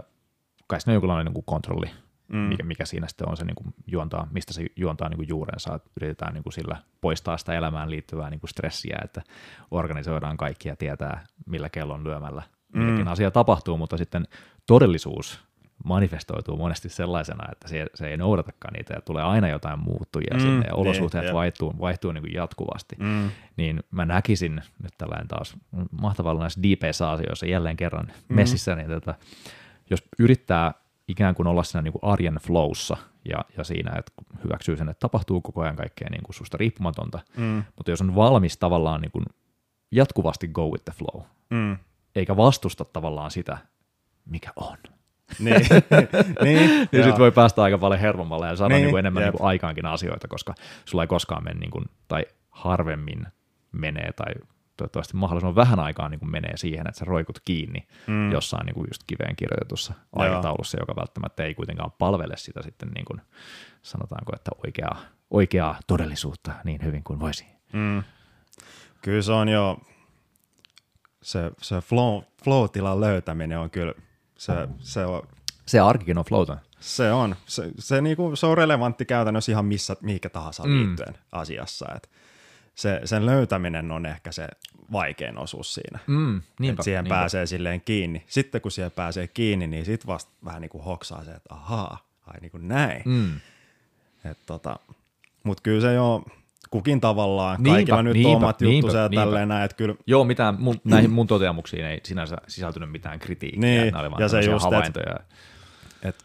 kai siinä on jonkinlainen niinku kontrolli, mm. mikä, mikä siinä sitten on se niinku juontaa, mistä se juontaa niinku juurensa, että yritetään niinku sillä poistaa sitä elämään liittyvää niinku stressiä, että organisoidaan kaikki ja tietää, millä kellon lyömällä mm. asia tapahtuu, mutta sitten todellisuus manifestoituu monesti sellaisena, että se, se ei noudatakaan niitä ja tulee aina jotain muuttujia mm, sinne ja niin, olosuhteet niin, vaihtuu, vaihtuu niin kuin jatkuvasti, mm. niin mä näkisin nyt tällainen taas mahtavalla näissä deepeissä asioissa jälleen kerran mm. messissä, niin tota, jos yrittää ikään kuin olla siinä niin kuin arjen flowssa ja, ja siinä, että hyväksyy sen, että tapahtuu koko ajan kaikkea niin kuin susta riippumatonta, mm. mutta jos on valmis tavallaan niin kuin jatkuvasti go with the flow, mm eikä vastusta tavallaan sitä, mikä on. niin, niin, niin sitten voi päästä aika paljon hervommalle ja saada niin, niin enemmän niin kuin aikaankin asioita, koska sulla ei koskaan mene, niin kuin, tai harvemmin menee, tai toivottavasti mahdollisimman vähän aikaa niin kuin menee siihen, että sä roikut kiinni mm. jossain niin kuin just kiveen kirjoitetussa aikataulussa, joka välttämättä ei kuitenkaan palvele sitä sitten niin kuin, sanotaanko, että oikeaa, oikeaa todellisuutta niin hyvin kuin voisi. Mm. Kyllä se on jo se, se flow, flow-tilan löytäminen on kyllä, se, se on... Se arkikin on flowta. Se on. Se, se, niinku, se on relevantti käytännössä ihan missä, mihinkä tahansa mm. liittyen asiassa. Et se, sen löytäminen on ehkä se vaikein osuus siinä. Mm, niinpä, siihen niinpä. pääsee silleen kiinni. Sitten kun siihen pääsee kiinni, niin sitten vasta vähän niin kuin hoksaa se, että ahaa, ai niin kuin näin. Mm. tota, Mutta kyllä se jo, kukin tavallaan, niinpä, kaikilla nyt niinpä, omat juttu ja tälleen näin, että kyllä... Joo, mitään, mun, näihin mun toteamuksiin ei sinänsä sisältynyt mitään kritiikkiä, niin, nämä oli vaan ja se just, havaintoja. Et, et,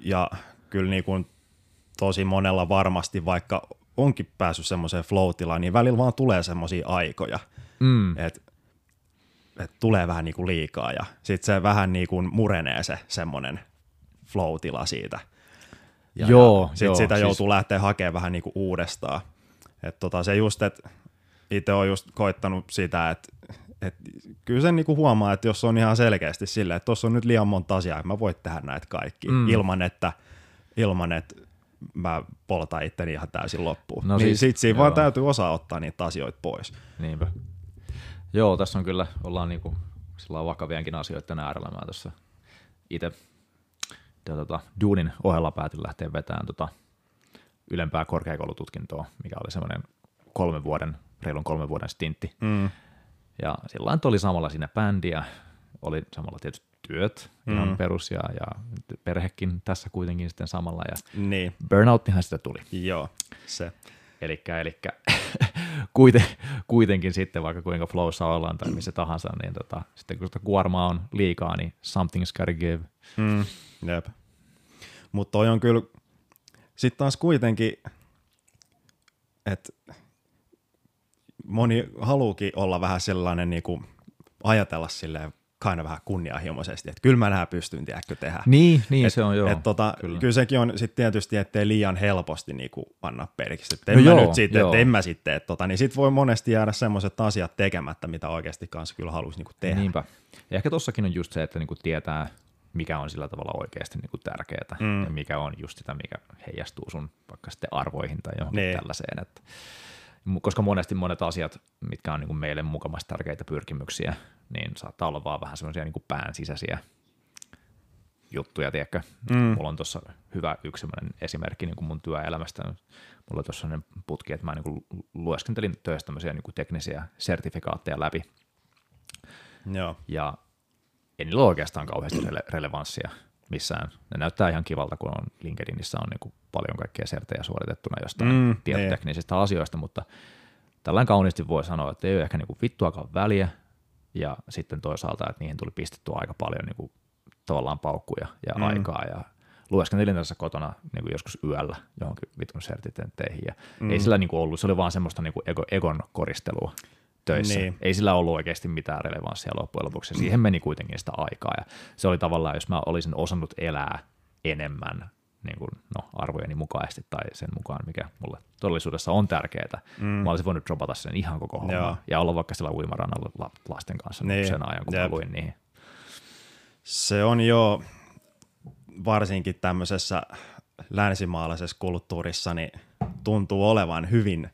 ja kyllä niin kuin tosi monella varmasti, vaikka onkin päässyt semmoiseen flow niin välillä vaan tulee semmoisia aikoja, mm. että et tulee vähän niin kuin liikaa ja sitten se vähän niin kuin murenee se semmoinen flow siitä. Ja, joo, ja sit joo, sitä siis... joutuu lähteä hakemaan vähän niin kuin uudestaan. Et tota, se just, että itse on just koittanut sitä, että et kyllä sen niinku huomaa, että jos on ihan selkeästi silleen, että tuossa on nyt liian monta asiaa, että mä voin tehdä näitä kaikki mm. ilman, että, ilman, että mä poltan itteni ihan täysin loppuun. No niin siis, sit siinä joo. vaan täytyy osaa ottaa niitä asioita pois. Niinpä. Joo, tässä on kyllä, ollaan niinku sillä vakavienkin asioiden äärellä. Mä tuossa itse tota, Duunin ohella päätin lähteä vetämään tota, ylempää korkeakoulututkintoa, mikä oli semmoinen kolmen vuoden, reilun kolmen vuoden stintti. Mm. Ja sillä oli samalla siinä bändiä, oli samalla tietysti työt, ihan mm. perus ja, ja perhekin tässä kuitenkin sitten samalla. Ja niin. burnouttihan sitä tuli. Joo, se. Elikkä, elikkä kuiten, kuitenkin sitten, vaikka kuinka flowssa ollaan tai missä tahansa, niin tota, sitten kun sitä kuormaa on liikaa, niin something's gotta give. Mm, jep. Mutta toi on kyllä, sitten taas kuitenkin, että moni haluukin olla vähän sellainen niin kuin ajatella silleen aina vähän kunnianhimoisesti, että kyllä mä nämä pystyn tiedätkö tehdä. Niin, niin et, se on joo. Et, tota, kyllä. kyllä. sekin on sitten tietysti, ettei liian helposti niinku anna periksi. Että en no mä joo, nyt sitten, että en mä sitten, että tota, niin sitten voi monesti jäädä semmoiset asiat tekemättä, mitä oikeasti kanssa kyllä haluaisi niinku tehdä. Niinpä. Ja ehkä tossakin on just se, että niinku tietää, mikä on sillä tavalla oikeasti niinku tärkeää mm. ja mikä on just sitä, mikä heijastuu sun vaikka sitten arvoihin tai johonkin niin. tällaiseen. Että koska monesti monet asiat, mitkä on niin kuin meille mukamassa tärkeitä pyrkimyksiä, niin saattaa olla vaan vähän semmoisia niin pään sisäisiä juttuja, tiedätkö? Mm. Mulla on tuossa hyvä yksi esimerkki niin kuin mun työelämästä. Mulla on tuossa sellainen putki, että mä niin kuin lueskentelin töistä tämmöisiä niin kuin teknisiä sertifikaatteja läpi. Joo. Ja ei niillä ole oikeastaan kauheasti rele- relevanssia missään. Ne näyttää ihan kivalta, kun on LinkedInissä on niin kuin paljon kaikkea sertejä suoritettuna jostain mm, tietoteknisistä niin. asioista, mutta tällainen kauniisti voi sanoa, että ei ole ehkä niin kuin vittuakaan väliä, ja sitten toisaalta, että niihin tuli pistettyä aika paljon niin kuin, tavallaan paukkuja ja mm. aikaa, ja lueskentelin tässä kotona niin kuin joskus yöllä johonkin vitun sertitentteihin, ja mm. ei sillä niin kuin ollut, se oli vaan semmoista niin kuin ego, egon koristelua töissä. Niin. Ei sillä ollut oikeasti mitään relevanssia loppujen lopuksi. Siihen meni kuitenkin sitä aikaa. Ja se oli tavallaan, jos mä olisin osannut elää enemmän niin kuin, no, arvojeni mukaisesti tai sen mukaan, mikä mulle todellisuudessa on tärkeää. Mm. Mä olisin voinut dropata sen ihan koko homma ja olla vaikka sillä uimarannalla lasten kanssa niin sen ajan, kun Jep. mä luin niihin. Se on jo varsinkin tämmöisessä länsimaalaisessa kulttuurissa, niin tuntuu olevan hyvin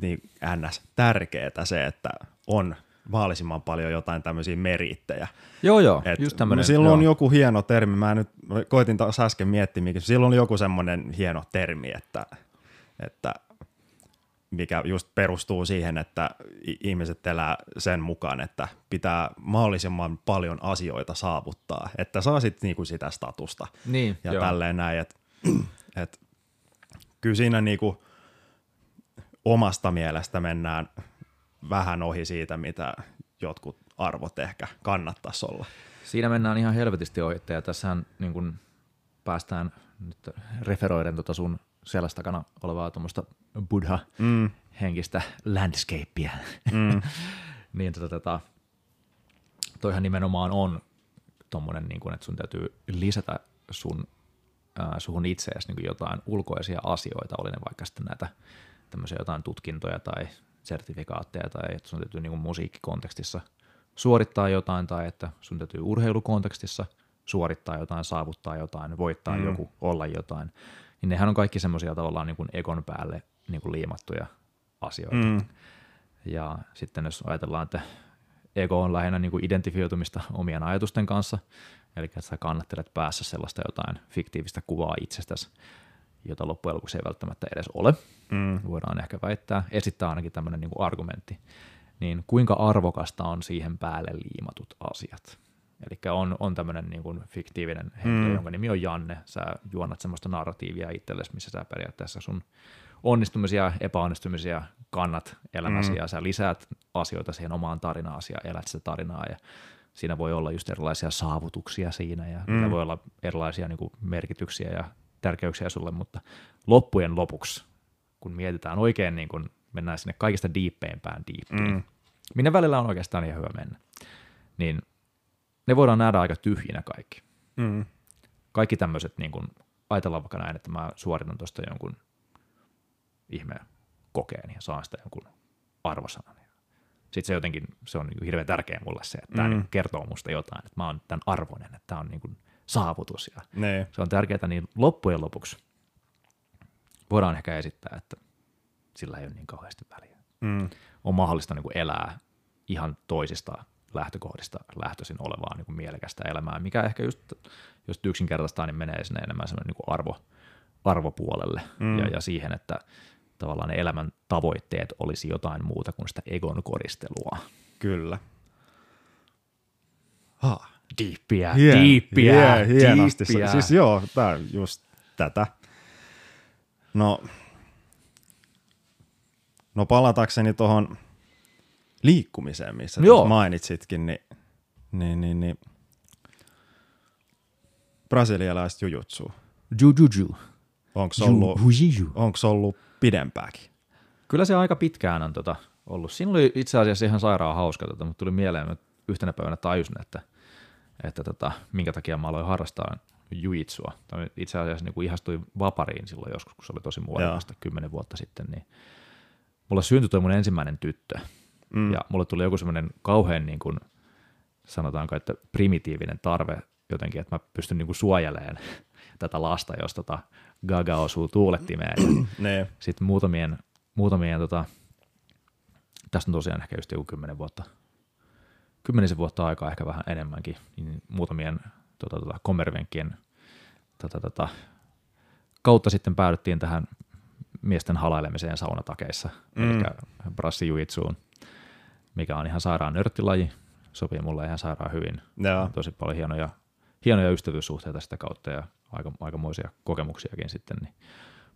niin ns. tärkeää se, että on mahdollisimman paljon jotain tämmöisiä merittejä. Joo, joo, Et just tämmöinen. Silloin joo. on joku hieno termi, mä nyt koitin taas äsken miettiä, mikä silloin on joku semmoinen hieno termi, että, että mikä just perustuu siihen, että ihmiset elää sen mukaan, että pitää mahdollisimman paljon asioita saavuttaa, että saa sitten niinku sitä statusta niin, ja joo. tälleen näin, että et, kyllä siinä niinku, omasta mielestä mennään vähän ohi siitä, mitä jotkut arvot ehkä kannattaisi olla. Siinä mennään ihan helvetisti ohi, ja tässähän niin kun päästään nyt referoiden tuota sun sellaista takana olevaa tuommoista buddha-henkistä mm. landscapea. Mm. niin tota, tota, toihan nimenomaan on tuommoinen, niin kun, että sun täytyy lisätä sun, äh, suhun itseäsi niin jotain ulkoisia asioita, oli ne vaikka sitten näitä tämmöisiä jotain tutkintoja tai sertifikaatteja tai että sun täytyy niin musiikkikontekstissa suorittaa jotain tai että sun täytyy urheilukontekstissa suorittaa jotain, saavuttaa jotain, voittaa mm. joku, olla jotain, niin nehän on kaikki semmoisia tavallaan niin kuin ekon päälle niin kuin liimattuja asioita. Mm. Ja sitten jos ajatellaan, että ego on lähinnä niin kuin identifioitumista omien ajatusten kanssa, eli että sä kannattelet päässä sellaista jotain fiktiivistä kuvaa itsestäsi, jota loppujen lopuksi ei välttämättä edes ole, mm. voidaan ehkä väittää, esittää ainakin tämmöinen niin kuin argumentti, niin kuinka arvokasta on siihen päälle liimatut asiat. Eli on, on tämmöinen niin kuin fiktiivinen henkilö, mm. jonka nimi on Janne. Sä juonnat semmoista narratiivia itsellesi, missä sä periaatteessa sun onnistumisia, epäonnistumisia kannat elämäsi mm. ja sä lisäät asioita siihen omaan tarinaan ja elät sitä tarinaa ja siinä voi olla just erilaisia saavutuksia siinä ja mm. voi olla erilaisia niin kuin merkityksiä ja tärkeyksiä sulle, mutta loppujen lopuksi, kun mietitään oikein, niin kun mennään sinne kaikista diippeimpään diippiin, mm. minne välillä on oikeastaan ihan hyvä mennä, niin ne voidaan nähdä aika tyhjinä kaikki. Mm. Kaikki tämmöiset, niin kun, ajatellaan vaikka näin, että mä suoritan tuosta jonkun ihmeen kokeen ja saan sitä jonkun arvosanan. Sitten se jotenkin, se on niin hirveän tärkeä mulle se, että mm. tämä niin kertoo musta jotain, että mä oon tämän arvoinen, että tämä on niin kuin saavutus ja ne. se on tärkeää, niin loppujen lopuksi voidaan ehkä esittää, että sillä ei ole niin kauheasti väliä. mm. on mahdollista niin kuin elää ihan toisista lähtökohdista lähtöisin olevaa niin kuin mielekästä elämää, mikä ehkä just, jos yksinkertaistaan, niin menee sinne enemmän niin arvo, arvopuolelle mm. ja, ja siihen, että tavallaan ne elämän tavoitteet olisi jotain muuta kuin sitä egon koristelua. Kyllä. Ha. Diippiä, yeah, diippiä, yeah, hienosti. Diippiä. Siis joo, tää on just tätä. No, no palatakseni tuohon liikkumiseen, missä joo. mainitsitkin, niin, niin, niin, niin brasilialaiset jujutsu. Jujuju. Onko ollut, onko ollut pidempääkin? Kyllä se aika pitkään on tota ollut. Siinä oli itse asiassa ihan sairaan hauska, tota, mutta tuli mieleen, että yhtenä päivänä tajusin, että, että tota, minkä takia mä aloin harrastaa juitsua. Itse asiassa niin kuin ihastuin vapariin silloin joskus, kun se oli tosi muodikasta kymmenen vuotta sitten, niin mulla syntyi toi mun ensimmäinen tyttö. Mm. Ja mulle tuli joku semmoinen kauhean, niin kuin, sanotaanko, että primitiivinen tarve jotenkin, että mä pystyn niin kuin suojelemaan tätä lasta, jos tota Gaga osuu tuulettimeen. Sitten muutamien, muutamien tota, tästä on tosiaan ehkä just joku kymmenen vuotta, kymmenisen vuotta aikaa, ehkä vähän enemmänkin, niin muutamien tota, tota, kommervenkkien tota, tota, kautta sitten päädyttiin tähän miesten halailemiseen saunatakeissa, mm. eli brassijuitsuun, mikä on ihan sairaan nörttilaji, sopii mulle ihan sairaan hyvin. Joo. Tosi paljon hienoja, hienoja ystävyyssuhteita sitä kautta ja aika, aikamoisia kokemuksiakin sitten. Niin.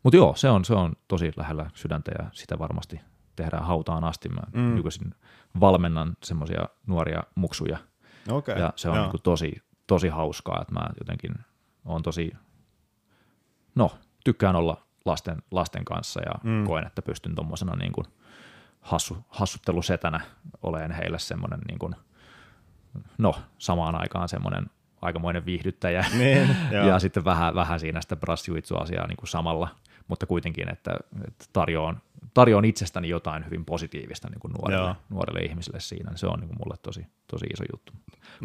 Mutta joo, se on, se on tosi lähellä sydäntä ja sitä varmasti tehdään hautaan asti. Mä mm. nykyisin valmennan semmoisia nuoria muksuja okay. ja se on niin kuin tosi, tosi hauskaa, että mä jotenkin on tosi, no tykkään olla lasten, lasten kanssa ja mm. koen, että pystyn tuommoisena niin kuin hassu, hassuttelusetänä oleen heille semmoinen niin kuin, no samaan aikaan semmoinen aikamoinen viihdyttäjä niin, ja sitten vähän, vähän siinä sitä brassijuitsu-asiaa niin kuin samalla, mutta kuitenkin, että, että tarjoan, tarjoan itsestäni jotain hyvin positiivista niin kuin nuorelle, nuorelle ihmiselle siinä, niin se on niin kuin mulle tosi, tosi iso juttu.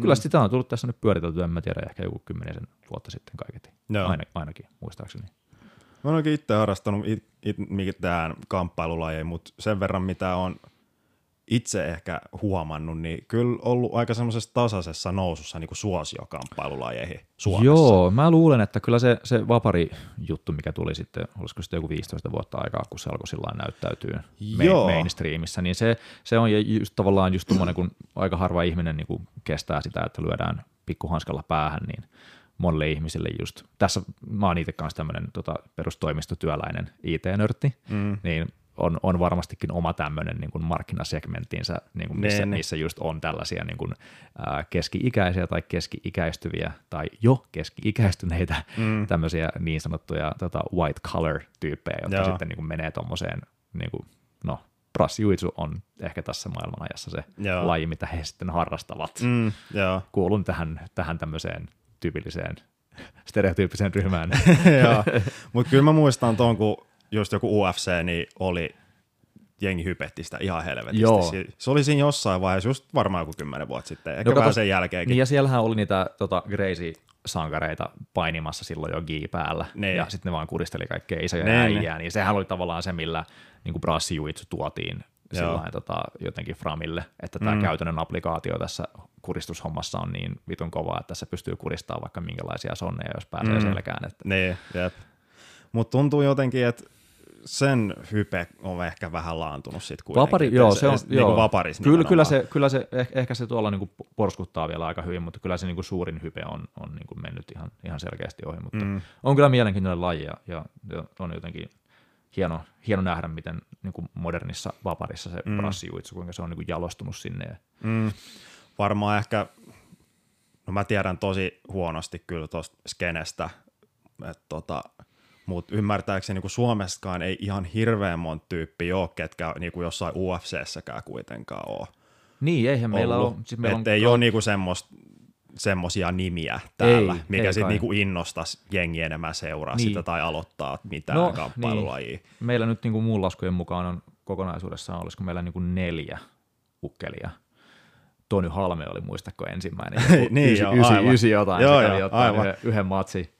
Kyllä mm. sitä on tullut tässä nyt pyöriteltyä, en mä tiedä, ehkä joku kymmenisen vuotta sitten kaiketi, Aina, ainakin muistaakseni. Mä oon itse harrastanut it, it, mitään kamppailulajeja, mutta sen verran mitä on itse ehkä huomannut, niin kyllä ollut aika semmoisessa tasaisessa nousussa niin kuin suosiokamppailulajeihin Suomessa. Joo, mä luulen, että kyllä se, se vapari-juttu, mikä tuli sitten, olisiko sitten joku 15 vuotta aikaa, kun se alkoi sillä näyttäytyy Joo. mainstreamissa, niin se, se on just tavallaan just tommoinen, kun aika harva ihminen niin kuin kestää sitä, että lyödään pikkuhanskalla päähän, niin monille ihmisille just, tässä mä oon itse kanssa tämmöinen tota, perustoimistotyöläinen IT-nörtti, mm. niin on, on varmastikin oma tämmöinen niin kuin markkinasegmenttinsä, niin kuin missä, missä just on tällaisia niin kuin, ää, keski-ikäisiä tai keski-ikäistyviä tai jo keski-ikäistyneitä mm. tämmöisiä niin sanottuja tota, white collar tyyppejä, jotka Joo. sitten niin kuin menee tuommoiseen, niin kuin, no brassijuitsu on ehkä tässä maailmanajassa se Joo. laji, mitä he sitten harrastavat. Mm, Kuulun tähän, tähän tämmöiseen tyypilliseen stereotyyppiseen ryhmään. mutta kyllä mä muistan tuon, kun just joku UFC, niin oli jengi hypetti sitä ihan helvetisti. Joo. Se oli siinä jossain vaiheessa, just varmaan joku kymmenen vuotta sitten, ehkä no, vähän sen jälkeenkin. Niin ja siellähän oli niitä tota, Gracie sankareita painimassa silloin jo gi päällä, ne. ja sitten ne vaan kuristeli kaikkea isoja ne, äijää, ne. niin sehän oli tavallaan se, millä niin brassijuitsu tuotiin sillain, tota, jotenkin Framille, että tämä mm. käytännön applikaatio tässä kuristushommassa on niin vitun kovaa, että se pystyy kuristamaan vaikka minkälaisia sonneja, jos pääsee mm. selkään. Että... Niin, jep. Mutta tuntuu jotenkin, että sen hype on ehkä vähän laantunut sitten kuitenkin. Vapari, joo, se on, se, joo. Niin vaparis kyllä, kyllä, se, kyllä se, ehkä se tuolla niin porskuttaa vielä aika hyvin, mutta kyllä se niin suurin hype on, on niin mennyt ihan, ihan selkeästi ohi, mutta mm. on kyllä mielenkiintoinen laji ja, ja, ja on jotenkin hieno, hieno nähdä, miten niin kuin modernissa vaparissa se mm. brassijuitsu, kuinka se on niin kuin jalostunut sinne. Mm. Varmaan ehkä, no mä tiedän tosi huonosti kyllä tuosta skenestä, että tota, mutta ymmärtääkseni niin Suomessakaan ei ihan hirveän monta tyyppiä ole, ketkä niin kuin jossain UFCssäkään kuitenkaan ole. Niin, eihän meillä ollut. ole. Siis meillä on... ei ole niinku semmoista semmoisia nimiä täällä, ei, mikä sitten niinku innostaisi jengi enemmän seuraa niin. sitä tai aloittaa mitään no, kamppailulajia. Niin. Meillä nyt niinku muun laskujen mukaan on kokonaisuudessaan, olisiko meillä niinku neljä ukkelia. Tony Halme oli muistako ensimmäinen, niin, ysi, joo, ysi, ysi jotain, joo, se joo, aivan. Yhden, yhden matsi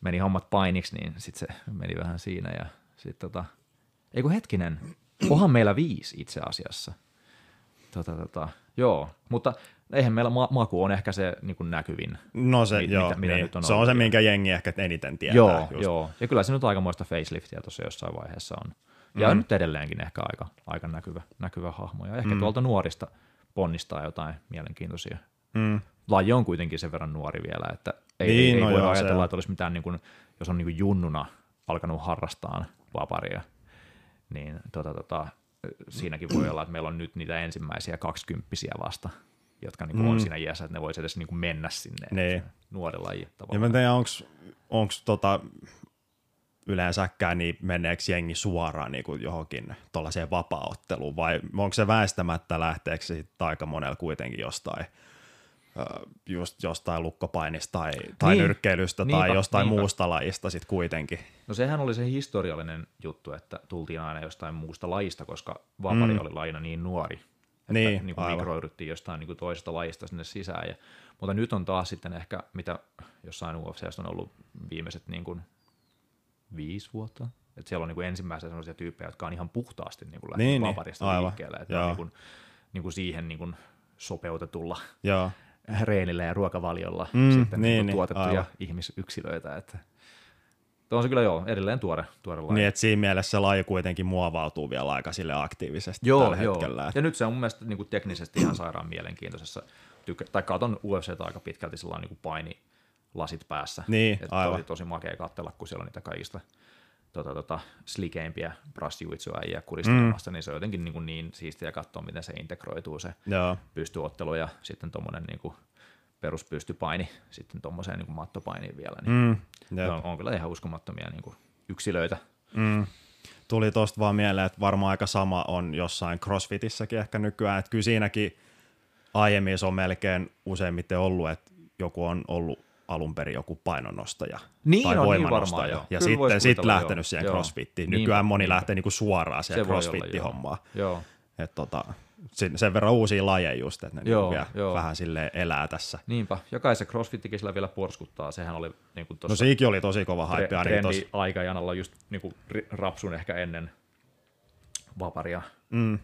meni hommat painiksi, niin sitten se meni vähän siinä. Ja sit tota, ei kun hetkinen, Onhan meillä viisi itse asiassa. Tota, tota, joo, mutta eihän meillä ma- maku on ehkä se niin kuin näkyvin. No se, mitä, joo, mitä niin. nyt on se on se, minkä jengi ehkä eniten tietää. Joo, just. joo. Ja kyllä se nyt aikamoista faceliftiä tuossa jossain vaiheessa on. Ja mm. nyt edelleenkin ehkä aika, aika näkyvä, näkyvä hahmo. Ja ehkä mm. tuolta nuorista ponnistaa jotain mielenkiintoisia. Mm. Laji on kuitenkin sen verran nuori vielä, että ei, Niin, ei, no voi joo, se ajatella, on. että olisi mitään, niin kuin, jos on niin kuin junnuna alkanut harrastaa vaparia, niin tota, tota, siinäkin voi olla, että meillä on nyt niitä ensimmäisiä kaksikymppisiä vasta, jotka niin kuin Mm. on siinä iässä, että ne voisi edes niin kuin mennä sinne. Niin. Ja tavallaan. mä tiedä, onko tota, yleensäkään niin meneekö jengi suoraan niin kuin johonkin tuollaiseen vapaaotteluun vai onko se väistämättä lähteekö se sitten aika monella kuitenkin jostain just jostain lukkopainista tai, tai Niin. nyrkkeilystä tai Niinpä, jostain niinpä. muusta lajista sitten kuitenkin. No sehän oli se historiallinen juttu, että tultiin aina jostain muusta lajista, koska vapari Mm. oli laina niin nuori. Että Niin, niin kuin aivan. mikroidyttiin jostain niin kuin toisesta lajista sinne sisään. Ja, mutta nyt on taas sitten ehkä, mitä jossain UFCssä on ollut viimeiset niin kuin viisi vuotta. Että siellä on niin kuin ensimmäisiä sellaisia tyyppejä, jotka on ihan puhtaasti niin kuin lähtenyt Niin, niin, vaparista aivan, liikkeelle. Että on niin kuin, niin kuin siihen niin kuin sopeutetulla Joo, reenillä ja ruokavaliolla Mm, sitten niin, niin, niin, tuotettuja aivan. ihmisyksilöitä. Että Tuo on se kyllä joo, edelleen tuore, tuore laji. niin että siinä mielessä se laji kuitenkin muovautuu vielä aika sille aktiivisesti Joo, tällä joo. hetkellä. että- Ja nyt se on mun mielestä niin kuin teknisesti ihan sairaan mielenkiintoisessa. Tykkä, tai katon UFCtä aika pitkälti sillä niin kuin paini lasit päässä. Niin, Et aivan. Tosi, tosi makea katsella, kun siellä on niitä kaikista tota, tota, slikeimpiä brushjuitsuäjiä kuristelemassa, mm. niin se on jotenkin niin, kuin niin siistiä katsoa, miten se integroituu se Joo, pystyottelu ja sitten tuommoinen niin peruspystypaini sitten tuommoiseen niin mattopainiin vielä. Niin mm, jep. on, on, kyllä ihan uskomattomia niin kuin yksilöitä. Mm. Tuli tosta vaan mieleen, että varmaan aika sama on jossain CrossFitissäkin ehkä nykyään, että kyllä siinäkin aiemmin se on melkein useimmiten ollut, että joku on ollut alun perin joku painonnostaja Niin tai on, niin voimanostaja, varmaan, joo. ja Kyllä sitten sit lähtenyt joo. siihen. CrossFittiin. Niinpä, Nykyään moni niinpä. lähtee niinku suoraan siihen olla, joo. Et tota, sen, sen verran uusia lajeja just, että ne Joo, niinku vielä joo. vähän sille elää tässä. Niinpä, ja kai se crossfittikin sillä vielä porskuttaa, sehän oli niin kuin No tuossa siikin oli tosi kova tre- hype ainakin trendi tossa. aikajanalla just niin kuin rapsun ehkä ennen vaparia. Mm,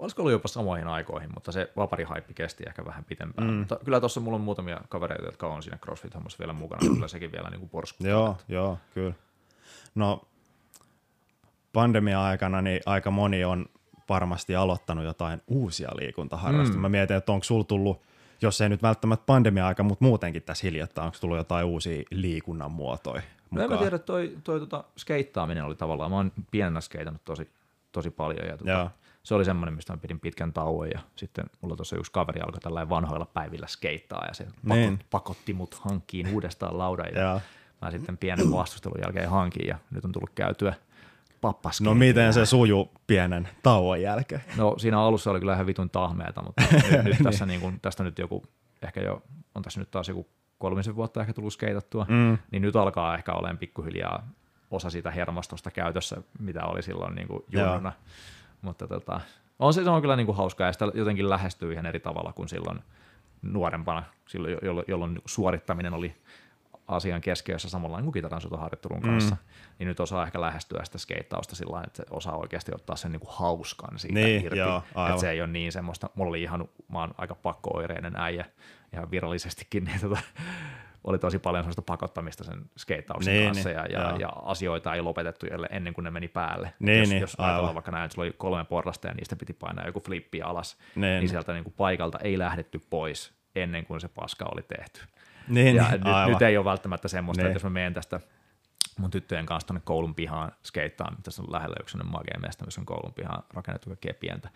Olisiko ollut jopa samoihin aikoihin, mutta se vaparihaippi kesti ehkä vähän pitempään. Mm. Mutta kyllä tuossa mulla on muutamia kavereita, jotka on siinä CrossFit-hommassa vielä mukana, kyllä sekin vielä niin kuin porskuttaa. Joo, joo, kyllä. No pandemia-aikana niin aika moni on varmasti aloittanut jotain uusia liikuntaharrastuksia. Mm. Mä mietin, että onko sulla tullut, jos ei nyt välttämättä pandemia-aika, mutta muutenkin tässä hiljattain, onko tullut jotain uusia liikunnan muotoja No en mukaan? mä tiedä, toi, toi tota, skeittaaminen oli tavallaan, mä oon pienenä skeitannut tosi, tosi paljon ja tota, se oli semmoinen, mistä mä pidin pitkän tauon ja sitten mulla tuossa yksi kaveri alkoi tällä vanhoilla päivillä skeittaa ja se Niin. pakot, pakotti mut hankkiin uudestaan laudan ja Joo. mä sitten pienen vastustelun jälkeen hankin ja nyt on tullut käytyä pappaskeitillä. No miten se suju pienen tauon jälkeen? No siinä alussa oli kyllä ihan vitun tahmeeta, mutta nyt, nyt tässä niin kuin, tästä nyt joku, ehkä jo, on tässä nyt taas joku kolmisen vuotta ehkä tullut skeitattua, Mm. niin nyt alkaa ehkä olemaan pikkuhiljaa osa siitä hermostosta käytössä, mitä oli silloin niin kuin Joo. Mutta tota, on se, se on kyllä niin kuin hauskaa ja sitä jotenkin lähestyy ihan eri tavalla kuin silloin nuorempana, silloin, jolloin, jolloin suorittaminen oli asian keskiössä samalla kuin kitaransoitoharjoittelun kanssa, mm. niin nyt osaa ehkä lähestyä sitä skeittausta sillä lailla, että se osaa oikeasti ottaa sen niin kuin hauskan siitä Niin, irti. joo, aivan. että se ei ole niin semmoista, mulla oli ihan, mä oon aika pakkooireinen äijä ihan virallisestikin, niin tota, oli tosi paljon sellaista pakottamista sen skeittauksen Niin, kanssa niin, ja, ja, ja, asioita ei lopetettu ennen kuin ne meni päälle. Niin, jos, niin, jos aivan. ajatellaan vaikka näin, että sulla oli kolme porrasta ja niistä piti painaa joku flippi alas, Niin, niin, niin. sieltä niin kuin paikalta ei lähdetty pois ennen kuin se paska oli tehty. Niin, ja niin, nyt, aivan. nyt ei ole välttämättä semmoista, Niin. että jos mä menen tästä mun tyttöjen kanssa tuonne koulun pihaan skeittaan, tässä on lähellä yksi magea mesta, missä on koulun pihaan rakennettu kaikkea pientä,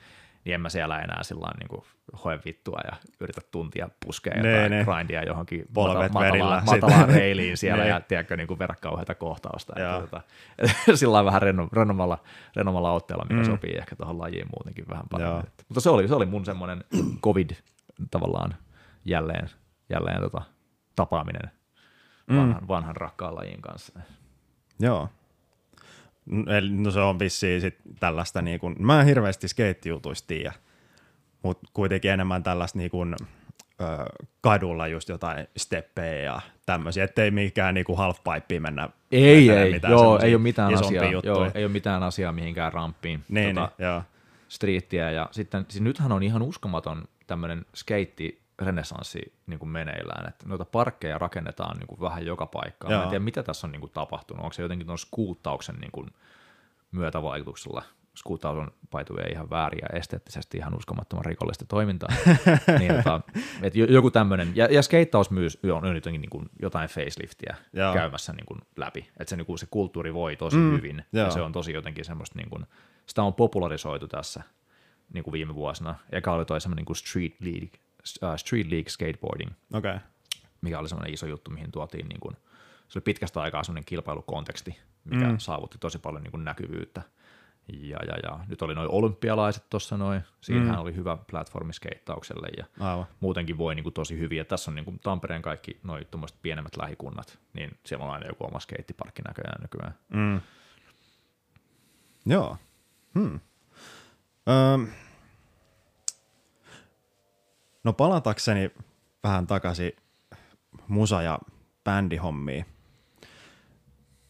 niin en mä siellä enää sillä niin kuin hoe vittua ja yritä tuntia puskea Nee, jotain nee. grindia johonkin Polvet mata- matalaan, matalaan reiliin siellä ja tiedätkö, niin kuin kauheata kohtausta. Että, tota, sillä vähän renno, rennommalla, rennommalla otteella, mikä mm. sopii ehkä tuohon lajiin muutenkin vähän paremmin. Että, mutta se oli, se oli mun semmoinen covid tavallaan jälleen, jälleen tota, tapaaminen Mm. vanhan, vanhan rakkaan lajin kanssa. Joo. No se on vissiin sit tällaista, niin kuin, mä en hirveästi skeittijutuista tiedä, mutta kuitenkin enemmän tällaista niin kuin ö, kadulla just jotain steppejä ja tämmöisiä, ettei mikään niinku halfpipe mennä. Ei, ei, mitään joo, ei ole mitään asiaa, joo, ei ole mitään asiaa mihinkään ramppiin. Niin, tota, niin joo. Streettiä ja sitten, siis nythän on ihan uskomaton tämmöinen skeitti renesanssi niin kuin meneillään, että noita parkkeja rakennetaan niin kuin vähän joka paikkaan. Mä en tiedä, mitä tässä on niin kuin tapahtunut. Onko se jotenkin tuon skuuttauksen niin kuin myötävaikutuksella skuutaus on paituvia ihan väärin ja esteettisesti ihan uskomattoman rikollista toimintaa. niin, tota, et joku tämmöinen, ja, ja skeittaus myös on, on jotenkin niin kuin jotain faceliftiä Joo. käymässä niin kuin läpi, että se, niin kuin se kulttuuri voi tosi mm, hyvin, Joo. ja se on tosi jotenkin semmoista, niin kuin, sitä on popularisoitu tässä niin kuin viime vuosina, eka oli toi semmoinen niin kuin street league, uh, street league skateboarding, okay. mikä oli semmoinen iso juttu, mihin tuotiin niin kuin, se oli pitkästä aikaa semmoinen kilpailukonteksti, mikä mm. saavutti tosi paljon niin kuin näkyvyyttä. Ja, ja, ja. Nyt oli noin olympialaiset tuossa noin, siinähän mm. oli hyvä platformi skeittaukselle ja Aivan. muutenkin voi niin kuin, tosi hyvin. Ja tässä on niin kuin, Tampereen kaikki noin pienemmät lähikunnat, niin siellä on aina joku oma skeittiparkki näköjään nykyään. Mm. Joo. Hmm. Öm. No palatakseni vähän takaisin musa- ja bändihommiin.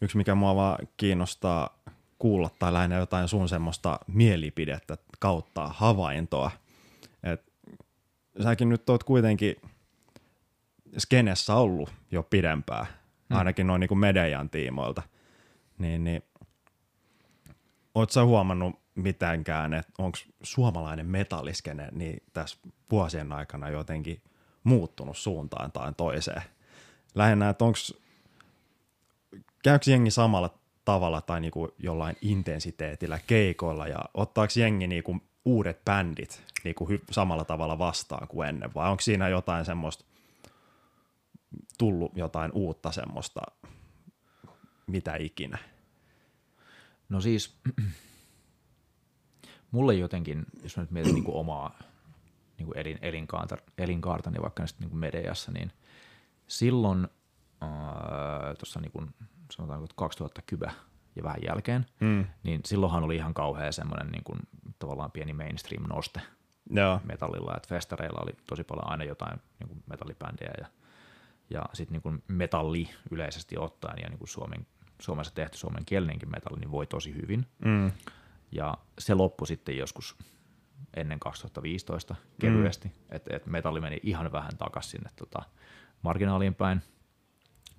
Yksi, mikä mua vaan kiinnostaa kuulla tai lähinnä jotain sun semmoista mielipidettä kautta havaintoa. Et säkin nyt oot kuitenkin skenessä ollut jo pidempään, hmm. ainakin noin niin median tiimoilta. Niin, niin oot sä huomannut mitenkään, että onko suomalainen metalliskene niin tässä vuosien aikana jotenkin muuttunut suuntaan tai toiseen? Lähinnä, että onko käykö jengi samalla tavalla tai niinku jollain intensiteetillä keikoilla ja ottaako jengi niinku uudet bändit niinku hy- samalla tavalla vastaan kuin ennen vai onko siinä jotain semmoista tullut jotain uutta semmoista mitä ikinä? No siis mulle jotenkin, jos mä nyt mietin niinku omaa niinku elin, elinkaarta, elinkaartani vaikka nyt niinku mediassa, niin silloin äh, tuossa niinku sanotaanko 2010 ja vähän jälkeen, mm. niin silloinhan oli ihan kauhea semmoinen niin kuin, tavallaan pieni mainstream-noste Joo. metallilla, että festareilla oli tosi paljon aina jotain niin kuin metallibändejä ja, ja sitten niin metalli yleisesti ottaen ja niin kuin Suomen, Suomessa tehty suomen kielinenkin metalli niin voi tosi hyvin. Mm. Ja se loppui sitten joskus ennen 2015 kevyesti, mm. että et metalli meni ihan vähän takaisin sinne tota, marginaaliin päin –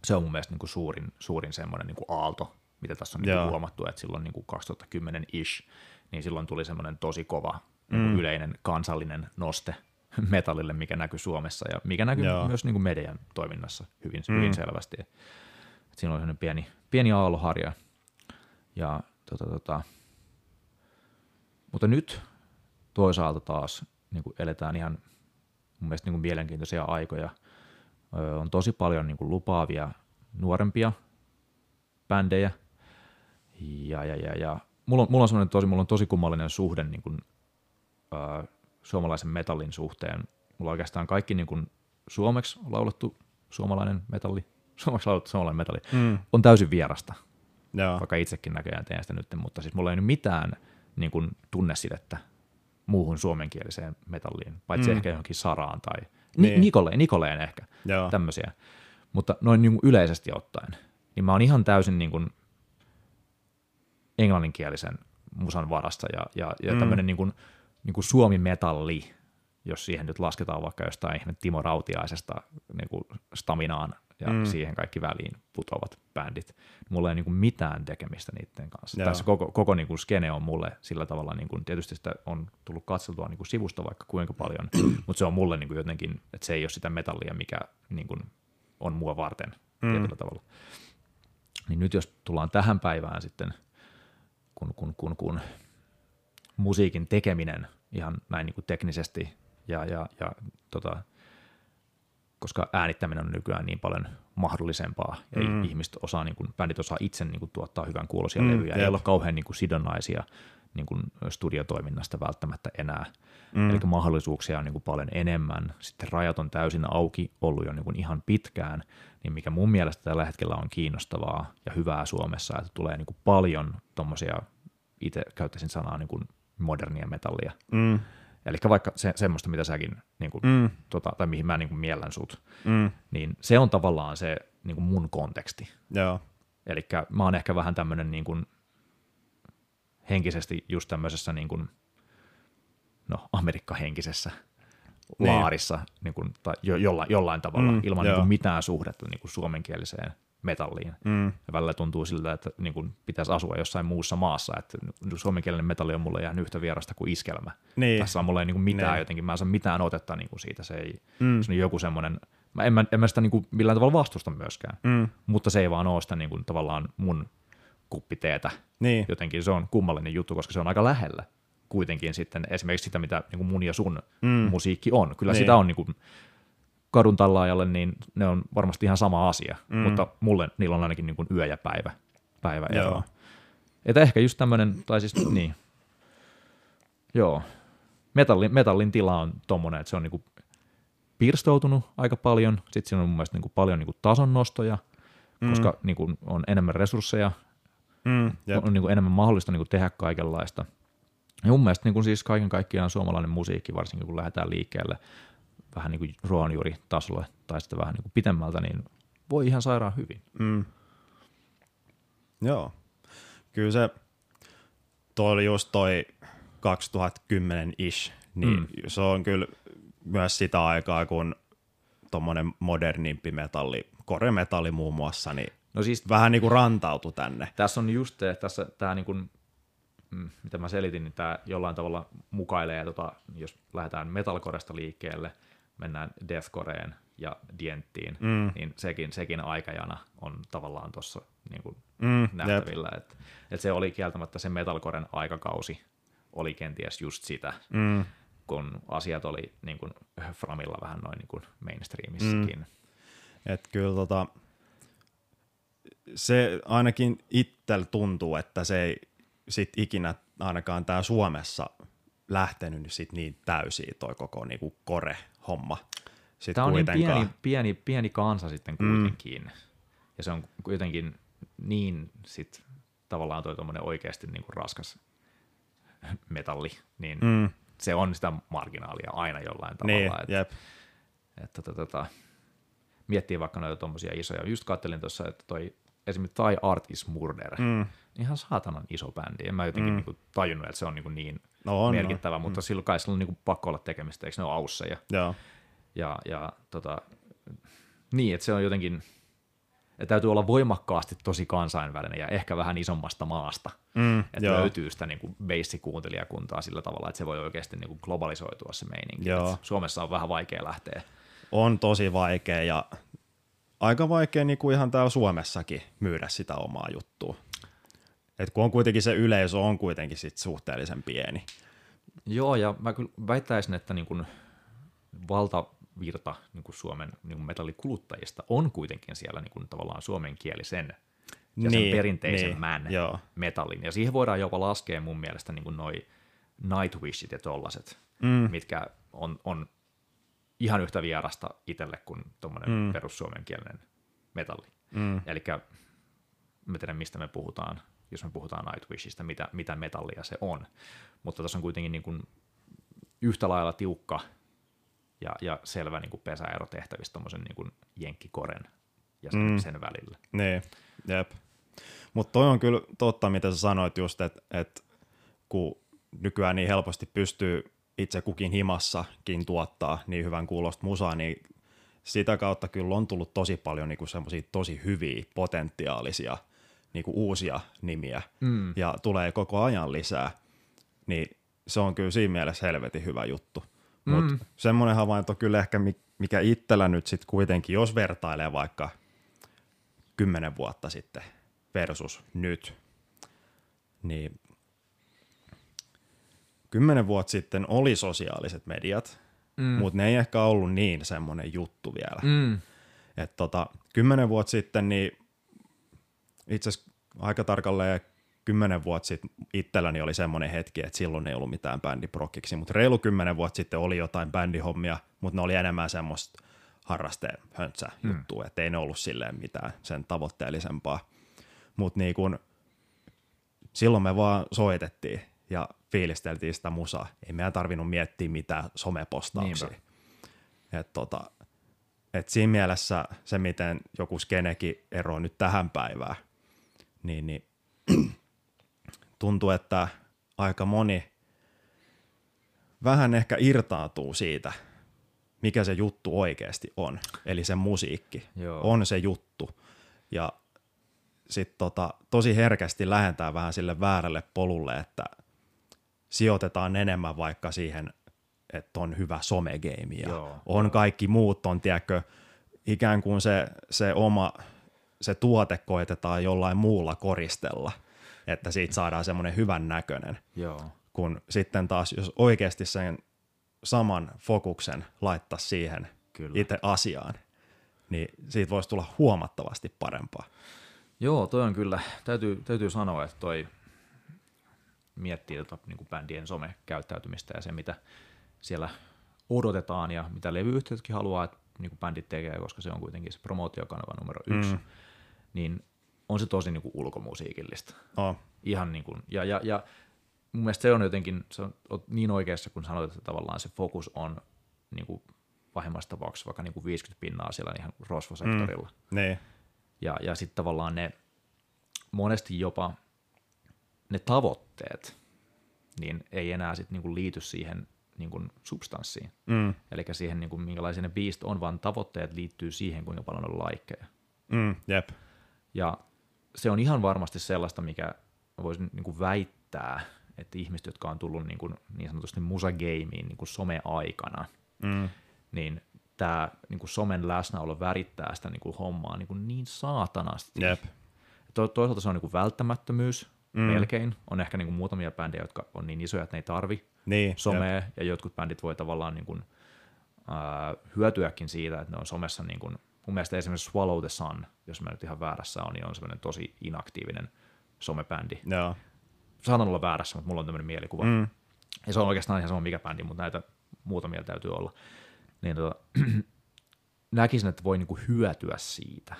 se on mun mielestä niin kuin suurin, suurin semmoinen niin kuin aalto, mitä tässä on niin kuin huomattu, että silloin niin kuin 2010-ish, niin silloin tuli semmoinen tosi kova niin mm. yleinen kansallinen noste metallille, mikä näkyy Suomessa ja mikä näkyy Joo. myös niin kuin median toiminnassa hyvin, mm. hyvin selvästi. Et siinä oli semmoinen pieni, pieni aalloharja. Ja, tota, tota. Mutta nyt toisaalta taas niin kuin eletään ihan mun mielestä niin kuin mielenkiintoisia aikoja – on tosi paljon niin kuin lupaavia nuorempia bändejä. Ja, ja, ja, ja. Mulla, on, mulla, on tosi, mulla on tosi kummallinen suhde niin kuin, äh, suomalaisen metallin suhteen. Mulla on oikeastaan kaikki niin kuin, suomeksi laulettu suomalainen metalli, suomeksi laulettu suomalainen metalli, mm. on täysin vierasta. Joo. Vaikka itsekin näköjään teen sitä nyt, mutta siis mulla ei nyt mitään niin kuin, tunnesidettä muuhun suomenkieliseen metalliin, paitsi mm. ehkä johonkin saraan tai niin. Nikoleen, Nikoleen ehkä, Joo. tämmöisiä. Mutta noin niin kuin yleisesti ottaen, niin mä oon ihan täysin niin kuin englanninkielisen musan varassa ja, ja, ja mm. tämmöinen niin kuin, niin kuin suomi-metalli, jos siihen nyt lasketaan vaikka jostain Timo Rautiaisesta niin kuin staminaan ja mm. siihen kaikki väliin putoavat bändit. Mulla ei niin kuin mitään tekemistä niiden kanssa. Joo. Tässä koko, koko niin kuin skene on mulle sillä tavalla, niin kuin, tietysti sitä on tullut katseltua niin kuin sivusta vaikka kuinka paljon, mutta se on mulle niin kuin jotenkin, että se ei ole sitä metallia, mikä niin kuin on mua varten mm. tietyllä tavalla. Niin nyt jos tullaan tähän päivään sitten, kun, kun, kun, kun musiikin tekeminen ihan näin niin kuin teknisesti ja, ja, ja tota, koska äänittäminen on nykyään niin paljon mahdollisempaa, ja mm. ihmiset osaa, niin kuin, bändit osaa itse niin kuin, tuottaa hyvän kuulosia mm, levyjä, ei ole kauhean niin kuin, sidonnaisia niin kuin, studiotoiminnasta välttämättä enää. Mm. Eli mahdollisuuksia on niin kuin, paljon enemmän. Sitten rajat on täysin auki ollut jo niin kuin, ihan pitkään, niin mikä mun mielestä tällä hetkellä on kiinnostavaa ja hyvää Suomessa, että tulee niin kuin, paljon tuommoisia, itse käyttäisin sanaa niin kuin, modernia metallia. Mm Eli vaikka se, semmoista, mitä säkin, niin kuin, mm. tota, tai mihin mä niin kuin miellän sut, Mm. niin se on tavallaan se niin kuin mun konteksti. Joo. Eli mä oon ehkä vähän tämmöinen niin kuin henkisesti just tämmöisessä niin kuin, no, Amerikka-henkisessä Niin. laarissa niin kuin, tai jo, jollain, jollain tavalla Mm, ilman niin kuin mitään suhdetta niin kuin suomenkieliseen metalliin. Mm. Ja välillä tuntuu siltä, että niin kuin pitäisi asua jossain muussa maassa, että suomenkielinen metalli on mulle ihan yhtä vierasta kuin iskelmä. Niin. Tässä on mulle ei niin kuin mitään Niin. jotenkin, mä en saa mitään otetta niin kuin siitä, se ei, Mm. se on joku semmoinen, mä en, mä, en mä sitä niin kuin millään tavalla vastusta myöskään, Mm. mutta se ei vaan ole sitä niin kuin tavallaan mun kuppiteetä. Niin. Jotenkin se on kummallinen juttu, koska se on aika lähellä kuitenkin sitten esimerkiksi sitä, mitä niin kuin mun ja sun Mm. musiikki on. Kyllä Niin. sitä on niin kuin kadun tallaajalle, niin ne on varmasti ihan sama asia, Mm. mutta mulle niillä on ainakin niin kuin yö ja päivä, päivä Joo. eroa. Että ehkä just tämmöinen, tai siis niin, joo, metallin, metallin tila on tommonen, että se on niinku pirstoutunut aika paljon, sitten siinä on mun mielestä niinku paljon niinku tasonnostoja, koska niinku on enemmän resursseja, Mm. Jep. on niinku enemmän mahdollista niinku tehdä kaikenlaista. Ja mun mielestä niinku siis kaiken kaikkiaan suomalainen musiikki, varsinkin kun lähdetään liikkeelle vähän niin kuin ruohonjuuritasolle tai sitten vähän niin kuin pitemmältä, niin voi ihan sairaan hyvin. Mm. Joo. Kyllä se, toi oli just toi 2010-ish, niin Mm. se on kyllä myös sitä aikaa, kun tuommoinen modernimpi metalli, koremetalli muun muassa, niin No siis vähän niin kuin rantautui tänne. tässä on just te, tässä tämä niin kuin, mm, mitä mä selitin, niin tämä jollain tavalla mukailee, tota, jos lähdetään metalcoresta liikkeelle, mennään deathcoreen ja dienttiin, Mm. niin sekin, sekin aikajana on tavallaan tuossa niin kuin Mm, nähtävillä. Et, et se oli kieltämättä se metalcoren aikakausi, oli kenties just sitä, Mm, kun asiat oli niin kuin Framilla vähän noin niin kuin mainstreamissakin. Mm. et kyllä tota, se ainakin itsellä tuntuu, että se ei sit ikinä ainakaan tää Suomessa lähtenyt nyt sit niin täysiin toi koko niinku kore-homma. Sit Tämä on niin kuitenkaan. pieni, pieni, pieni kansa sitten kuitenkin. Mm. Ja se on kuitenkin niin sit tavallaan toi oikeasti niin kuin raskas metalli, niin mm. Mm, se on sitä marginaalia aina jollain niin, tavalla. että, jep. että, että, että, miettii vaikka noita tommosia isoja. Just kattelin tuossa, että toi esimerkiksi Tai Art is Murder, mm. Mm, ihan saatanan iso bändi. En mä jotenkin Mm. mm. niin tajunnut, että se on niin, niin no on, merkittävä, on. mutta silloin kai sillä on niin pakko olla tekemistä, eikö ne ole ausseja? Joo. Ja, ja tota, niin, että se on jotenkin, että täytyy olla voimakkaasti tosi kansainvälinen ja ehkä vähän isommasta maasta, Mm, että joo. löytyy sitä niin kuin kuuntelijakuntaa sillä tavalla, että se voi oikeasti niin kuin globalisoitua se meininki. Joo. Et Suomessa on vähän vaikea lähteä. on tosi vaikea ja aika vaikea niin kuin ihan täällä Suomessakin myydä sitä omaa juttua. Et kun on kuitenkin se yleisö on kuitenkin sit suhteellisen pieni. Joo, ja mä kyllä väittäisin, että niin kuin valtavirta niin kuin Suomen niin kuin metallikuluttajista on kuitenkin siellä niin kuin tavallaan suomenkielisen ja sen Niin, perinteisemmän niin, joo. metallin. Ja siihen voidaan jopa laskea mun mielestä niin kuin noi Nightwishit ja tollaset, Mm. mitkä on, on ihan yhtä vierasta itselle kuin tuommoinen mm. perussuomenkielinen metalli. Mm. Eli mä tiedän, mistä me puhutaan, jos me puhutaan Nightwishista, mitä, mitä metallia se on. Mutta tässä on kuitenkin niin kuin yhtä lailla tiukka ja, ja selvä niin kuin pesäero tehtävissä tuommoisen niin kuin jenkkikoren ja sen, Mm. sen välillä. Niin, jep. Mutta toi on kyllä totta, mitä sä sanoit just, että et, kun nykyään niin helposti pystyy itse kukin himassakin tuottaa niin hyvän kuulosta musaa, niin sitä kautta kyllä on tullut tosi paljon niinku semmoisia tosi hyviä, potentiaalisia niinku uusia nimiä Mm. ja tulee koko ajan lisää, niin se on kyllä siinä mielessä helvetin hyvä juttu. Mutta Mm. semmoinen havainto kyllä ehkä, mi- mikä itsellä nyt sitten kuitenkin, jos vertailee vaikka kymmenen vuotta sitten versus nyt, niin kymmenen vuotta sitten oli sosiaaliset mediat, Mm. mm. mutta ne ei ehkä ollut niin semmoinen juttu vielä. Mm. Et tota, kymmenen vuotta sitten, niin itse asiassa aika tarkalleen kymmenen vuotta sitten itselläni oli semmoinen hetki, että silloin ei ollut mitään bändiprokkiksi, mutta reilu kymmenen vuotta sitten oli jotain bändihommia, mutta ne oli enemmän semmoista harrastehöntsä juttua, mm. että ei ne ollut silleen mitään sen tavoitteellisempaa. Mutta niin kun, silloin me vaan soitettiin ja fiilisteltiin sitä musaa. Ei meidän tarvinnut miettiä mitään somepostauksia. Et tota, et siinä mielessä se, miten joku skenekin eroaa nyt tähän päivään, niin, niin tuntuu, että aika moni vähän ehkä irtautuu siitä, mikä se juttu oikeasti on. Eli se musiikki Joo. on se juttu. Ja sitten tota, tosi herkästi lähentää vähän sille väärälle polulle, että sijoitetaan enemmän vaikka siihen, että on hyvä somegeimi ja Joo. on kaikki muut on, tiedätkö, ikään kuin se, se oma, se tuote koitetaan jollain muulla koristella, että siitä saadaan semmoinen hyvän näköinen. Joo. Kun sitten taas, jos oikeasti sen saman fokuksen laittaa siihen Kyllä. itse asiaan, niin siitä voisi tulla huomattavasti parempaa. Joo, toi on kyllä, täytyy, täytyy sanoa, että toi miettii tota, niin kuin bändien somekäyttäytymistä ja se, mitä siellä odotetaan ja mitä levyyhtiötkin haluaa, että niin kuin bändit tekee, koska se on kuitenkin se promootiokanava numero yksi, mm. Niin on se tosi niin kuin ulkomusiikillista. Oh. Ihan niin kuin, ja, ja, ja mun mielestä se on jotenkin, se on, niin oikeassa, kun sanoit, että tavallaan se fokus on niin kuin pahimmassa tapauksessa vaikka niin kuin 50 pinnaa siellä ihan rosvosektorilla. Mm. Nee. Ja, ja sitten tavallaan ne monesti jopa ne tavoitteet, niin ei enää sit niinku liity siihen niinku substanssiin. Mm. Eli siihen, niinku, minkälaisia ne biist on, vaan tavoitteet liittyy siihen, kuinka paljon on laikkeja. Mm, jep. Ja se on ihan varmasti sellaista, mikä voisin niinku väittää, että ihmiset, jotka on tullut niinku, niin sanotusti musageimiin niinku some-aikana, mm. niin tämä niinku somen läsnäolo värittää sitä niinku hommaa niinku niin saatanasti. Jep. To- toisaalta se on niinku välttämättömyys, mm. melkein. On ehkä niinku muutamia bändejä, jotka on niin isoja, että ne ei tarvi niin, somea, jep. ja jotkut bändit voi tavallaan niinku, äh, hyötyäkin siitä, että ne on somessa niinku, mun mielestä esimerkiksi Swallow the Sun, jos mä nyt ihan väärässä on, niin on semmoinen tosi inaktiivinen somebändi. Joo. Saatan olla väärässä, mutta mulla on tämmöinen mielikuva. Mm. Ja se on oikeastaan ihan sama mikä bändi, mutta näitä muutamia täytyy olla niin tota, näkisin, että voi niinku hyötyä siitä,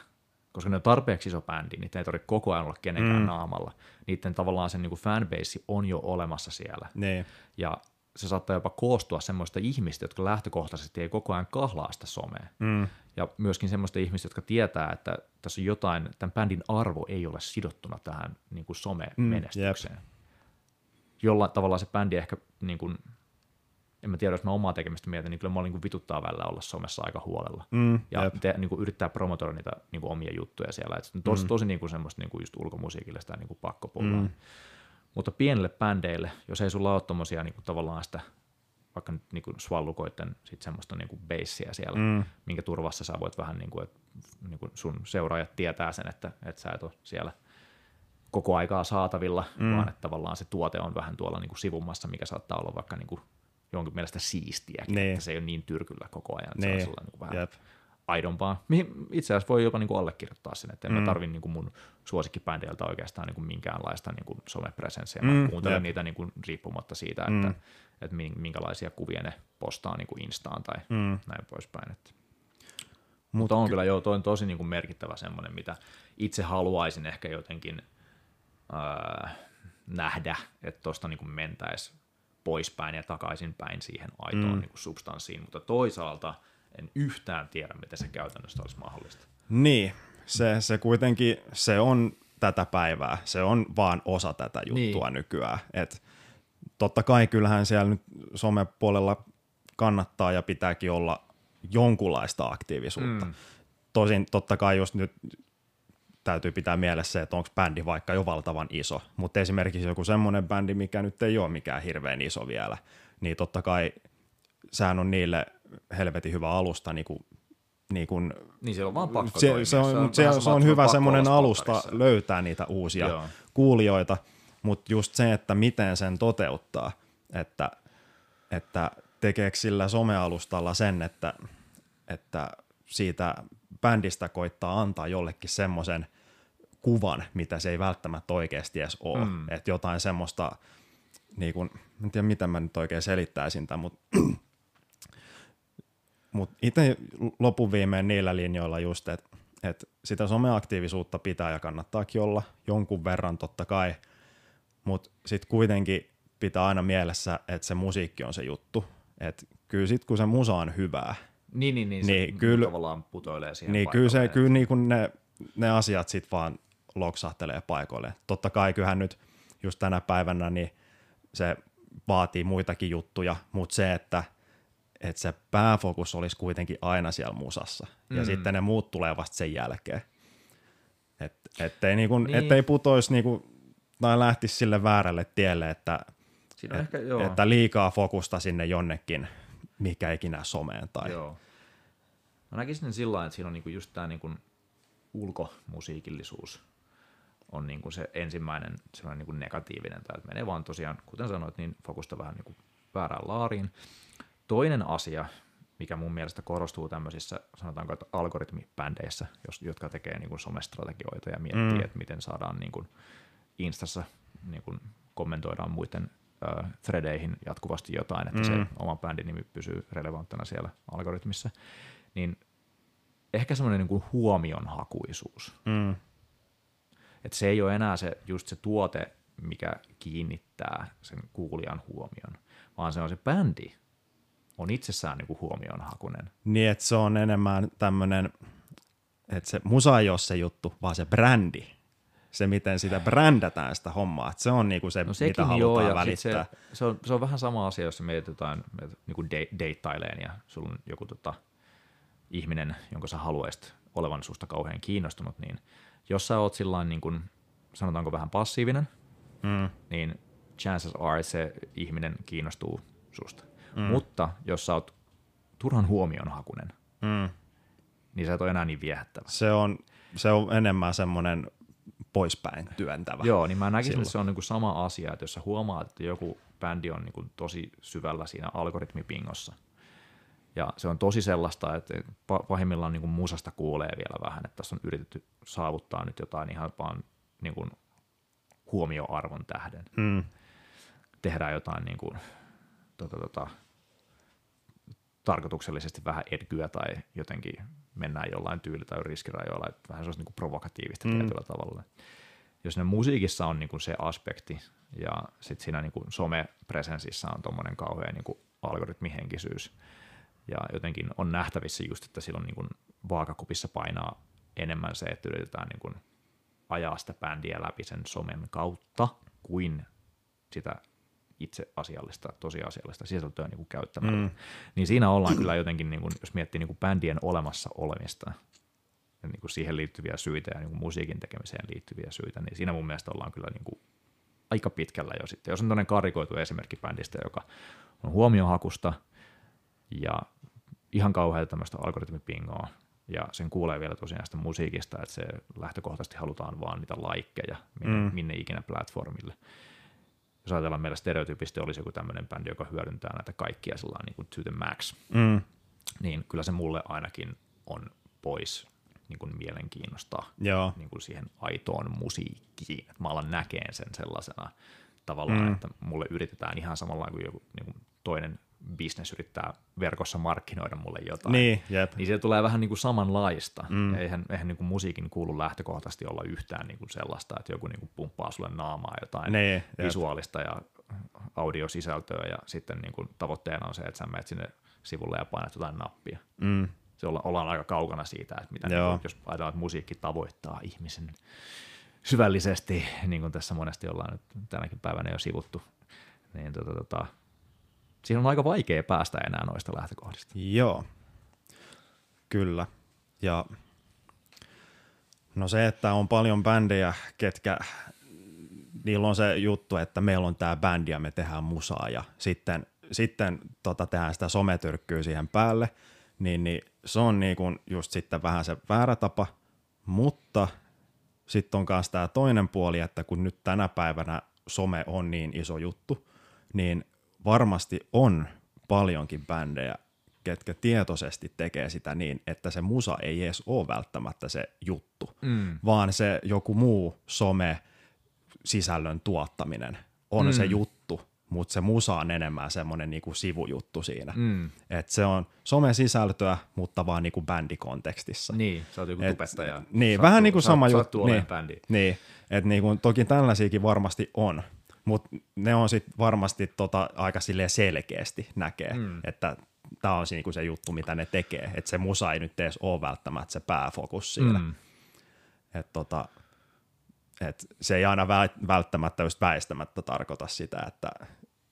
koska ne on tarpeeksi iso bändi, niin ei tarvitse koko ajan olla kenenkään mm. naamalla. Niiden tavallaan sen niinku fanbase on jo olemassa siellä. Ne. Ja se saattaa jopa koostua semmoista ihmistä, jotka lähtökohtaisesti ei koko ajan kahlaa sitä somea. Mm. Ja myöskin semmoista ihmistä, jotka tietää, että tässä on jotain, tämän bändin arvo ei ole sidottuna tähän niin kuin some-menestykseen. Mm, Jollain tavalla se bändi ehkä niin kuin, en mä tiedä, jos mä omaa tekemistä mietin, niin kyllä mä niin vituttaa välillä olla somessa aika huolella. Mm, ja te, niin kuin yrittää promotoida niitä niin kuin omia juttuja siellä. Et tosi, mm. tosi niin kuin semmoista niin kuin just ulkomusiikille sitä niin kuin pakkopullaa. Mm. Mutta pienille bändeille, jos ei sulla ole tommosia niin kuin tavallaan sitä vaikka nyt niin kuin swallukoitten sit semmoista niin kuin beissiä siellä, mm. minkä turvassa sä voit vähän niin kuin, että niin kuin sun seuraajat tietää sen, että, että sä et ole siellä koko aikaa saatavilla, mm. vaan että tavallaan se tuote on vähän tuolla niin kuin sivummassa, mikä saattaa olla vaikka niin kuin jonkin mielestä siistiä, niin. että se ei ole niin tyrkyllä koko ajan, että niin. se on niin vähän Jep. Aidompaa. Itse asiassa voi jopa niin kuin allekirjoittaa sen, että en mm. mä tarvitse niin kuin mun suosikkibändeiltä oikeastaan niin kuin minkäänlaista niin kuin somepresenssiä. Mm. Mä kuuntelen Jep. niitä niin kuin riippumatta siitä, että, mm. että minkälaisia kuvia ne postaa niin kuin Instaan tai mm. näin poispäin. Että. Mutta on kyllä jo toi on tosi niin kuin merkittävä semmoinen, mitä itse haluaisin ehkä jotenkin äh, nähdä, että tuosta niin mentäisiin poispäin ja takaisinpäin siihen aitoon mm. niin kuin substanssiin, mutta toisaalta en yhtään tiedä, miten se käytännössä olisi mahdollista. Niin, se, se kuitenkin, se on tätä päivää, se on vaan osa tätä juttua niin. nykyään, et totta kai kyllähän siellä nyt somepuolella kannattaa ja pitääkin olla jonkunlaista aktiivisuutta. Mm. Tosin totta kai just nyt täytyy pitää mielessä että onko bändi vaikka jo valtavan iso, mutta esimerkiksi joku semmoinen bändi, mikä nyt ei ole mikään hirveän iso vielä, niin totta kai sehän on niille helvetin hyvä alusta niin kuin niin, kuin, niin se on vaan pakko se, se, on, se, on, se on hyvä semmoinen alusta löytää niitä uusia Joo. kuulijoita, mutta just se, että miten sen toteuttaa, että, että tekeekö sillä somealustalla sen, että, että siitä bändistä koittaa antaa jollekin semmoisen kuvan, mitä se ei välttämättä oikeasti edes ole. Mm. Että jotain semmoista, niin kuin, en tiedä miten mä nyt oikein selittäisin tämän, mutta mut itse lopun viimein niillä linjoilla just, että et sitä someaktiivisuutta pitää ja kannattaakin olla jonkun verran totta kai, mutta sitten kuitenkin pitää aina mielessä, että se musiikki on se juttu. Et kyllä sit kun se musa on hyvää, niin, niin, niin, niin se kyllä, tavallaan putoilee siihen Niin kyllä, se, kyllä niin kuin ne, ne asiat sitten vaan loksahtelee paikoille. Totta kai kyllähän nyt just tänä päivänä niin se vaatii muitakin juttuja, mutta se, että, että se pääfokus olisi kuitenkin aina siellä musassa. Mm. Ja sitten ne muut tulee vasta sen jälkeen. Et, ettei, niinku, niin. ettei putoisi niinku, tai lähtisi sille väärälle tielle, että, et, ehkä, että liikaa fokusta sinne jonnekin, mikä ikinä someen. Tai... Joo. Mä näkisin sillä että siinä on niinku just tämä niinku ulkomusiikillisuus on niinku se ensimmäinen sellainen niinku negatiivinen, tai että menee vaan tosiaan, kuten sanoit, niin fokusta vähän niinku väärään laariin. Toinen asia, mikä mun mielestä korostuu tämmöisissä, sanotaanko, että algoritmibändeissä, jotka tekee niin kuin somestrategioita ja miettii, mm. että miten saadaan niin kuin Instassa niin kuin kommentoidaan muiden äh, threadeihin jatkuvasti jotain, että mm. se oma bändin nimi pysyy relevanttina siellä algoritmissa, niin ehkä semmoinen niin kuin huomionhakuisuus. Mm. Että se ei ole enää se, just se tuote, mikä kiinnittää sen kuulijan huomion, vaan se on se bändi, on itsessään niin kuin huomionhakunen. Niin, että se on enemmän tämmöinen, että se musa ei ole se juttu, vaan se brändi. Se, miten sitä brändätään sitä hommaa, että se on niinku se, no mitä halutaan joo, välittää. Se, se, on, se on vähän sama asia, jos meitä jotain niinku deittaileen ja sulla on joku tota, ihminen, jonka sä haluaisit olevan susta kauhean kiinnostunut, niin jos sä oot sillain niin kuin, sanotaanko vähän passiivinen, mm. niin chances are se ihminen kiinnostuu susta. Mm. Mutta jos sä oot turhan huomionhakunen, mm. niin sä et ole enää niin viehättävä. Se on, se on enemmän semmoinen poispäin työntävä. Joo, niin mä näkisin, että se on niinku sama asia, että jos sä huomaat, että joku bändi on niinku tosi syvällä siinä algoritmipingossa, ja se on tosi sellaista, että pahimmillaan niin kuin musasta kuulee vielä vähän, että tässä on yritetty saavuttaa nyt jotain ihan vaan niin kuin huomioarvon tähden. Mm. Tehdään jotain niin kuin, tota, tota, tarkoituksellisesti vähän edgyä tai jotenkin mennään jollain tyyli tai riskirajoilla, että vähän sellaista niin kuin provokatiivista mm. tietyllä tavalla. Jos ne musiikissa on niin kuin se aspekti ja sitten siinä niin kuin some-presensissä on tuommoinen kauhean niin kuin algoritmihenkisyys, ja jotenkin on nähtävissä just, että silloin niin kuin vaakakupissa painaa enemmän se, että yritetään niin kuin ajaa sitä bändiä läpi sen somen kautta, kuin sitä itse asiallista, tosiasiallista sisältöä niin kuin käyttämällä. Mm. Niin siinä ollaan kyllä jotenkin, niin kuin, jos miettii niin kuin bändien olemassa olemista ja niin kuin siihen liittyviä syitä ja niin kuin musiikin tekemiseen liittyviä syitä, niin siinä mun mielestä ollaan kyllä niin kuin aika pitkällä jo sitten. Jos on tämmöinen karikoitu esimerkki bändistä, joka on huomiohakusta ja ihan kauheaa tämmöistä algoritmipingoa, ja sen kuulee vielä tosiaan sitä musiikista, että se lähtökohtaisesti halutaan vaan niitä laikkeja minne, mm. minne ikinä platformille. Jos ajatellaan meillä stereotyypisesti olisi joku tämmöinen bändi, joka hyödyntää näitä kaikkia sellainen niin kuin to the max, mm. niin kyllä se mulle ainakin on pois niin kuin mielenkiinnosta Joo. Niin kuin siihen aitoon musiikkiin. Että mä alan näkeen sen sellaisena tavallaan, mm. että mulle yritetään ihan samalla kuin joku niin kuin toinen business yrittää verkossa markkinoida mulle jotain, niin, jep. niin se tulee vähän niin kuin samanlaista. Mm. Eihän, eihän niin kuin musiikin kuulu lähtökohtaisesti olla yhtään niin kuin sellaista, että joku niin kuin pumppaa sulle naamaa jotain niin, visuaalista ja audiosisältöä ja sitten niin kuin tavoitteena on se, että sä menet sinne sivulle ja painat jotain nappia. Mm. Se olla, ollaan aika kaukana siitä, että mitä, niin kuin, jos ajatellaan, että musiikki tavoittaa ihmisen syvällisesti, niin kuin tässä monesti ollaan nyt tänäkin päivänä jo sivuttu, niin tota, tota, siinä on aika vaikea päästä enää noista lähtökohdista. Joo, kyllä. Ja no se, että on paljon bändejä, ketkä, niillä on se juttu, että meillä on tämä bändi ja me tehdään musaa ja sitten, sitten tota, tehdään sitä sometyrkkyä siihen päälle, niin, niin se on niin kuin just sitten vähän se väärä tapa, mutta sitten on myös tämä toinen puoli, että kun nyt tänä päivänä some on niin iso juttu, niin varmasti on paljonkin bändejä, ketkä tietoisesti tekee sitä niin, että se musa ei edes ole välttämättä se juttu, mm. vaan se joku muu some sisällön tuottaminen on mm. se juttu, mutta se musa on enemmän semmoinen niinku sivujuttu siinä. Mm. Et se on some-sisältöä, mutta vaan niinku bändikontekstissa. Niin, sä oot joku Et, tubettaja. Niin, vähän niin kuin sama juttu. Niin, bändi. niin, että niinku, toki tällaisiakin varmasti on, mutta ne on sitten varmasti tota aika selkeästi näkee, mm. että tämä on niinku se juttu, mitä ne tekee, että se musa ei nyt edes ole välttämättä se pääfokus siinä. Mm. Et tota, et se ei aina välttämättä just väistämättä tarkoita sitä, että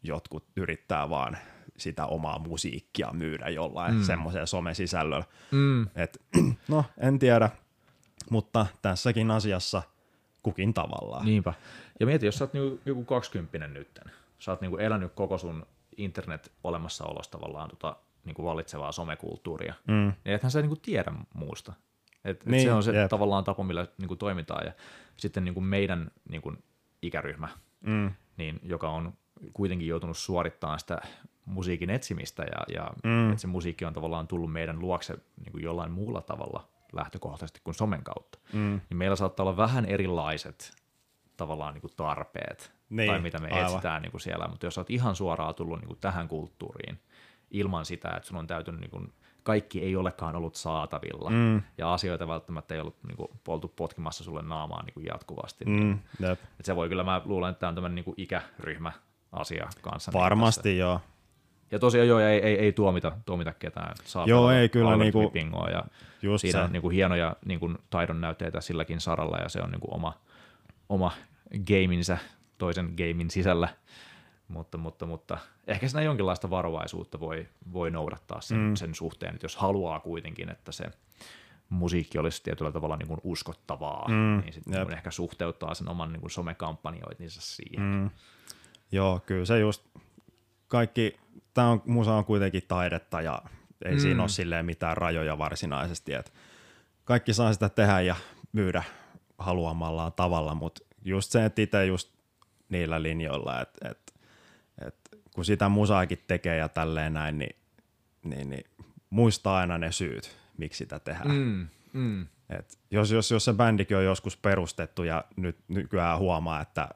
jotkut yrittää vaan sitä omaa musiikkia myydä jollain mm. semmoisella somesisällöllä. Mm. Et, no, en tiedä, mutta tässäkin asiassa kukin tavallaan. Niinpä. Ja mieti, jos sä oot niinku joku 20 nyt, sä oot niinku elänyt koko sun internet-olemassaolosta tavallaan tota, niinku vallitsevaa somekulttuuria, mm. niin ethän sä niinku tiedä muusta. Et, niin, et se on se jep. tavallaan tapa, millä niinku toimitaan. Ja sitten niinku meidän niinku ikäryhmä, mm. niin, joka on kuitenkin joutunut suorittamaan sitä musiikin etsimistä ja, ja mm. että se musiikki on tavallaan tullut meidän luokse niin kuin jollain muulla tavalla lähtökohtaisesti kuin somen kautta, mm. niin meillä saattaa olla vähän erilaiset tavallaan niin kuin tarpeet niin, tai mitä me aivan. etsitään niin kuin siellä, mutta jos olet ihan suoraan tullut niin kuin tähän kulttuuriin ilman sitä, että sun on täytynyt niin kuin, kaikki ei olekaan ollut saatavilla mm. ja asioita välttämättä ei ollut niin kuin, poltu potkimassa sulle naamaan niin kuin jatkuvasti. Mm, niin, että se voi kyllä, mä luulen, että tämä on tämmöinen niin kuin ikäryhmä asia kanssa. Niin Varmasti niin joo. Ja tosiaan joo, ei, ei, ei tuomita, tuomita ketään. Saa joo, ei kyllä. Niinku, ja just siinä se. on niinku hienoja niinku taidon näytteitä silläkin saralla ja se on niinku oma, oma gameinsa toisen gamein sisällä. Mutta, mutta, mutta ehkä siinä jonkinlaista varovaisuutta voi, voi noudattaa sen, mm. sen suhteen, että jos haluaa kuitenkin, että se musiikki olisi tietyllä tavalla niin kuin uskottavaa, mm. niin sitten niin ehkä suhteuttaa sen oman niin kuin somekampanjoitinsa siihen. Mm. Joo, kyllä se just kaikki, tämä on, musa on kuitenkin taidetta ja ei mm. siinä ole silleen mitään rajoja varsinaisesti, että kaikki saa sitä tehdä ja myydä haluamallaan tavalla, mutta just se, että itse just niillä linjoilla, että, että, että kun sitä musaakin tekee ja tälleen näin, niin, niin, niin muistaa aina ne syyt, miksi sitä tehdään. Mm, mm. Et jos, jos, jos se bändikin on joskus perustettu ja nyt nykyään huomaa, että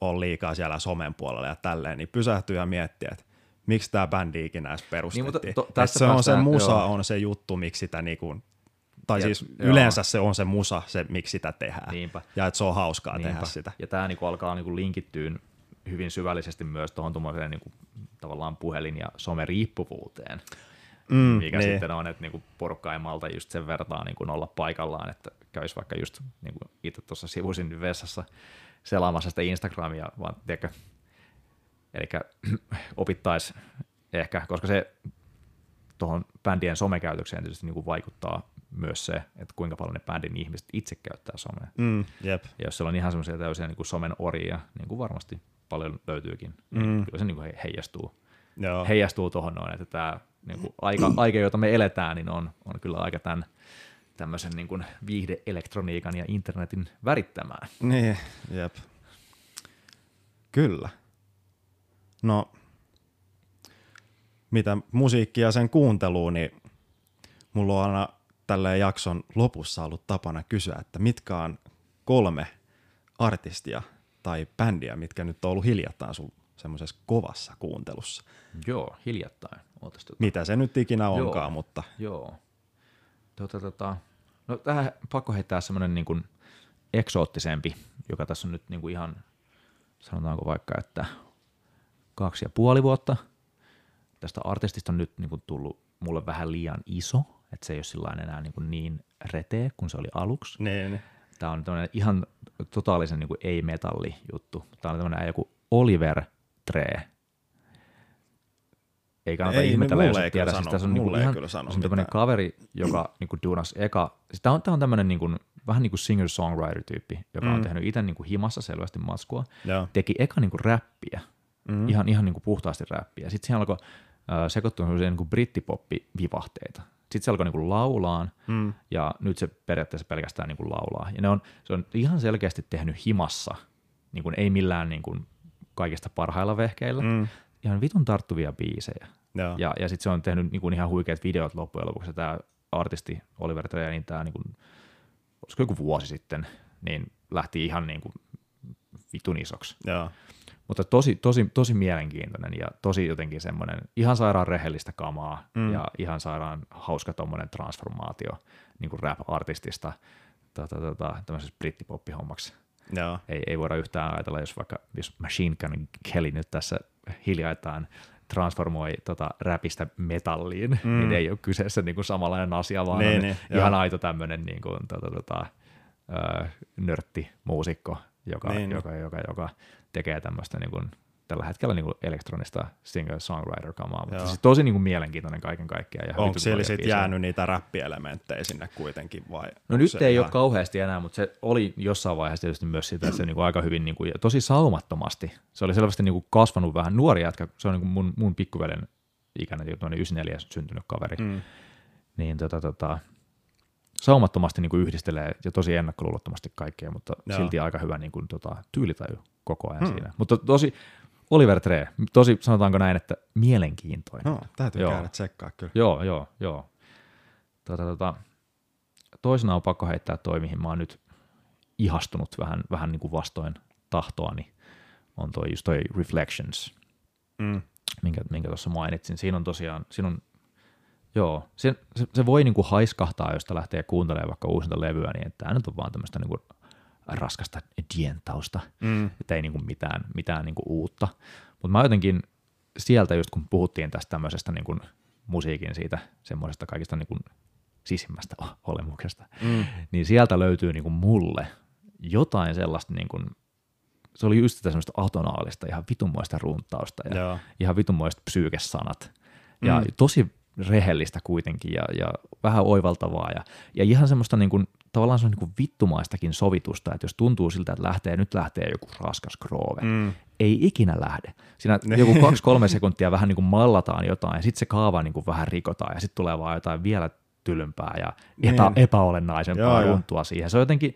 on liikaa siellä somen puolella ja tälleen, niin pysähtyy ja miettii, että miksi tämä bändi ikinä edes perustettiin. Niin, mutta to, tässä se on se musa joo. on se juttu, miksi sitä niinku, tai ja, siis joo. yleensä se on se musa, se miksi sitä tehdään. Niinpä. Ja että se on hauskaa Niinpä. tehdä sitä. Ja tämä niinku alkaa niinku linkittyä hyvin syvällisesti myös tuohon niinku, tavallaan puhelin- ja someriippuvuuteen. Mm, mikä niin. sitten on, että niinku porukka ei malta just sen vertaa niinku olla paikallaan, että kävisi vaikka just niinku itse tuossa sivusin vessassa selaamassa sitä Instagramia, vaan tiedätkö, eli opittaisi ehkä, koska se tuohon bändien somekäytökseen tietysti niin kuin vaikuttaa myös se, että kuinka paljon ne bändin ihmiset itse käyttää somea. Mm, jep. Ja jos siellä on ihan semmoisia täysiä niin kuin somen oria, niin kuin varmasti paljon löytyykin, niin mm. kyllä se niin kuin heijastuu, Joo. heijastuu tuohon noin, että tämä niin kuin aika, aika, jota me eletään, niin on, on kyllä aika tämän tämmöisen niin kuin viihdeelektroniikan ja internetin värittämään. Niin, jep. Kyllä. No, mitä musiikkia sen kuunteluun, niin mulla on aina tällä jakson lopussa ollut tapana kysyä, että mitkä on kolme artistia tai bändiä, mitkä nyt on ollut hiljattain sun semmoisessa kovassa kuuntelussa. Joo, hiljattain. Ootas, tota... Mitä se nyt ikinä onkaan, Joo. mutta... Joo. Tota, tota, no tähän pakko heittää semmoinen niin kuin eksoottisempi, joka tässä on nyt niin kuin ihan, sanotaanko vaikka, että kaksi ja puoli vuotta. Tästä artistista on nyt niin kuin tullut mulle vähän liian iso, että se ei ole sillä enää niin, kuin niin retee kuin se oli aluksi. Ne, ne. Tämä on ihan totaalisen niin kuin ei-metalli juttu. Tämä on tämmöinen joku Oliver Tree ei kannata ei, ihmetellä, jos et tiedä. Siis tässä on niinku ihan on kaveri, joka niinku duunas eka, siis tämä on, tämä on tämmöinen niinku, vähän niin kuin singer-songwriter-tyyppi, joka mm. on tehnyt itse niinku himassa selvästi matskua, ja. teki eka niinku räppiä, mm. ihan, ihan niinku puhtaasti räppiä. Sitten siihen alkoi äh, sekoittua niinku brittipoppi-vivahteita. Sitten se alkoi niinku laulaan, mm. ja nyt se periaatteessa pelkästään niinku laulaa. Ja ne on, se on ihan selkeästi tehnyt himassa, niinku, ei millään niinku kaikista parhailla vehkeillä, mm ihan vitun tarttuvia biisejä. Joo. Ja, ja sitten se on tehnyt niin kuin ihan huikeat videot loppujen lopuksi. Tämä artisti Oliver Trey, niin tämä, niin kuin, olisiko joku vuosi sitten, niin lähti ihan niin kuin vitun isoksi. Joo. Mutta tosi, tosi, tosi mielenkiintoinen ja tosi jotenkin semmoinen ihan sairaan rehellistä kamaa mm. ja ihan sairaan hauska tuommoinen transformaatio niin kuin rap-artistista tota, tota, tämmöisessä brittipoppihommaksi. Joo. Ei, ei voida yhtään ajatella, jos vaikka jos Machine Gun Kelly nyt tässä hiljaitaan transformoi tota räpistä metalliin, mm. niin ei ole kyseessä niin kuin samanlainen asia, vaan niin, on niin, ihan joo. aito tämmöinen niin kuin, tota, tota, nörtti-muusikko, joka, niin. joka, joka, joka tekee tämmöistä niin kuin tällä hetkellä niin kuin elektronista singer-songwriter-kamaa, mutta siis tosi niin kuin mielenkiintoinen kaiken kaikkiaan. Ja Onko siellä sitten jäänyt niitä räppielementtejä sinne kuitenkin vai? No nyt ei ihan... ole kauheasti enää, mutta se oli jossain vaiheessa tietysti myös sitä, että se niin kuin aika hyvin niin kuin, ja tosi saumattomasti. Se oli selvästi niin kuin kasvanut vähän nuori jätkä, se on niin kuin mun, mun pikkuvelen ikäinen, 94 syntynyt kaveri. Mm. Niin tota, tota, saumattomasti niin kuin yhdistelee ja tosi ennakkoluulottomasti kaikkea, mutta Joo. silti aika hyvä niin kuin, tota, tyylitaju koko ajan hmm. siinä. Mutta tosi, Oliver Tree, tosi sanotaanko näin, että mielenkiintoinen. No, täytyy joo. käydä tsekkaa kyllä. Joo, joo, joo. Tota, tota, toisena on pakko heittää toi, mihin mä oon nyt ihastunut vähän, vähän niin kuin vastoin tahtoani, on toi just toi Reflections, mm. minkä, minkä tuossa mainitsin. Siinä on tosiaan, siinä on, joo, se, se, se voi niin kuin haiskahtaa, jos lähtee kuuntelemaan vaikka uusinta levyä, niin että tämä nyt on vaan tämmöistä niin kuin raskasta dientausta, mm. että ei niinku mitään, mitään niinku uutta. Mutta mä jotenkin sieltä just kun puhuttiin tästä tämmöisestä niinku musiikin siitä semmoisesta kaikista niinku sisimmästä olemuksesta, mm. niin sieltä löytyy niinku mulle jotain sellaista, niinku, se oli just semmoista atonaalista, ihan vitunmoista runtausta ja Joo. ihan vitunmoista psyykesanat. Ja mm. tosi rehellistä kuitenkin ja, ja vähän oivaltavaa ja, ja ihan semmoista niin kuin, tavallaan se on niin kuin vittumaistakin sovitusta, että jos tuntuu siltä, että lähtee, nyt lähtee joku raskas groove, mm. ei ikinä lähde. Siinä joku kaksi-kolme sekuntia vähän niin kuin mallataan jotain ja sitten se kaava niin kuin vähän rikotaan ja sitten tulee vaan jotain vielä tylympää ja epä, niin. epäolennaisempaa runtua siihen. Se on jotenkin,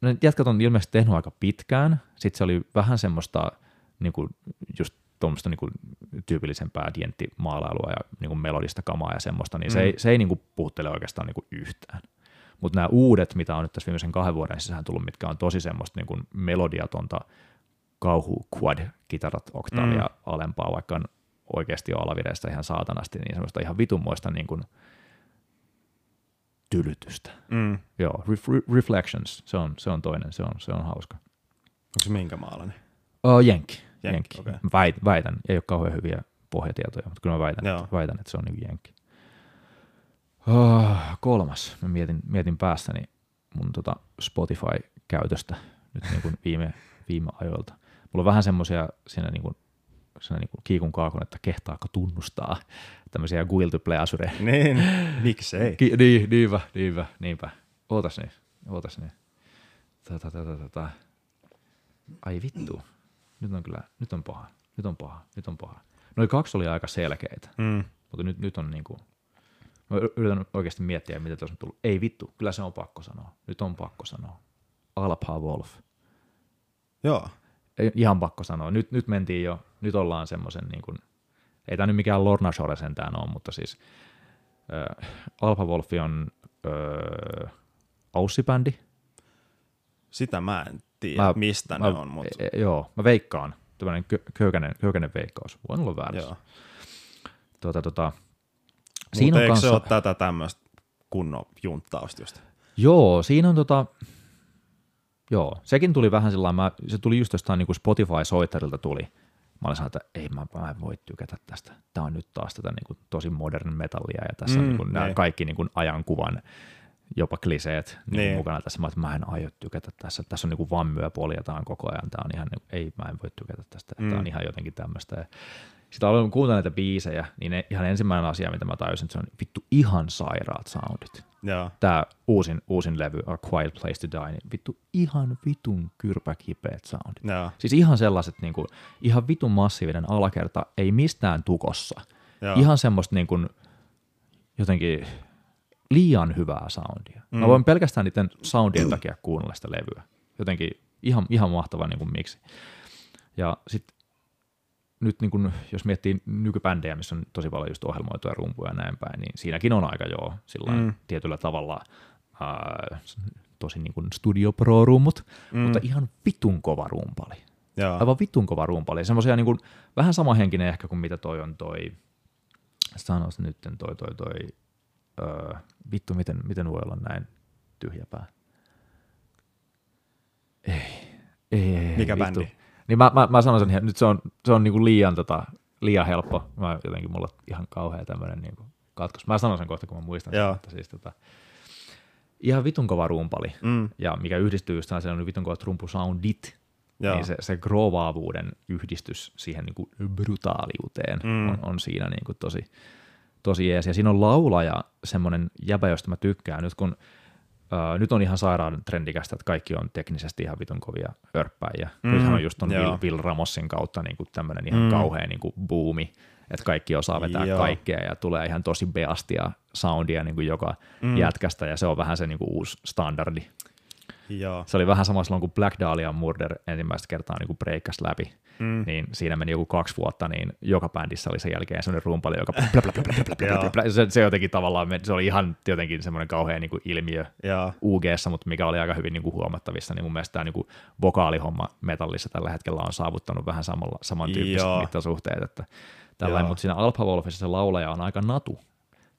no jätkät on ilmeisesti tehnyt aika pitkään, sitten se oli vähän semmoista niin kuin just tuommoista niin tyypillisempää dienttimaalailua ja niin kuin melodista kamaa ja semmoista, niin mm. se ei, se ei niin kuin puhuttele oikeastaan niin kuin yhtään. Mutta nämä uudet, mitä on nyt tässä viimeisen kahden vuoden sisään tullut, mitkä on tosi semmoista niin kuin melodiatonta kauhu quad kitarat oktavia mm. alempaa, vaikka on oikeasti jo alavireistä ihan saatanasti, niin semmoista ihan vitunmoista niin kuin tylytystä. Mm. Joo, Ref- Reflections, se on, se on toinen, se on, se on hauska. Onko se minkä maalainen? Oh, Jenkki. Jenkki. Okay. Väit, väitän, ei ole kauhean hyviä pohjatietoja, mutta kyllä mä väitän, että, väitän että se on niin Jenkki. Oh, kolmas. Mä mietin, mietin päässäni mun tota Spotify-käytöstä nyt niin kuin viime, viime ajoilta. Mulla on vähän semmoisia siinä niin kuin, siinä niin kuin kiikun kaakun, että kehtaako tunnustaa tämmöisiä guilty pleasure. Niin, miksei. Ki- niin, niinpä, niinpä, niinpä. Ootas niin, ootas niin. Tätä, tätä, tätä. Ai vittu nyt on kyllä, nyt on paha, nyt on paha, nyt on paha. Noin kaksi oli aika selkeitä, mm. mutta nyt, nyt on niin kuin, mä yritän oikeasti miettiä, mitä tuossa on tullut. Ei vittu, kyllä se on pakko sanoa. Nyt on pakko sanoa. Alpa Wolf. Joo. Ei, ihan pakko sanoa. Nyt, nyt mentiin jo, nyt ollaan semmoisen niin kuin, ei tämä nyt mikään Lorna Shore sentään ole, mutta siis äh, Alpha Wolf on äh, Aussi-bändi. Sitä mä en tiedä, mä, mistä mä, ne on. Mutta... E, e, joo, mä veikkaan. Tällainen köykäinen, köykäinen veikkaus. Voin olla väärässä. Joo. Tuota, tuota, siinä on kanssa... se ole tätä tämmöistä kunnon junttausta just? Joo, siinä on tota, joo, sekin tuli vähän sillä mä, se tuli just jostain niin kuin Spotify-soitterilta tuli. Mä olin sanonut, että ei mä, mä en voi tykätä tästä. Tämä on nyt taas tätä niin kuin tosi modern metallia ja tässä mm, on niin kuin nämä kaikki niin kuin ajankuvan jopa kliseet niin niin. mukana tässä. Mä, että mä en aio tykätä tässä. Tässä on niin vaan myöpoljataan koko ajan. Tämä on ihan, niin, ei mä en voi tykätä tästä. Mm. Tämä on ihan jotenkin tämmöistä. Sitten aloin kuuntelemaan näitä biisejä, niin ne, ihan ensimmäinen asia, mitä mä tajusin, että se on vittu ihan sairaat soundit. Joo. Tämä uusin, uusin levy, A Quiet Place to Die, niin vittu ihan vitun kyrpäkipeät soundit. Joo. Siis ihan sellaiset, niin kuin, ihan vitun massiivinen alakerta, ei mistään tukossa. Joo. Ihan semmoista niin kuin, jotenkin liian hyvää soundia. Mm. Mä voin pelkästään niiden soundien takia kuunnella sitä levyä. Jotenkin ihan, ihan mahtava niin kuin miksi. Ja sitten nyt niin kun, jos miettii nykybändejä, missä on tosi paljon just ohjelmoituja rumpuja ja näin päin, niin siinäkin on aika joo sillä mm. tietyllä tavalla ää, tosi niin kuin Studio Pro-rummut, mm. mutta ihan vitun kova rumpali. Joo. Aivan vitun kova rumpali. Semmoisia niin kuin, vähän samahenkinen ehkä kuin mitä toi on toi, sanois nyt toi, toi, toi öö, vittu, miten, miten voi olla näin tyhjäpää. Ei, ei, ei Mikä vittu. bändi? Niin mä, mä, mä sanon sen, että nyt se on, se on niinku liian, tota, liian helppo. Mä jotenkin, mulla on ihan kauhea tämmöinen niinku katkos. Mä sanon sen kohta, kun mä muistan sen, Joo. mutta siis tota, ihan vitun kova rumpali. Mm, Ja mikä yhdistyy just se on vitun kova trumpusoundit, joo. niin se, se grovaavuuden yhdistys siihen niin kuin brutaaliuteen Mm. mm. on, on siinä niin kuin tosi, tosi jees. Ja siinä on laulaja, semmoinen jäbä, josta mä tykkään. Nyt kun Uh, nyt on ihan sairaan trendikästä, että kaikki on teknisesti ihan vitun kovia örppäjiä. Mm, Nythän on just ton joo. Will, Will Ramosin kautta niin kuin tämmöinen ihan Mm. kauhea niin kuin boomi, että kaikki osaa vetää Joo. kaikkea ja tulee ihan tosi beastia soundia niin kuin joka Mm. mm. jätkästä ja se on vähän se niin kuin uusi standardi. Joo. Se oli vähän sama silloin, kun Black Dahlia Murder ensimmäistä kertaa niin breikkasi läpi, Mm. niin siinä meni joku kaksi vuotta, niin joka bändissä oli sen jälkeen semmoinen rumpali, joka plä, plä, plä, plä, plä, plä, plä, se, se, jotenkin tavallaan, se oli ihan jotenkin semmoinen kauhean niin kuin ilmiö ug mutta mikä oli aika hyvin niin kuin huomattavissa, niin mun mielestä tämä niin kuin vokaalihomma metallissa tällä hetkellä on saavuttanut vähän samalla, samantyyppiset Joo. mittasuhteet, että tällainen, mutta siinä Alpha Wolfissa se laulaja on aika natu.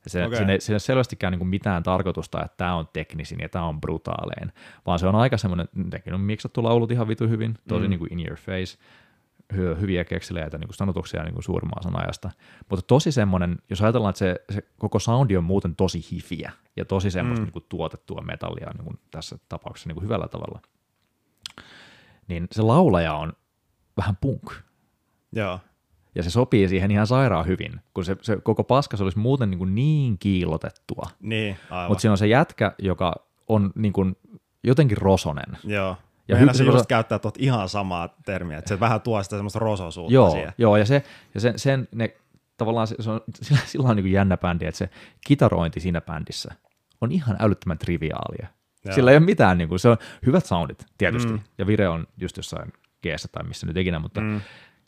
Ja Se, okay. siinä, ei, siinä ei selvästikään niin kuin mitään tarkoitusta, että tämä on teknisin ja tämä on brutaalein, vaan se on aika semmoinen, nekin on miksattu laulut ihan vitu hyvin, tosi Mm. niin kuin in your face, hy- hyviä kekseleitä niin kuin sanotuksia niin kuin suurimman osan ajasta. Mutta tosi semmoinen, jos ajatellaan, että se, se koko soundi on muuten tosi hifiä ja tosi semmoista Mm. mm. niin kuin tuotettua metallia niin kuin tässä tapauksessa niin kuin hyvällä tavalla, niin se laulaja on vähän punk. Joo. Ja se sopii siihen ihan sairaan hyvin, kun se, se koko paska se olisi muuten niin, kuin niin kiilotettua. Niin, aivan. Mutta siinä on se jätkä, joka on niin kuin jotenkin rosonen. Joo. Ja hy- Meinasin se- just käyttää tuot ihan samaa termiä, että se vähän tuo sitä semmoista rososuutta Joo, siihen. joo ja, se, ja sen, sen ne, tavallaan se, se on, sillä, sillä on niin kuin jännä bändi, että se kitarointi siinä bändissä on ihan älyttömän triviaalia. Joo. Sillä ei ole mitään, niin kuin, se on hyvät soundit tietysti, Mm. ja vire on just jossain g tai missä nyt ikinä, mutta mm.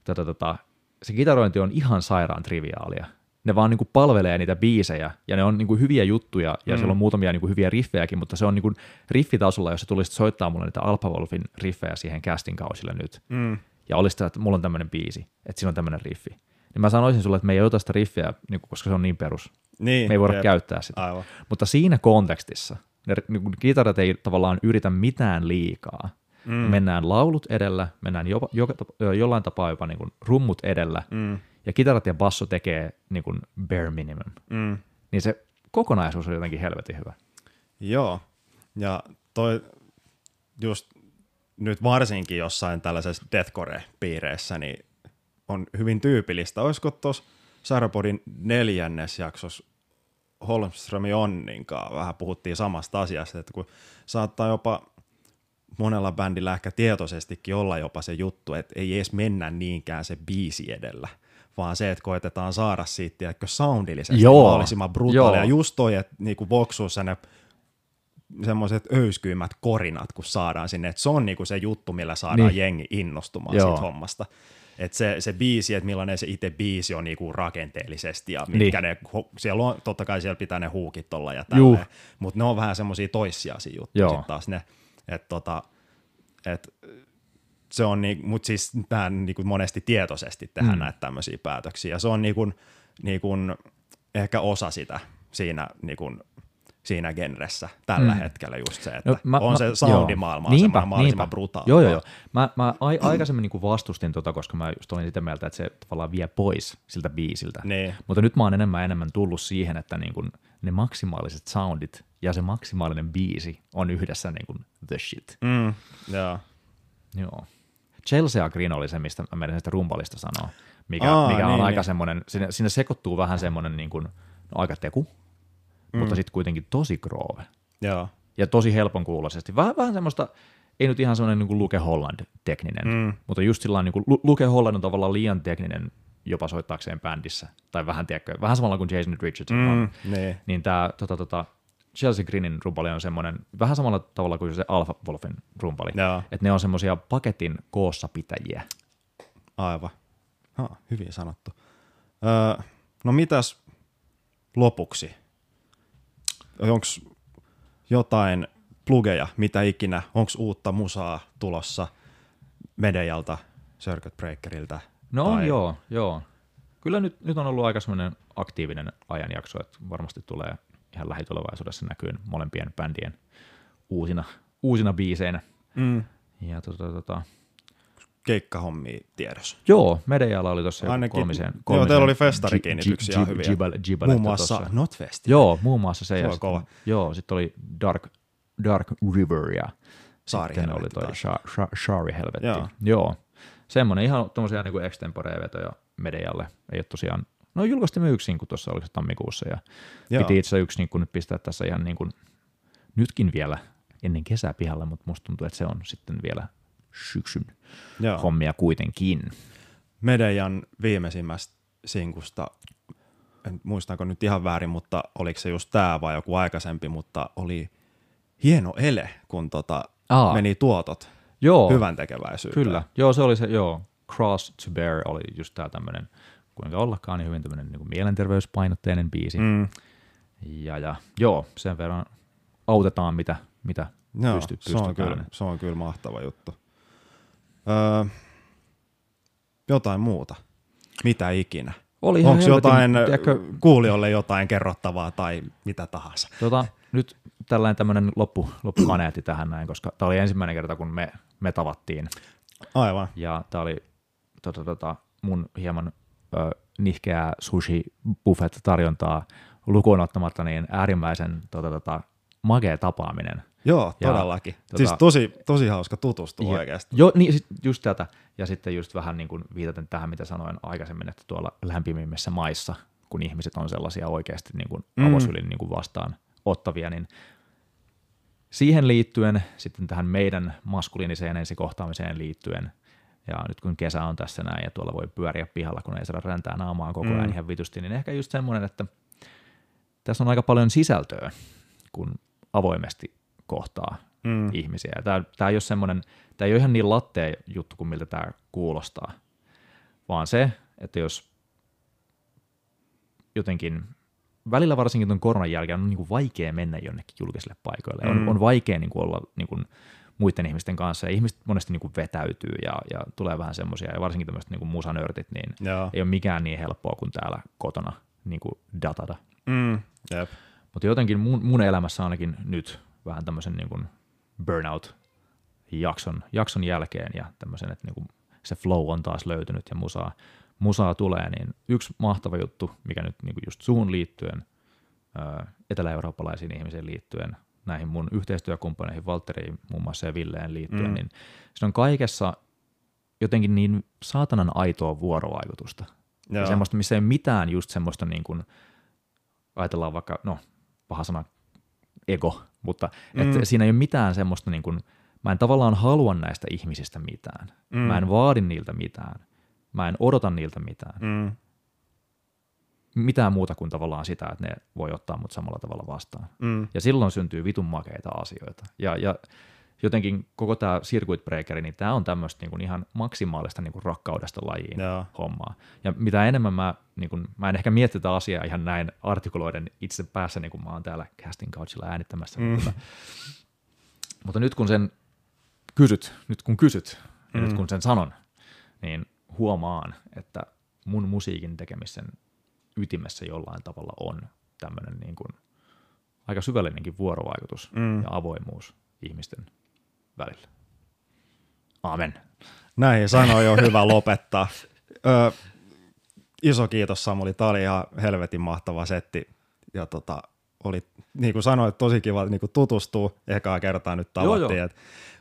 tota, tota, se kitarointi on ihan sairaan triviaalia. Ne vaan niin kuin palvelee niitä biisejä, ja ne on niin kuin hyviä juttuja, ja Mm. mm. siellä on muutamia niin kuin hyviä riffejäkin, mutta se on niin kuin riffitasolla, jos sä tulisit soittaa mulle niitä Alpha Wolfin riffejä siihen casting kausille nyt, Mm. ja olisi sitä, että mulla on tämmöinen biisi, että siinä on tämmöinen riffi, niin mä sanoisin sulle, että me ei ota sitä riffiä, niin kuin, koska se on niin perus. Niin, Me ei voida jep. käyttää sitä. Aivan. Mutta siinä kontekstissa ne niin kuin kitarat ei tavallaan yritä mitään liikaa. Mm. Mennään laulut edellä, mennään jopa, joka, tap- jollain tapaa jopa niin kuin rummut edellä, Mm. ja kitarat ja basso tekee niin kuin bare minimum. Mm. Niin se kokonaisuus on jotenkin helvetin hyvä. Joo, ja toi just nyt varsinkin jossain tällaisessa deathcore-piireissä, niin on hyvin tyypillistä. Olisiko tuossa Sarapodin neljännes jaksossa Holmströmi Onninkaan vähän puhuttiin samasta asiasta, että kun saattaa jopa monella bändillä ehkä tietoisestikin olla jopa se juttu, että ei edes mennä niinkään se biisi edellä, vaan se, että koetetaan saada siitä tiedätkö, soundillisesti Joo, mahdollisimman brutaalia. joo. Just toi, että niinku voksuussa ne semmoiset öyskyimmät korinat, kun saadaan sinne, että se on niinku se juttu, millä saadaan Niin. jengi innostumaan Joo. siitä hommasta. Että se, se biisi, että millainen se itse biisi on niinku rakenteellisesti ja mitkä Niin. ne, siellä on, totta kai siellä pitää ne huukit olla ja tälleen, mutta ne on vähän semmoisia toissijaisia juttuja sitten taas ne, että tota, et, se on niin, mutta siis tähän niin kuin monesti tietoisesti tehdään mm. Näitä tämmöisiä päätöksiä ja se on niin kuin, niin kuin ehkä osa sitä siinä niin kuin, siinä genressä tällä mm. Hetkellä just se, että No, no, mä- on mä- se soundimaailma on semmoinen mahdollisimman brutaali. Joo, joo, joo. Mä, mä ai, aikaisemmin niin vastustin tota, koska mä just olin sitä mieltä, että se tavallaan vie pois siltä biisiltä. Niin. Mutta nyt mä oon enemmän enemmän tullut siihen, että niin kun ne maksimaaliset soundit ja se maksimaalinen biisi on yhdessä niin kun the shit. Mm, joo. Joo. Chelsea Green oli se, mistä mä menin sitä rumpalista sanoa, mikä, Aa, mikä on niin, aika niin. semmoinen, sinne, sinne sekoittuu vähän semmoinen niin kuin, no, aika teku, mm. mutta sitten kuitenkin tosi groove Joo. ja tosi helpon kuuloisesti. Vähän, vähän semmoista, ei nyt ihan semmoinen niin kuin Luke Holland tekninen, Mm. mutta just sillä niin kuin Lu- Luke Holland on tavallaan liian tekninen jopa soittaakseen bändissä, tai vähän, tiedätkö, vähän samalla kuin Jason Richardson Mm, on. niin. Niin tämä tota, tota, Chelsea Greenin rumpali on semmoinen, vähän samalla tavalla kuin se Alpha Wolfin rumpali, Joo. että ne on semmoisia paketin koossa pitäjiä. Aivan. Ha, hyvin sanottu. Öö, no mitäs lopuksi? Onko jotain plugeja, mitä ikinä? Onko uutta musaa tulossa Medejalta, Circuit Breakeriltä? No Tai- joo, joo. Kyllä nyt, nyt on ollut aika semmoinen aktiivinen ajanjakso, että varmasti tulee ihan lähitulevaisuudessa näkyyn molempien bändien uusina, uusina biiseinä. Mm. Ja tota, tota, keikkahommia tiedossa. Joo, Medejalla oli tuossa joku kolmisen, kolmisen. Joo, teillä oli festarikiinnityksiä hyviä. Jibal, jibal, muun muassa Notfest. Joo, muun muassa se. Se ja on kova. Joo, sitten oli Dark, Dark River ja Saari sitten oli toi taas. Sha- Sha- Shari helvetti. Joo. Joo. Semmoinen ihan tommosia niinku extemporea-vetoja Medejalle. Ei ole tosiaan, no julkaistimme yksi niin tuossa oli se tammikuussa ja Joo. Piti itse yksi niin kuin nyt pistää tässä ihan niin kuin, nytkin vielä ennen kesää pihalle, mutta musta tuntuu, että se on sitten vielä syksyn Joo. hommia kuitenkin. Medejan viimeisimmästä sinkusta, en muistanko nyt ihan väärin, mutta oliko se just tämä vai joku aikaisempi, mutta oli hieno ele, kun tota Aa. meni tuotot Joo, hyvän tekeväisyyteen. kyllä. Joo, se oli se, joo, Cross to Bear oli just tää tämmönen, kuinka ollakaan, niin hyvin tämmönen niin mielenterveyspainotteinen biisi. Mm. Ja, ja joo, sen verran autetaan, mitä, mitä Joo, pysty, se, on kyllä, se on kyllä mahtava juttu. Öö, jotain muuta. Mitä ikinä. Oli Onko jotain tiedätkö, kuulijoille jotain kerrottavaa tai mitä tahansa? Tota, nyt tällainen tämmöinen loppu, loppukaneetti tähän näin, koska tämä oli ensimmäinen kerta, kun me, me tavattiin. Aivan. Ja tämä oli tota, tota, mun hieman nihkeää sushi buffet tarjontaa lukuun ottamatta niin äärimmäisen tota, tota, magea tapaaminen. Joo, Ja, todellakin. tota- siis tosi, tosi hauska tutustua Ja- oikeasti. Jo, niin, just tätä. Ja sitten just vähän niin kuin viitaten tähän, mitä sanoin aikaisemmin, että tuolla lämpimimmissä maissa, kun ihmiset on sellaisia oikeasti niin kuin Mm. avosylin niin kuin vastaan ottavia, niin siihen liittyen, sitten tähän meidän maskuliiniseen ensikohtaamiseen liittyen, ja nyt kun kesä on tässä näin ja tuolla voi pyöriä pihalla, kun ei saada räntää naamaan koko ajan Mm. ihan vitusti, niin ehkä just semmoinen, että tässä on aika paljon sisältöä, kun avoimesti kohtaa Mm. ihmisiä. Tämä, tämä ei ole semmoinen, tämä ei ole ihan niin lattea juttu kuin miltä tämä kuulostaa, vaan se, että jos jotenkin välillä varsinkin tuon koronan jälkeen on niin kuin vaikea mennä jonnekin julkisille paikoille. Mm. On, on vaikea niin kuin olla niin kuin muiden ihmisten kanssa ja ihmiset monesti niin kuin vetäytyy ja, ja tulee vähän semmoisia, ja varsinkin tämmöiset niin kuin musanörtit, niin Joo. ei ole mikään niin helppoa kuin täällä kotona niin kuin datata. Mm. Jep. Mutta jotenkin mun, mun elämässä ainakin nyt vähän tämmöisen niin kuin burnout-jakson jakson jälkeen ja tämmöisen, että niin kuin se flow on taas löytynyt ja musaa, musaa tulee, niin yksi mahtava juttu, mikä nyt niin kuin just suun liittyen, etelä-eurooppalaisiin ihmisiin liittyen, näihin mun yhteistyökumppaneihin, Valtteriin muun muassa ja Villeen liittyen, Mm. niin se on kaikessa jotenkin niin saatanan aitoa vuorovaikutusta. Joo. Ja semmoista, missä ei ole mitään just semmoista niin kuin, ajatellaan vaikka, no paha sana, ego, mutta mm. Että siinä ei ole mitään semmoista niin kuin, mä en tavallaan halua näistä ihmisistä mitään. Mm. Mä en vaadi niiltä mitään. Mä en odota niiltä mitään. Mm. Mm. Mitään muuta kuin tavallaan sitä, että ne voi ottaa mut samalla tavalla vastaan. Mm. Ja silloin syntyy vitun makeita asioita. Ja, ja jotenkin koko tämä circuit breakeri, niin tämä on tämmöistä niin kuin ihan maksimaalista niin kuin rakkaudesta lajiin Joo. hommaa. Ja mitä enemmän mä, niin kuin, mä en ehkä mietti tätä asiaa ihan näin artikuloiden itse päässä, niin kuin mä oon täällä casting couchilla äänittämässä. Mm. Mutta, mutta nyt kun sen kysyt, nyt kun kysyt ja Mm. nyt kun sen sanon, niin huomaan, että mun musiikin tekemisen ytimessä jollain tavalla on tämmöinen niin kuin aika syvällinenkin vuorovaikutus Mm. ja avoimuus ihmisten välillä. Amen. Näihin sanoin on hyvä lopettaa. Ö, iso kiitos Samuli, tämä oli ihan helvetin mahtava setti. Ja tota, oli, niin kuin sanoit, tosi kiva niin kuin tutustua. Ekaa kertaa nyt tavattiin.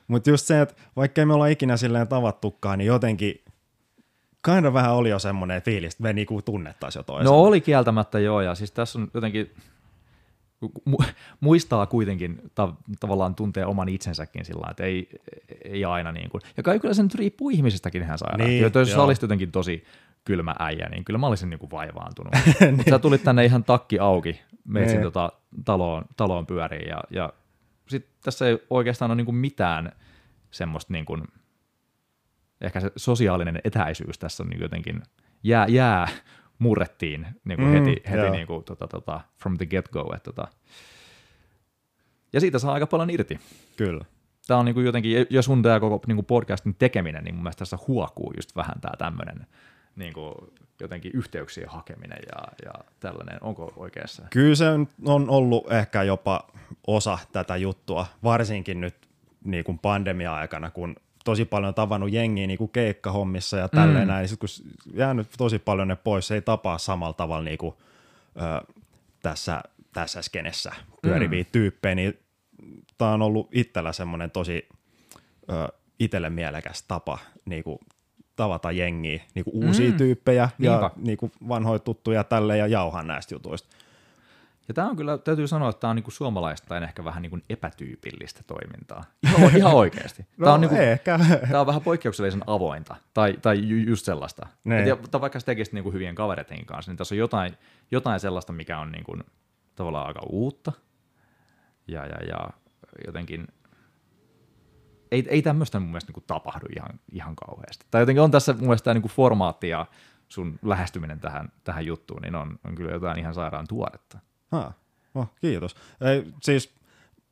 mutta just se, että vaikkei me olla ikinä silleen tavattukaan, niin jotenkin kind of vähän oli jo semmoinen fiilis, että me niinku tunnettaisiin jo toisen. No oli kieltämättä joo, ja siis tässä on jotenkin, mu- muistaa kuitenkin ta- tavallaan tuntee oman itsensäkin sillä että ei, ei aina niin kuin, ja kai kyllä se nyt riippuu ihmisistäkin ihan sairaan. Niin, Niin, jos joo. sä olisit jotenkin tosi kylmä äijä, niin kyllä mä olisin niin kuin vaivaantunut. Mutta sä tulit tänne ihan takki auki, meitsin Niin. tota taloon, taloon pyöriin, ja, ja sit tässä ei oikeastaan ole niin kuin mitään semmoista niin kuin, ehkä se sosiaalinen etäisyys tässä on niin jotenkin jää, jää murrettiin niin kuin Mm, heti, heti joo. niin kuin, tota, tota, from the get-go. Että, tota. Ja siitä saa aika paljon irti. Kyllä. Tämä on niin kuin jotenkin, ja sun tämä koko niin kuin podcastin tekeminen, niin mun mielestä tässä huokuu just vähän tämä tämmöinen niin kuin jotenkin yhteyksien hakeminen ja, ja tällainen. Onko oikeassa? Kyllä se on ollut ehkä jopa osa tätä juttua, varsinkin nyt niin kuin pandemia-aikana, kun tosi paljon tavannut jengiä niin kuin keikkahommissa ja tälleen mm. näin, niin sit kun jäänyt tosi paljon ne pois, se ei tapaa samalla tavalla niin kuin, ö, tässä, tässä skenessä pyöriviä mm. tyyppejä, niin tämä on ollut itsellä semmoinen tosi ö, itselle mielekäs tapa niin kuin, tavata jengiä, niin kuin uusia mm. tyyppejä Niinpä. ja niin kuin vanhoja tuttuja tälle ja jauhan näistä jutuista. Ja tämä on kyllä, täytyy sanoa, että tämä on niinku suomalaista tai ehkä vähän niinku epätyypillistä toimintaa. Ihan, ihan oikeasti. no, tämä, on niinku, ehkä. tämä on vähän poikkeuksellisen avointa, tai, tai ju, just sellaista. Niin. Et, vaikka se tekisi niinku hyvien kavereiden kanssa, niin tässä on jotain, jotain sellaista, mikä on niinku, tavallaan aika uutta. Ja, ja, ja jotenkin, ei, ei tämmöistä mun mielestä niinku tapahdu ihan, ihan kauheasti. Tai jotenkin on tässä mun mielestä tämä niinku formaatti ja sun lähestyminen tähän, tähän juttuun, niin on, on kyllä jotain ihan sairaan tuoretta. Ha, oh, kiitos. Ei, siis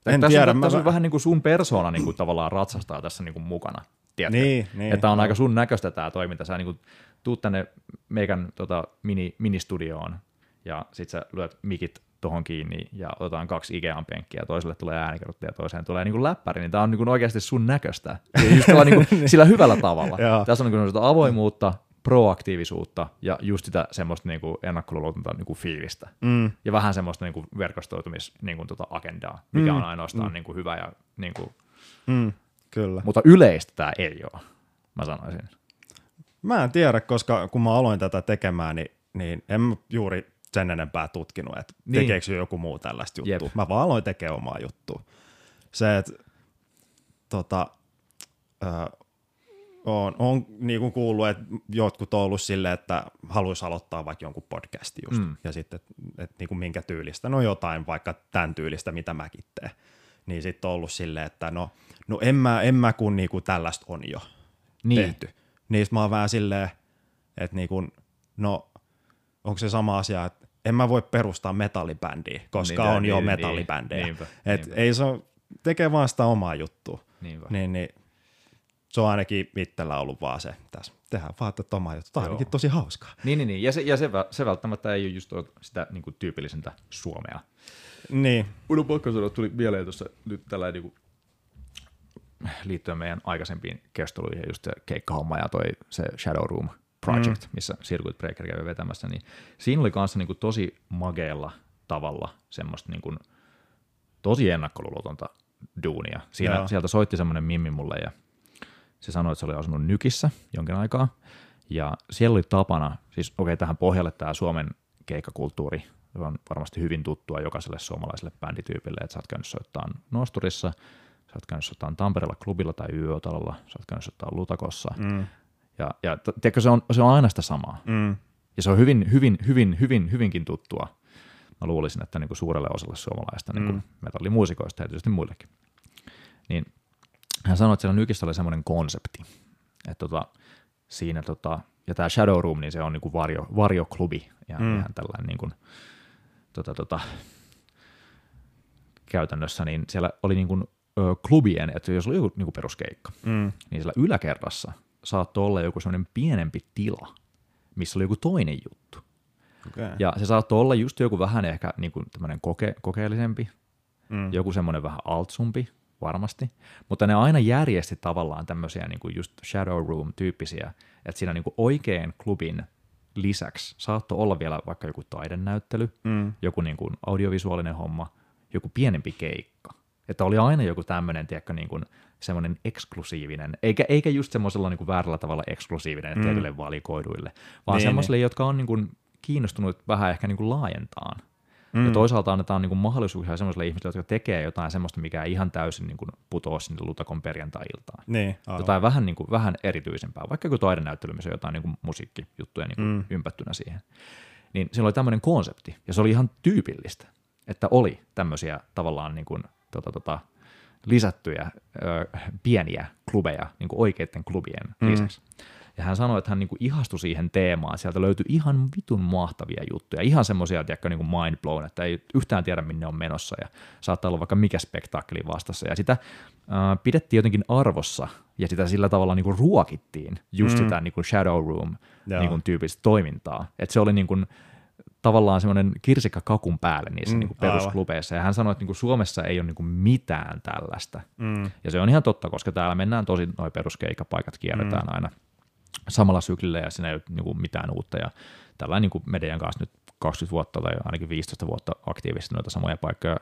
en tässä tiedä. On, tässä on vähän niin kuin sun persoona niin kuin tavallaan ratsastaa tässä niin kuin mukana. Tiedätkö? Niin, niin, että on aika sun näköistä tämä toiminta. Sä niin kuin, tuut tänne meikän tota, mini, ministudioon ja sit sä lyöt mikit tuohon kiinni ja otetaan kaksi Ikean penkkiä ja toiselle tulee äänikerrottaja ja toiseen tulee niin kuin läppäri, niin tämä on niin kuin oikeasti sun näköistä. Just niin kuin, sillä hyvällä tavalla. Tässä on niin kuin avoimuutta, proaktiivisuutta ja just sitä semmoista niinku ennakkoluulotonta niinku fiilistä. Mm. Ja vähän semmoista niinku verkostoitumis niinku tota agendaa, mikä mm. on ainoastaan mm. niinku hyvä. Ja, niinku, mm. Kyllä. Mutta yleistä tämä ei ole, mä sanoisin. Mä en tiedä, koska kun mä aloin tätä tekemään, niin, niin en mä juuri sen enempää tutkinut, että niin. tekeekö joku muu tällaista juttua. Jep. Mä vaan aloin tekemään omaa juttua. Se, että tota, on, on niin kuin kuullut, että jotkut on ollut silleen, että haluaisi aloittaa vaikka jonkun podcastin just, mm. ja sitten, että, että niin kuin minkä tyylistä, no jotain vaikka tämän tyylistä, mitä mäkin teen, niin sitten on ollut silleen, että no, no en mä, en mä kun niin kuin tällaista on jo niin. tehty. Niin mä oon vähän silleen, että niin kuin, no onko se sama asia, että en mä voi perustaa metallibändiä, koska niin, on niin, jo niin, metallibändejä. Niin, niinpä, ei se tekee vaan sitä omaa juttua. Niinpä. Niin, niin se on ainakin itsellä ollut vaan se, tässä tehdään vaan tätä omaa juttu. Tämä on ainakin tosi hauskaa. Niin, niin, niin. ja, se, ja se, se välttämättä ei ole just sitä niin kuin tyypillisintä suomea. Niin. Uudun pakko sanoa, tuli mieleen tuossa nyt tällä niin kuin, liittyen meidän aikaisempiin kestoluihin, just se keikkahomma ja toi se Shadow Room Project, mm. missä Circuit Breaker kävi vetämässä, niin siinä oli kanssa niin kuin tosi mageella tavalla semmoista niin kuin, tosi ennakkoluulotonta duunia. Siinä, sieltä soitti semmoinen mimmi mulle ja se sanoi, että se oli asunut Nykissä jonkin aikaa, ja siellä oli tapana, siis okei, okay, tähän pohjalle tämä Suomen keikkakulttuuri on varmasti hyvin tuttua jokaiselle suomalaiselle bändityypille, että sä oot käynyt soittaa Nosturissa, sä oot käynyt soittaa Tampereella klubilla tai YÖ-talolla, sä oot käynyt soittaa Lutakossa, mm. ja, ja tiedätkö, se on, se on aina sitä samaa. Mm. Ja se on hyvin, hyvin, hyvin, hyvin, hyvinkin tuttua. Mä luulisin, että niin kuin suurelle osalle suomalaista niin kuin mm. metallimuusikoista ja tietysti muillekin. Niin hän sanoi, että siellä Nykissä oli semmoinen konsepti, että tota, siinä tota, ja tämä Shadow Room, niin se on niinku varjo, varjoklubi, ja mm. ihan tällainen niinku, tota, tota, käytännössä, niin siellä oli niinku, ö, klubien, että jos oli joku niinku peruskeikka, mm. niin siellä yläkerrassa saattoi olla joku semmoinen pienempi tila, missä oli joku toinen juttu. Okay. Ja se saattoi olla just joku vähän ehkä niinku tämmöinen koke, kokeellisempi, mm. joku semmoinen vähän altsumpi, varmasti, mutta ne aina järjesti tavallaan tämmöisiä niin kuin just shadow room-tyyppisiä, että siinä niin kuin oikein klubin lisäksi saattoi olla vielä vaikka joku taidenäyttely, mm. joku niin kuin audiovisuaalinen homma, joku pienempi keikka. Että oli aina joku tämmöinen, tiedätkö, niin kuin semmoinen eksklusiivinen, eikä, eikä just semmoisella niin kuin väärällä tavalla eksklusiivinen mm. tietyille valikoiduille, vaan niin, semmoisille, niin. jotka on niin kuin kiinnostunut vähän ehkä niin kuin laajentaan Mm. Ja toisaalta annetaan niin kuin mahdollisuuksia sellaisille ihmisille, jotka tekee jotain semmoista, mikä ei ihan täysin niin kuin putoa sinne lutakon perjantai-iltaan. Niin, jotain vähän, niin kuin, vähän erityisempää, vaikka joku taidenäyttely, missä on jotain niin kuin musiikkijuttuja niin kuin mm. ympättynä siihen. Niin siinä oli tämmöinen konsepti, ja se oli ihan tyypillistä, että oli tämmöisiä tavallaan niin kuin, tota, tota, lisättyjä ö, pieniä klubeja niin kuin oikeiden klubien mm. lisäksi. Ja hän sanoi, että hän niinku ihastui siihen teemaan. Sieltä löytyi ihan vitun mahtavia juttuja. Ihan semmoisia, tiedätkö, niinku mind blown, että ei yhtään tiedä, minne on menossa. Ja saattaa olla vaikka mikä spektaakkeli vastassa. Ja sitä äh, pidettiin jotenkin arvossa ja sitä sillä tavalla niinku ruokittiin just mm. sitä niinku shadow room niinku tyyppistä toimintaa. Että se oli niinku tavallaan semmoinen kirsikka kakun päälle niissä mm, niin kuin perusklubeissa. Ja hän sanoi, että niin kuin Suomessa ei ole niin kuin mitään tällaista. Mm. Ja se on ihan totta, koska täällä mennään tosi noin peruskeikkapaikat kierretään mm. aina samalla syklillä ja siinä ei ole niin kuin mitään uutta. Ja tällä niin kuin median kanssa nyt 20 vuotta tai ainakin 15 vuotta aktiivisesti noita samoja paikkoja,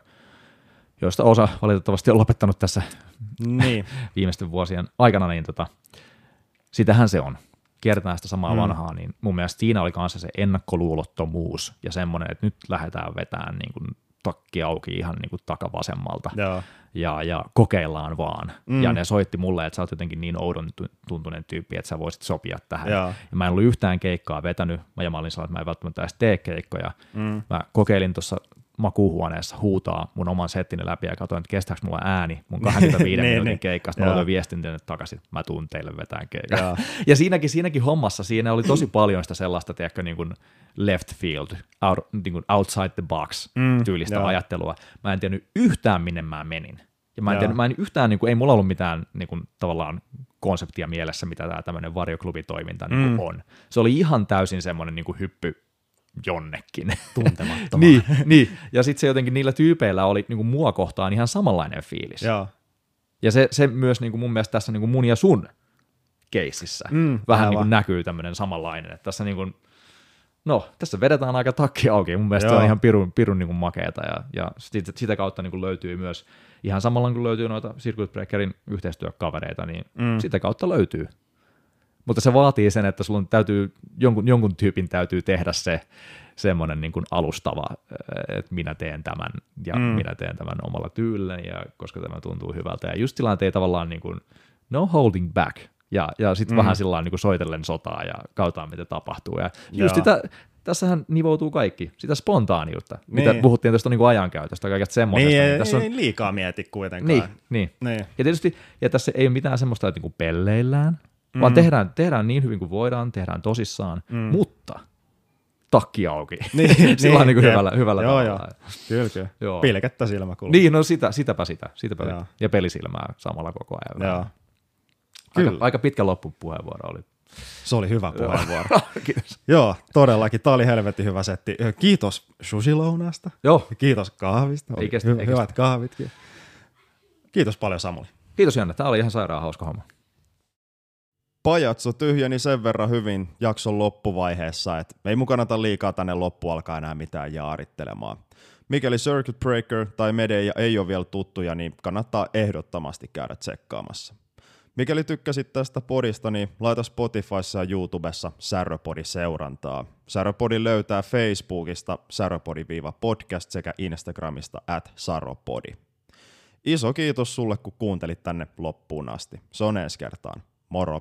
joista osa valitettavasti on lopettanut tässä niin. viimeisten vuosien aikana, niin tota, sitähän se on kierretään sitä samaa mm. vanhaa, niin mun mielestä siinä oli kanssa se ennakkoluulottomuus ja semmoinen, että nyt lähdetään vetämään niin kuin takki auki ihan niin kuin takavasemmalta ja, ja, ja kokeillaan vaan. Mm. Ja ne soitti mulle, että sä oot jotenkin niin oudon tuntunen tyyppi, että sä voisit sopia tähän. Ja, ja mä en ollut yhtään keikkaa vetänyt, ja mä olin sellainen, että mä en välttämättä edes tee keikkoja. Mm. Mä kokeilin tuossa makuuhuoneessa huutaa mun oman settini läpi ja katsoin, että kestääkö mulla ääni mun 25 niin, minuutin niin. keikasta. Mä laitoin viestin tänne takaisin, mä tuun teille vetään keikkaa. Ja. ja siinäkin, siinäkin hommassa siinä oli tosi paljon sitä sellaista, tiedätkö, niin kuin left field, out, niin kuin outside the box mm, tyylistä ja. ajattelua. Mä en tiennyt yhtään, minne mä menin. Ja mä en, tiennyt, mä en yhtään, niin kuin, ei mulla ollut mitään niin kuin, tavallaan konseptia mielessä, mitä tämä tämmöinen varjoklubitoiminta niin mm. on. Se oli ihan täysin semmoinen niin kuin hyppy jonnekin. Tuntemattomaan. niin, niin, ja sitten se jotenkin niillä tyypeillä oli niin kuin mua kohtaan ihan samanlainen fiilis. Joo. Ja se, se myös niin kuin mun mielestä tässä niin kuin mun ja sun keississä mm, vähän niin kuin näkyy tämmöinen samanlainen, että tässä niin kuin, no, tässä vedetään aika takki auki, mun mielestä Joo. on ihan pirun, pirun niin kuin makeeta, ja, ja sitä, sitä kautta niin kuin löytyy myös, ihan samalla kuin löytyy noita Circuit Breakerin yhteistyökavereita, niin mm. sitä kautta löytyy mutta se vaatii sen, että sulla täytyy, jonkun, jonkun tyypin täytyy tehdä se semmoinen niin kuin alustava, että minä teen tämän ja mm. minä teen tämän omalla tyylilläni, ja koska tämä tuntuu hyvältä. Ja just tilanteen tavallaan niin kuin, no holding back, ja, ja sitten mm. vähän sillä niin soitellen sotaa ja kautaan, mitä tapahtuu. Ja just sitä, tässähän nivoutuu kaikki, sitä spontaaniutta, niin. mitä puhuttiin tuosta niin ajankäytöstä, kaikesta semmoisesta. Niin, niin tässä on... ei liikaa mieti kuitenkaan. Niin, niin. niin. Ja tietysti, ja tässä ei ole mitään semmoista, että niin pelleillään, mm. vaan tehdään, tehdään niin hyvin kuin voidaan, tehdään tosissaan, mm. mutta takki auki. Niin, Sillä niin, niin kuin hyvällä, hyvällä joo, tavalla. Joo. Kyllä, kyllä. Joo. Pilkettä silmäkulma. Niin, no sitä, sitäpä sitä. sitäpä joo. Ja pelisilmää samalla koko ajan. Joo. Kyllä. Aika, aika pitkä loppupuheenvuoro oli. Se oli hyvä puheenvuoro. Kiitos. Joo, todellakin. Tämä oli helvetin hyvä setti. Kiitos susilounasta. Joo. Kiitos kahvista. Ei kestä, hy- ei hyvät kestä. kahvitkin. Kiitos paljon Samuli. Kiitos Janne. Tämä oli ihan sairaan hauska homma. Pajatso tyhjeni sen verran hyvin jakson loppuvaiheessa, että ei mun kannata liikaa tänne loppu alkaa enää mitään jaarittelemaan. Mikäli Circuit Breaker tai Medeja ei ole vielä tuttuja, niin kannattaa ehdottomasti käydä tsekkaamassa. Mikäli tykkäsit tästä podista, niin laita Spotifyssa ja YouTubessa Säröpodi seurantaa. Säröpodi löytää Facebookista säröpodi-podcast sekä Instagramista at saropodi. Iso kiitos sulle, kun kuuntelit tänne loppuun asti. Se on ensi kertaan. Moro!